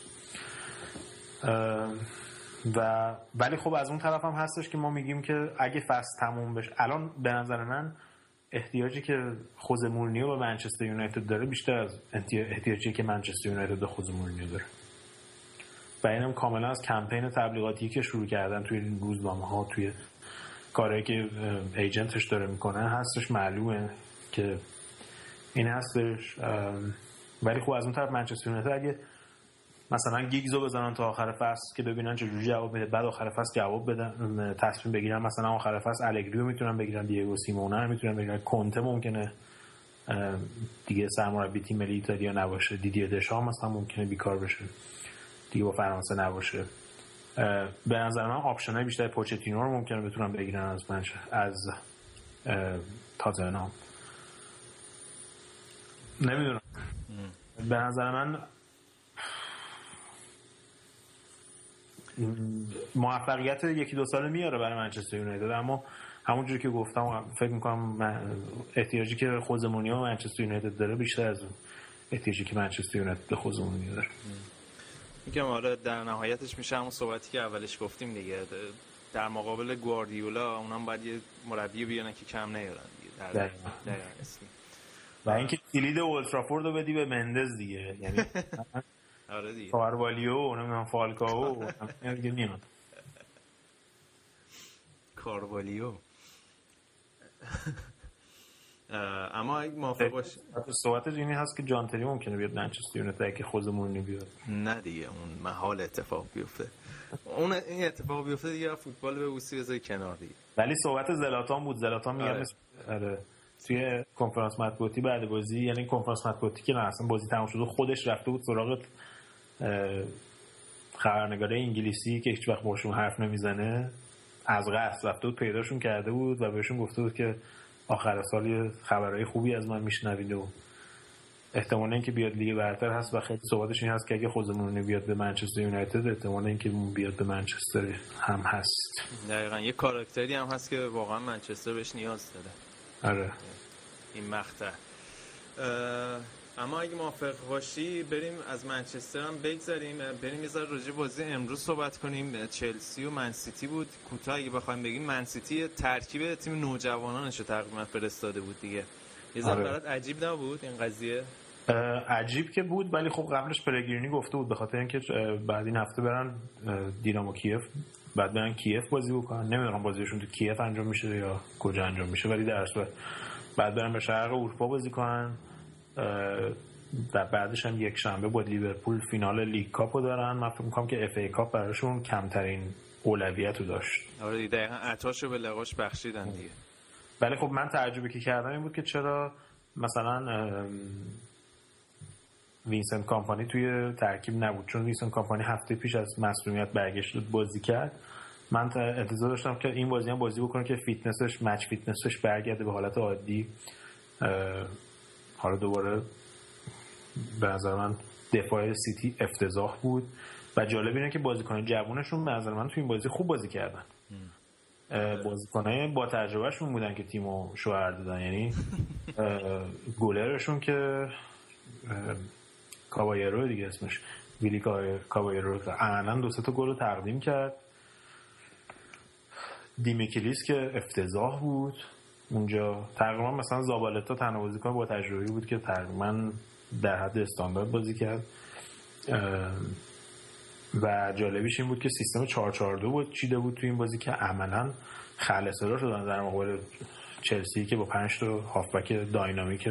و ولی خب از اون طرف هم هستش که ما میگیم که اگه فصل تموم بشه الان به نظر من احتیاجی که خوز مورنیو به منچستر یونایتد داره بیشتر از احتیاجی که منچستر یونایتد به خوز مورنیو داره. و اینم کاملا از کمپین تبلیغاتی که شروع کردن توی روزنامه ها توی کاری که ایجنتش داره می‌کنه هستش معلومه که این هستش ولی خب از اون طرف منچستر یونایتد اگه مثلا گیگزو بذارن تا آخر فصل که ببینن چجوری جواب میده بعد آخر فصل جواب بدن تصمیم بگیرن مثلا آخر فصل الگریو می‌تونن بگیرن دیگو سیمئونه می‌تونن بگیرن. کنته ممکنه دیگه سرمربی تیم ملی ایتالیا نباشه. دیدیه دشام مثلا ممکنه بیکار بشه. دیگه با فرانسه نباشه. به نظر من option بیشتر پوچتینو رو ممکنه بتونن بگیرن از منش از تاتنهام نمی‌دونم. به نظر من موفقیت یکی دو ساله میاره برای منچستر یونایتد اما همونجوری که گفتم فکر می‌کنم احتیاجی که خوزمونی و منچستر یونایتد داره بیشتر از اون احتیاجی که منچستر یونایتد به خوزمونی داره. میگم آره در نهایتش میشه همون صحبتی که اولش گفتیم دیگه. در مقابل گواردیولا اونم باید یه مربی بیان که کم نیارن دیگه. در و اینکه کلید اولترافورد رو بدی به مندز دیگه. یعنی آره دیگه. کاروالیو نمی‌دونم فالکاو دیگه میاد کاروالیو. اما اگه موافق باش صحبت اینی هست که جانتری ممکنه بیاد منچستر یونایتد اگه خودمون بیاد نه دیگه اون محال اتفاق بیفته. اون این اتفاق بیفته دیگه فوتبال به اوسی بذاری کنار دیگه. ولی صحبت زلاتان بود. زلاتان میگه آره. آره. توی کنفرانس مطبوعاتی بعد بازی یعنی کنفرانس مطبوعاتی که نه اصلا بازی تموم شده خودش رفته بود سراغ خبرنگاره انگلیسی که هیچ وقت باشون حرف نمی‌زنه. از قصد رفته بود پیداشون کرده بود و بهشون گفته بود که آخر سال یه خبرهای خوبی از من میشنوید و احتمال اینکه بیاد لیگ برتر هست و خیلی صحبتش این هست که اگه خودمون بیاد به منچستر یونایتد احتمال اینکه بیاد به منچستر هم هست. دقیقا. یه کاراکتری هم هست که واقعا منچستر بهش نیاز داره. آره. این مقطع. اما اگه موافق باشی بریم از منچستر هم بگذاریم بریم یه ذره راجع بازی امروز صحبت کنیم. چلسی و منسیتی بود. کوتاه اگه بخوایم بگیم منسیتی ترکیب تیم نوجوانانش رو تقریبا فرستاده بود دیگه. یه ذره آره. برات عجیب نبود این قضیه؟ عجیب که بود ولی خب قبلش پلگرینی گفته بود به خاطر اینکه بعد این هفته برن دینامو کیف بعد برن کیف بازی بکنن. نمی‌دونم بازیشون تو کیف انجام میشه یا کجا انجام میشه ولی در بعد برن به شرق اروپا بازی کنن. در بعدش هم یک شنبه با لیورپول فینال League Cup و دارن. من فکر می‌کنم که FA Cup براشون کمترین اولویت رو داشت. آره دقیقا عطاش رو به لقاش بخشیدن دیگه. ولی خب من تعجبی که کردم این بود که چرا مثلا وینسنت کمپانی توی ترکیب نبود. چون وینسنت کمپانی هفته پیش از مصدومیت برگشت بازی کرد. من انتظار داشتم که این بازی هم بازی بکنه که fitness ش match fitness ش برگرده به حالت عادی. حالا دوباره به نظر من دفاع سیتی افتضاح بود و جالب اینه که بازیکن جوونشون به نظر من توی این بازی خوب بازی کردن. بازیکنای با تجربهشون بودن که تیمو شوهر دادن. یعنی اه، گلرشون که اه، کابایرو دیگه اسمش ویلی کا- کابایرو که عملا دو سه تا گل رو تقدیم کرد. دیمیکلیس که افتضاح بود. اونجا. تقریبا مثلا زابالتا تنها بازیکن با تجربه بود که تقریبا در حد استاندارد بازی کرد. و جالبیش این بود که سیستم 442 بود چیده بود تو این بازی که عملا خلصرا شدن در مقابل چلسی که با پنج تا هافبک داینامیک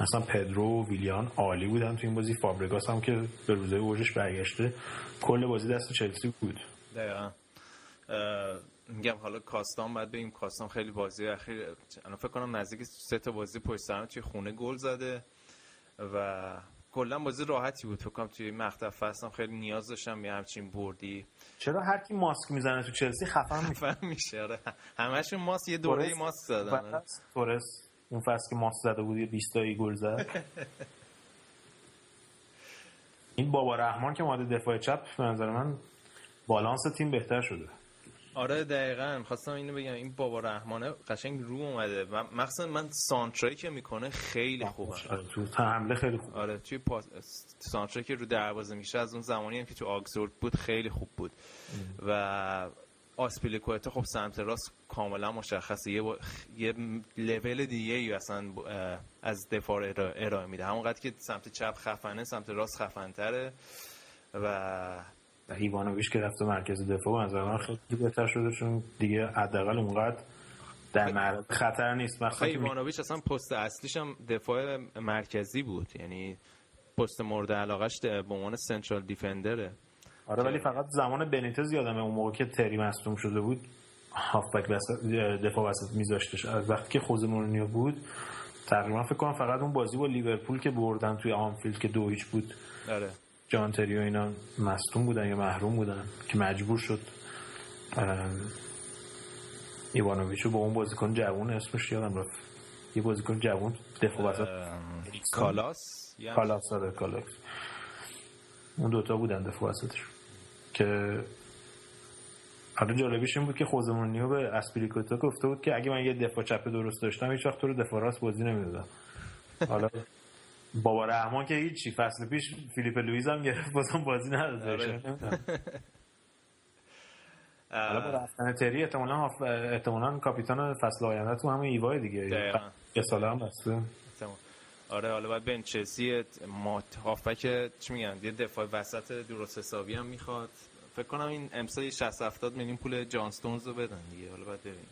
مثلا پدرو و ویلیان عالی بودن تو این بازی. فابرگاس هم که به روزه اوجش برگشته کل بازی دست چلسی بود. دقیقا. میگم حالا کاستان باید بگیم کاستان خیلی بازی اخیر الان فکر کنم نزدیک سه تا بازی پشت سر توی خونه گل زده و کلا بازی راحتی بود. فکر کنم توی مقطع فصل خیلی نیاز داشتم یه همچین بردی. چرا هر کی ماسک می‌زنه تو چلسی خفن میشه؟ میشه آره. همشون ماست یه دوره ماست زدن آره. تورس؟ اون فصل که ماست زده بود یه 20 تایی گل زد؟ این بابا رحمان که ماده دفاع چپ به نظر من بالانس تیم بهتر شده. آره دقیقا. خواستم اینو بگم. این بابا رحمانه قشنگ رو اومده. و مخصوصا من سانتری که می‌کنه خیلی خوبه. آره، تو حمله خیلی خوب. آره توی پاس که رو دروازه میشه از اون زمانی هم که تو آگزورد بود خیلی خوب بود. و آسپیلیکوئتا خب سمت راست کاملا مشخصه. یه, با... یه لول دیگه ای اصلا از دفاع ارائه, ارائه میده. همونقدر که سمت چپ خفنه سمت راست خفنتره. و و ایوانوویچ که رفته مرکز دفاع به نظر خیلی بهتر شده چون دیگه حداقل اونقدر در معرض خطر نیست. مثلا ایوانوویچ اصلا پست اصلیش هم دفاع مرکزی بود. یعنی پست مورد علاقش به عنوان central defender ه آره ولی فقط زمان بنیتز یادمه اون موقع که تری مصدوم شده بود هافبک دفاع وسط میذاشتش. از وقتی که خوزه مورینیو بود تقریبا فکر کنم فقط اون بازی با لیورپول که بردن توی آنفیلد که دو هیچ بود. آره. جان تری و اینا مصدوم بودن یا محروم بودن که مجبور شد ام، ایوانوویچ رو با اون بازیکن جوون اسمش یادم رفت. یه بازیکن جوون دفاع وسط. کالاس؟ یا کالاس آره کالاس. اون دوتا بودن دفاع وسطش. که حالا جالبیش این بود که خوزه مورینیو به آزپیلیکوئتا گفته بود که اگه من یه دفاع چپ درست داشتم هیچ وقت تو رو دفاع راست بازی نمی‌دادم. حالا بابا رحمان که هیچی فصل پیش فیلیپه لوئیس هم گرفت بازم بازی نداد آره. حالا با رفتن تری احتمالاً احتمالاً کاپیتان فصل آینده تو همه ایوای دیگه. یه ساله هم بسته. آره حالا باید بن چلسی مات هافبک چی میگن؟ یه دفاع وسط درست حسابی هم می‌خواد. فکر کنم این امسال 60 70 میلیون پول جانستونز رو بدن دیگه. حالا بعد ببینیم.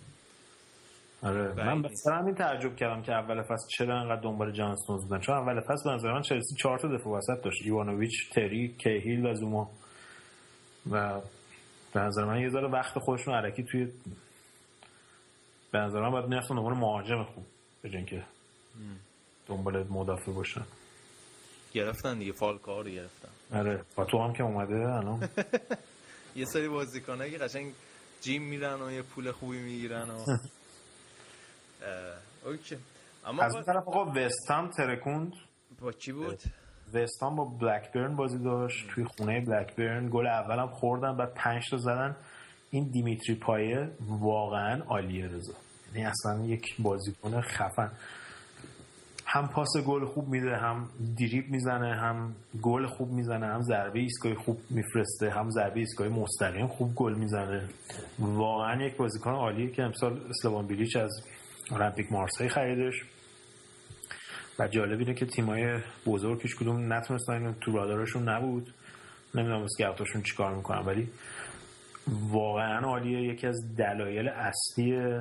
آره. من. مثلا همین تعجب کردم که اول فصل چرا انقدر دنبال جان استونز بودن؟ چون اول فصل به نظر من چلسی چهار تا دفاع وسط داشت. ایوانوویچ تری کیهیل و زوما. و به نظر من یه ذره وقت خودشون علکی توی به نظر من باید می‌رفتن دنبال مهاجم خوب به اینکه دنبال مدافع باشن. گرفتن دیگه فالکاو رو گرفتن. آره. و تو هم که اومده الان. یه سری بازیکنایی که قشنگ جیم میرن و یه پول خوبی می‌گیرن و اوکی. اما از اون با, طرف آقا وستام ترکوند. با کی بود؟ وستام با بلکبرن بازی داشت توی خونه بلکبرن. گل اولم خوردن بعد پنج تا زدن. این دیمیتری پایه واقعا عالیه رضا. یعنی اصلا یک بازیکن خفن. هم پاس گل خوب میده هم دریب می‌زنه هم گل خوب می‌زنه هم ضربه ایستگاهی خوب میفرسته هم ضربه ایستگاهی مستقیم خوب گل می‌زنه. واقعا یک بازیکن عالیه که امسال اسلوان بیلیچ از المپیک مارسی خریدش. و جالب اینه که تیمای بزرگ هیچ کدوم نتونستن تو رادارشون نبود. نمی‌دونم اسکاوتاشون چیکار می‌کنن ولی واقعا عالیه. یکی از دلایل اصلی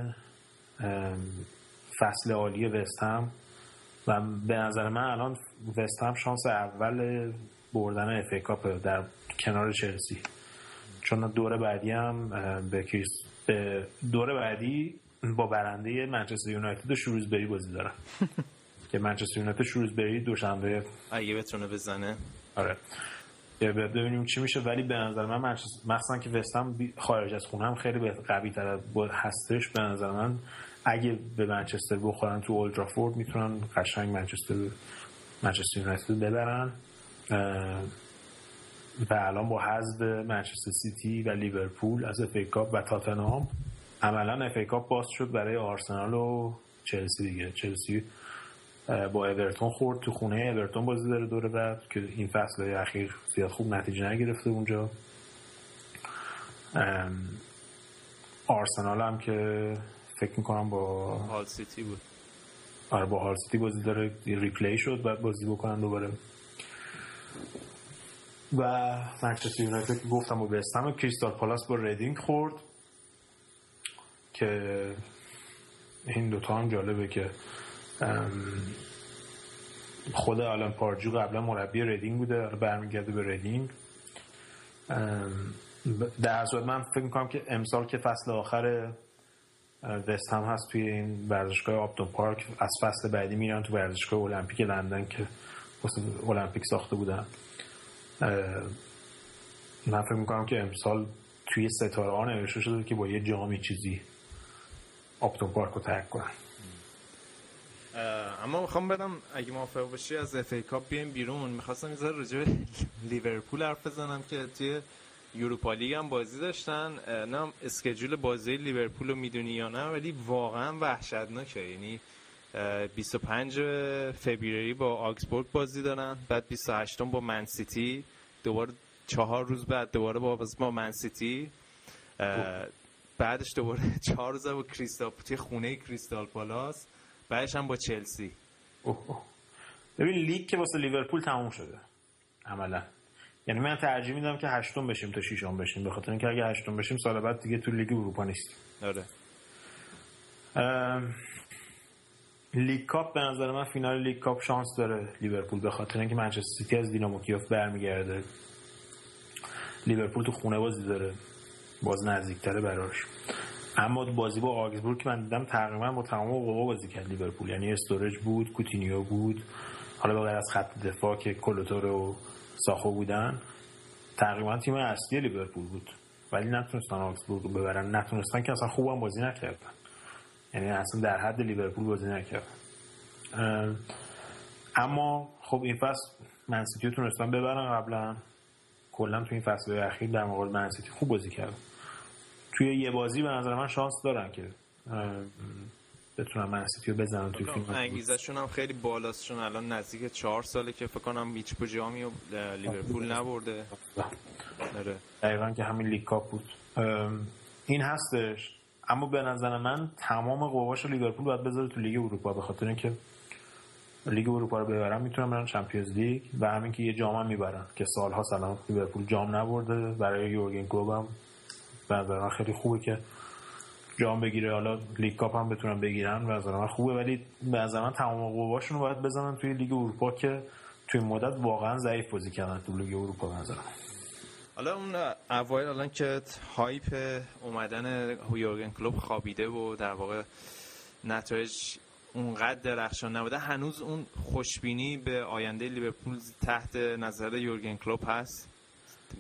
فصل عالی وستهم و به نظر من الان وستهم شانس اول بردن اف کاپ در کنار چلسی. چون دور بعدی هم به به دور بعدی با برنده منچستر یونایتد و شروزبری بازی دارن که منچستر یونایتد شروزبری دوشنبه. اگه بتونه بزنه. آره. ببینیم چی میشه. ولی به نظر من منچستر مخصوصا که وستهم بی- خارج از خونه هم خیلی قوی تر هستش. به نظر من اگه به منچستر بخورن تو اولدترافورد می‌تونن قشنگ منچستر منچستر یونایتد ببرن. و الان با حذف منچستر سیتی و لیورپول از FA و تاتنهام عملا FA Cup باز شد برای آرسنال و چلسی دیگه. چلسی با اورتون خورد تو خونه. اورتون بازی داره دور بعد که این فصل اخیر زیاد خوب نتیجه نگرفته اونجا. آرسنال هم که فکر می‌کنم با هال سیتی بود. آره با هال سیتی بازی داره replay شد بعد بازی بکنن دوباره. و منچستر یونایتد که گفتم و کریستال پالاس با ریدینگ خورد. که این دوتا هم جالبه که خود آلن پاردیو قبلا مربی ریدینگ بوده برمیگرده به ریدینگ در صورت من فکر می‌کنم که امسال که فصل آخر وست هم هست توی این ورزشگاه آپتون پارک از فصل بعدی میرن تو ورزشگاه المپیک لندن که المپیک ساخته بودن. من فکر می‌کنم که امسال توی ستاره ها نوشته شده که با یه جامی چیزی آپتون پارک رو ترک کنن اما می‌خوام بدم اگه موافق باشی از FA Cup بیایم بیرون. می‌خواستم یه ذره راجع به لیورپول حرف بزنم که توی Europa League هم بازی داشتن. نه schedule بازی لیورپول رو می‌دونی یا نه ولی واقعا وحشتناکه. یعنی اه، 25 فوریه با آگزبورگ بازی دارن بعد 28 با من سیتی دوباره چهار روز بعد دوباره با با من سیتی. اه، بعدش دوباره چهار روز با کریستال توی خونه کریستال پالاس بعدش هم با چلسی. اوه اوه. ببین لیگ که واسه لیورپول تموم شده. عملا. یعنی من ترجیح میدم که هشتم بشیم تا ششم بشیم به خاطر اینکه اگه هشتم بشیم سال بعد دیگه تو لیگ اروپا نیستیم آره. ام، League Cup به نظر من فینال League Cup شانس داره لیورپول به خاطر اینکه منچستر سیتی از دینامو کیوف برمیگرده. لیورپول تو خونه بازی داره. باز نزدیکتره براش اما بازی با آگزبورگ که من دیدم تقریبا با تمام قوا بازی کرد لیورپول. یعنی استورج بود کوتینیو بود. حالا به غیر از خط دفاع که کولو توره و ساخو بودن تقریبا تیم اصلی لیورپول بود. ولی نتونستن آگزبورگ رو ببرن. نتونستن که اصلا خوبم بازی نکردن. یعنی اصلا در حد لیورپول بازی نکردن. اما خب این فصل منسیتی تونستن ببرن قبلا. کلا تو این فصل اخیر در مقابل منسیتی خوب بازی کردن توی یه بازی به نظر من شانس دارن که بتونن منسیتی رو بزنن توی فینال انگیزشون هم خیلی بالاست چون الان نزدیک چهار ساله که فکر کنم هیچ جامی و لیورپول نبرده. آره. دقیقا که همین League Cup بود. این هستش. اما به نظر من تمام قواش لیورپول باید بذاره تو لیگ اروپا به خاطر اینکه لیگ اروپا رو ببرن می‌تونن برن Champions League و همین که یه جام هم می‌برن که سالها ساله لیورپول جام نبرده برای یورگن کلوپ هم به خیلی خوبه که جام بگیره. حالا League Cup هم بتونن بگیرن و من خوبه. ولی به نظر من تمام قواشون رو باید بزنن توی لیگ اروپا که توی مدت واقعا ضعیف بازی کردن تو لیگ اروپا نظر حالا اون اوایل الان که هایپ اومدن یورگن کلوب خوابیده و در واقع نتایج اونقدر درخشان نبوده. هنوز اون خوشبینی به آینده لیورپول تحت نظر یورگن کلوب هست؟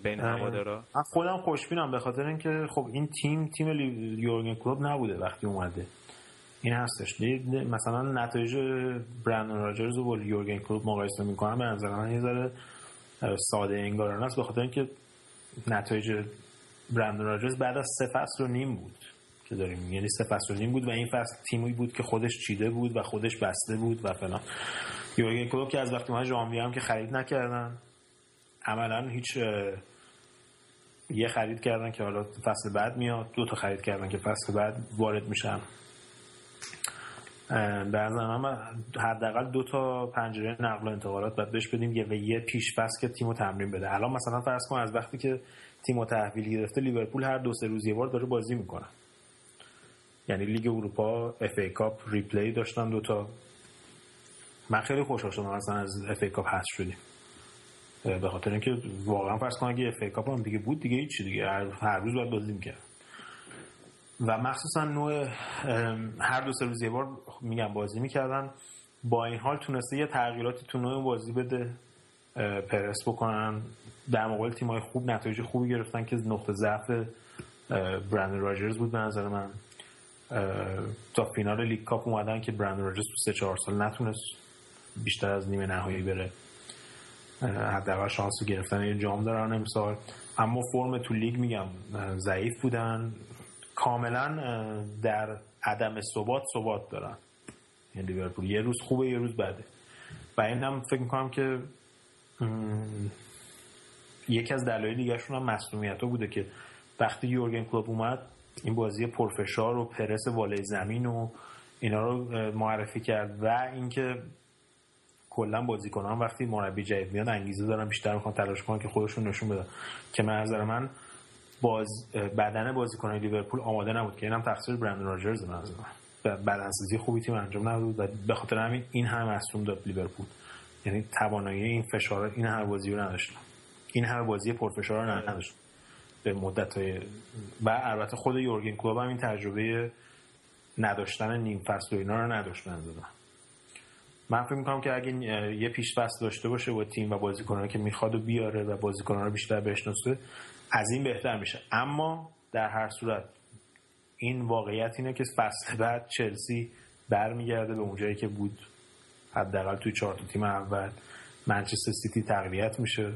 بین هوادارا؟ من خودم خوشبینم به خاطر اینکه خب این تیم تیم یورگن کلوب نبوده وقتی اومده. این هستش. مثلا نتایج برندن راجرز و با یورگن کلوب مقایسه می‌کنم به نظر من یه ذره ساده انگارانه است به خاطر اینکه نتایج برندن راجرز بعد از سه فصل و نیم بود. که داریم. یعنی سه فصل بود و این فصل تیمی بود که خودش چیده بود و خودش بسته بود و فلان. یورگن کلوب که از وقتی ما ژانویه هم که خرید نکردن. عملا هیچ یه خرید کردن که حالا فصل بعد میاد دو تا خرید کردن که فصل بعد وارد میشن. به من حداقل دو تا پنجره نقل و انتقالات باید بهش بدیم یه و یه پیش که تیمو تمرین بده. الان مثلا فرض کن از وقتی که تیمو تحویل گرفته لیورپول هر دو سه روز یه بار داره بازی می‌کنه. یعنی لیگ اروپا FA Cup replay داشتن دوتا من خیلی خوشحال شدم مثلا از اف ای کاپ هست شدیم. به خاطر اینکه واقعا فرض کن اگه FA Cup هم دیگه بود دیگه هیچ دیگه. هر روز باید بازی می‌کرد و مخصوصا نوع هر دو سه روز یه بار میگم بازی می‌کردن. با این حال تونسته یه تغییراتی تو نوع بازی بده پرس بکنن. در مقابل تیمای خوب نتایج خوبی گرفتن که نقطه ضعف برند راجرز بود به نظر من. تا فینال لیگ کاپ اومدن که برند راجرز تو سه چهار سال نتونست بیشتر از نیمه نهایی بره. حداقل شانس گرفتن. یه جام دارن امسال. اما فرم تو لیگ میگم ضعیف بودن. کاملا در عدم ثبات ثبات دارن. یعنی لیورپول. یه روز خوبه یه روز بده. و این هم فکر می‌کنم که یکی از دلایل دیگرشون هم مسئولیت بوده که وقتی یورگن کلوب اومد این بازی پرفشار و پرس والای زمین و اینا رو معرفی کرد و اینکه کلا بازیکنان وقتی مربی جدید میاد انگیزه دارن بیشتر می‌خوان تلاش کنن که خودشون نشون بدن. که من نظر من باز بدن بازیکن لیورپول آماده نبود که اینم تقصیر برندن راجرز من. بدنسازی خوبی تیم انجام نداد و به خاطر همین این هم مصدوم داد لیورپول. یعنی توانایی این فشار این هر بازی رو نداشت این هر بازی پرفشار رو نداشت به مدت های و البته خود یورگن کلوب هم این تجربه نداشتن نیم فصل و اینا رو نداشت من. فکر می‌کنم که اگه یه پیش فصل داشته باشه با تیم و بازیکنان که می‌خواد و بیاره و بازیکنان رو بیشتر بشناسه از این بهتر میشه. اما در هر صورت این واقعیت اینه که فصل بعد چلسی برمیگرده به اونجایی که بود حداقل توی چهار تیم اول. منچستر سیتی تقویت میشه.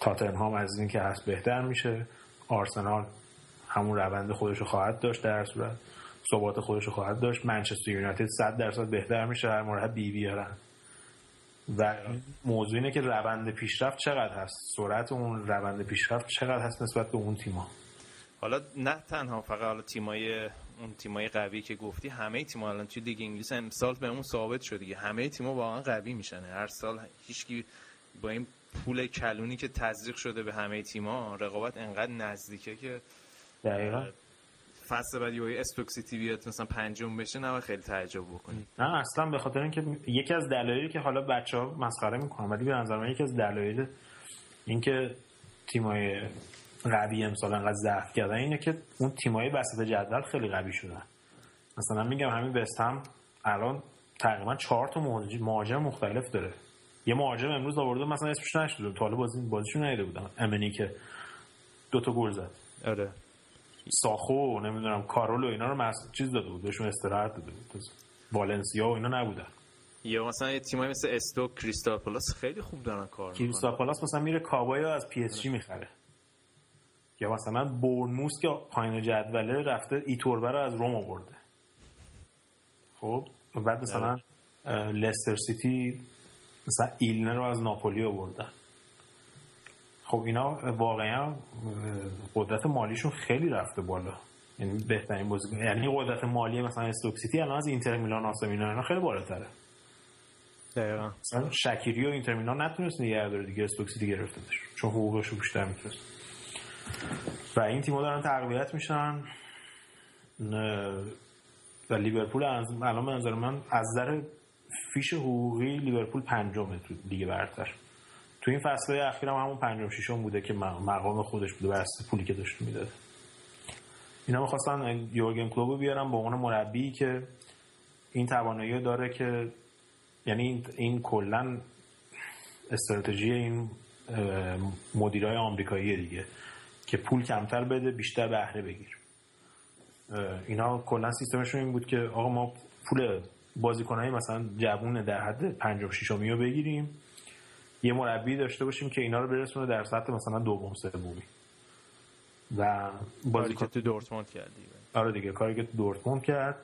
تاتنهام از این که هست بهتر میشه. آرسنال همون روند خودش رو خواهد داشت در صورت. ثبات خودش رو خواهد داشت. منچستر یونایتد 100 درصد بهتر میشه هر مرحله بی بیارن و موضوع اینه که روند پیشرفت چقدر هست؟ سرعت اون روند پیشرفت چقدر هست نسبت به اون تیما حالا نه تنها فقط حالا تیمای اون تیمای قوی که گفتی همه تیم‌ها الان توی لیگ انگلیس امسال به اون ثابت شد دیگه. همه تیم‌ها واقعا قوی میشن. هر سال هیچکی با این پول کلونی که تزریق شده به همه تیم‌ها رقابت انقدر نزدیکه که دقیقاً. فصل بعد یوی استوک سیتی بیاد مثلا پنجم بشه نه خیلی تعجب بکنی نه اصلا به خاطر اینکه یکی از دلایلی که حالا بچه ها مسخره می‌کنن ولی به نظر من یکی از دلایل اینکه تیمای قوی امسال انقدر ضعف کردن اینه که اون تیمای وسط جدول خیلی قوی شدن. مثلا میگم همین بستم الان تقریبا چهار تا مهاجم مختلف داره. یه مهاجم امروز آورده مثلا اسمش نشده تا حالا بازی بازیشو ندیده بودم. امنی که دو تا گل زد. آره. ساخو نمی‌دونم کارول و اینا رو مس... چیز داده بود. بهشون استراحت داده بود. والنسیا و اینا نبودن. یا مثلا یه تیمای مثل استوک کریستال پالاس خیلی خوب دارن کار کریستال پالاس مثلا میره کابای از پی اس جی می‌خره. یا مثلا بورنموس که پایین جدوله رفته ایتوربه رو از روم آورده. خب؟ بعد مثلا لستر سیتی مثلا اینلر رو از ناپولی آوردن. خب اینا واقعا قدرت مالیشون خیلی رفته بالا. یعنی بهترین بازیکن یعنی قدرت مالی مثلا استوک سیتی الان از اینتر میلان آسا اینا خیلی بالاتره. دقیقا. مثلا شکیری و اینتر میلان نتونست نگه داره دیگه استوک سیتی گرفتش چون حقوقش رو بیشتر می‌تونست و این تیم‌ها دارن تقویت میشن. و لیورپول الان به نظر من از نظر فیش حقوقی لیورپول پنجمه تو لیگ برتر. تو این فصل اخیر هم همون پنجم ششم بوده که مقام خودش بوده بر پولی که داشت می‌داده. اینا می‌خواستن یورگن کلوبو بیارن به عنوان مربی که این توانایی داره که یعنی این, کلا استراتژی این مدیرای آمریکایی دیگه که پول کمتر بده بیشتر بهره بگیر. اینا کلا سیستمشون این بود که آقا ما پول بازیکنهای مثلا جوون در حد پنجم ششمی رو بگیریم یه مربی داشته باشیم که اینا رو برسونه در سطح مثلا دوم سومی. و بازیکن تو دورتموند کردی. آره دیگه کاری که تو دورتموند کرد.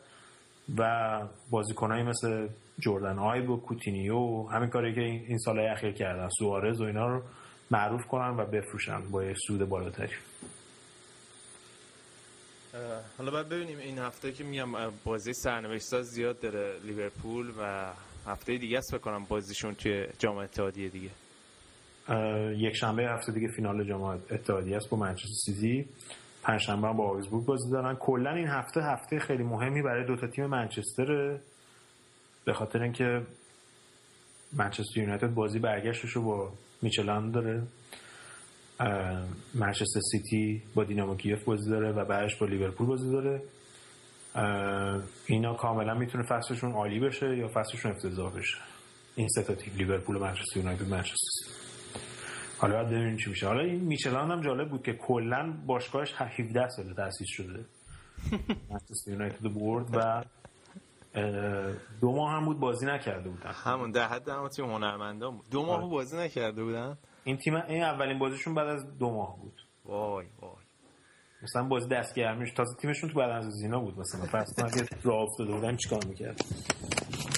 و بازیکنایی مثل جردن آیب و کوتینیو همین کاری که این سالهای اخیر کردن. سوارز و اینا رو معروف کنن و بفروشن با یه سود بالاتری. حالا باید ببینیم این هفته که میگم بازی سرنوشت ساز زیاد داره لیورپول و هفته دیگه است فکر کنم بازیشون توی جام اتحادیه دیگه. یک شنبه هفته دیگه فینال جام اتحادیه است با منچستر سیتی. پنجشنبه هم با آگزبورگ بازی دارن. کلا این هفته هفته خیلی مهمی برای دوتا تیم منچستر به خاطر اینکه منچستر یونایتد بازی برگشتش رو با میچلان داره. منچستر سیتی با دینامو کیف بازی داره و بعدش با لیورپول بازی داره. اینا کاملا می‌تونه فصلشون عالی بشه یا فصلشون افتضاح بشه. این سه تا تیم لیورپول و منچستر یونایتد منچستر سیتی. حالا باید ببینیم چی میشه. حالا این میچلان هم جالب بود که کلا باشگاهش 17 ساله تاسیس شده. منچستر یونایتد برد و دو ماه هم بود بازی نکرده بودن. همون در حد همون تیم هنرمندان بود. دو ماه آره. بازی نکرده بودن؟ این تیم این اولین بازیشون بعد از دو ماه بود. وای وای. مثلا بازی دستگرمیش تازه تیمشون تو بعد از زینا بود مثلا. فرض کن اگه راه افتاده بودن چیکار می‌کرد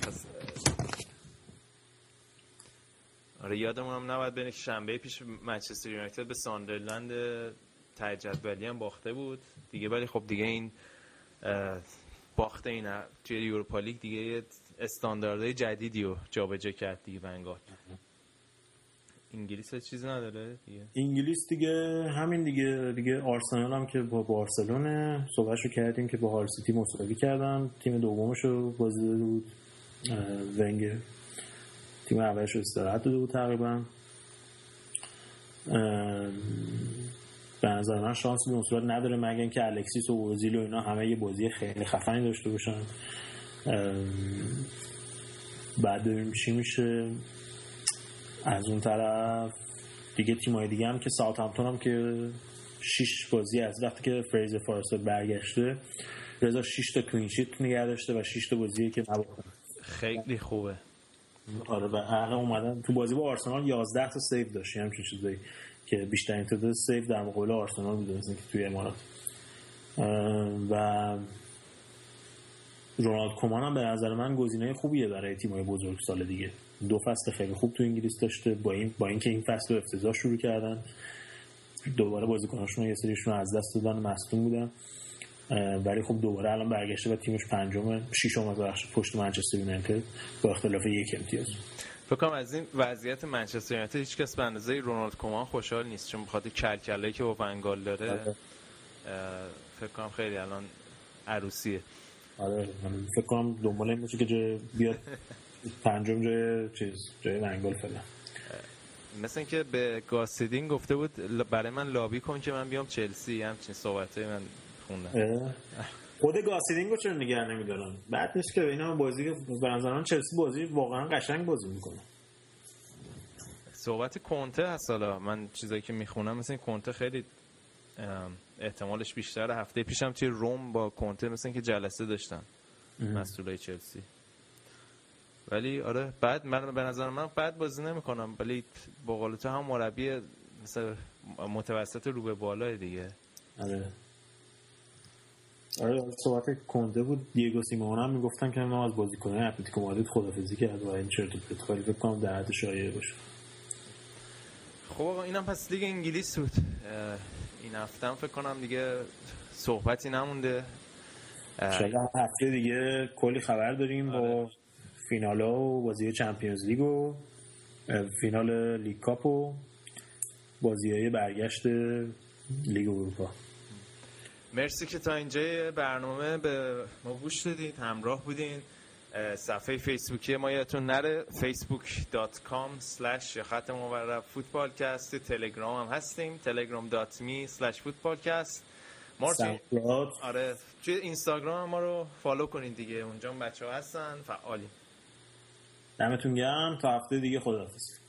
پس، آره یادمون هم نباید که شنبه پیش منچستر یونایتد به ساندرلند ته جدولی هم باخته بود. دیگه ولی خب دیگه این اه، باخت این توی یوروپا لیگ دیگه استانداردهای جدیدی رو جابجا کرد دیگه ونگال انگلیس چیزی نداره دیگه. انگلیس دیگه همین دیگه دیگه آرسنال هم که با بارسلونه صحبتشو کردیم که با هال سیتی مساوی کردن. تیم دومش رو بازی داده بود. ونگر تیم اولش استراحت داده بود تقریبا. به نظر من شانس به صورت نداره مگه اینکه الکسیس و اوزیل و اینا همه یه بازی خیلی خفنی داشته باشن. بعد ببینیم چی میشه. از اون طرف دیگه تیمای دیگه هم که ساوت همتون هم که شیش بازی از وقتی که فریزر فارستر برگشته رضا 6 تا clean sheet نگه داشته و 6 تا بازی که خیلی خوبه. آره و الان اومدن تو بازی با آرسنال 11 تا save داشت. همچین چیزایی که بیشترین تعداد save در مقابل آرسنال مثلا که توی امارات. و رونالد کومان هم به نظر من گزینه خوبیه برای تیم‌های بزرگ سال دیگه. دو فصل خیلی خوب تو انگلیس داشته. با این با اینکه این فصل رو افتضاح شروع کردن دوباره بازیکناشون یه سریشون از دست دادن مصدوم بودن. ولی خب دوباره الان برگشته و تیمش پنجم ششم از بخش پشت منچستر یونایتد با اختلاف یک امتیاز. فکر از این وضعیت منچستر یونایتد هیچ کس به اندازه رونالد کومان خوشحال نیست چون بخاطر کلکلایی که با ونگال داره آره. فکر کنم خیلی الان عروسیه. آره فکر کنم دنبال این باشه که جای بیاد. پنجم جای چیز جای ونگال فعلا. مثل اینکه به گاسیدین گفته بود برای من لابی کن که من بیام چلسی همچین صحبت من خوندم. خود گاسیدینگو چرا نگه نمیدارن بعد نیست که اینا بازی به من چلسی بازی واقعا قشنگ بازی می‌کنه. صحبت کنته هست حالا. من چیزایی که می‌خونم مثل این کنته خیلی احتمالش بیشتره. هفته پیشم توی روم با کنته مثل اینکه جلسه داشتن مسئولای چلسی. ولی آره بعد من به نظر من بعد بازی نمی‌کنم ولی با قول تو هم مربی مثل متوسط رو به بالای دیگه. آره. آره صحبت کنده بود. دیگو سیمون هم می‌گفتن که ما از بازیکنان اتلتیکو مادرید خدافظی کرد و این چرت و پرت کاری فکر کنم در حد شایعه باشه. خب آقا اینم پس لیگ انگلیس بود. این هفته فکر کنم دیگه صحبتی نمونده. شاید هفته دیگه کلی خبر داریم با فینال و بازی Champions League و فینال League Cup و بازی های برگشت لیگ اروپا. مرسی که تا اینجا برنامه به ما گوش دادید همراه بودین. صفحه فیسبوکی ما یادتون نره facebook.com slash خط مورب فوتبالکست تلگرام هم هستیم telegram.me slash فوتبالکست مارتین؟ آره توی اینستاگرام ما رو فالو کنید دیگه اونجا بچه ها هستن فعالیم. دمتون گرم. تا هفته دیگه خداحافظ.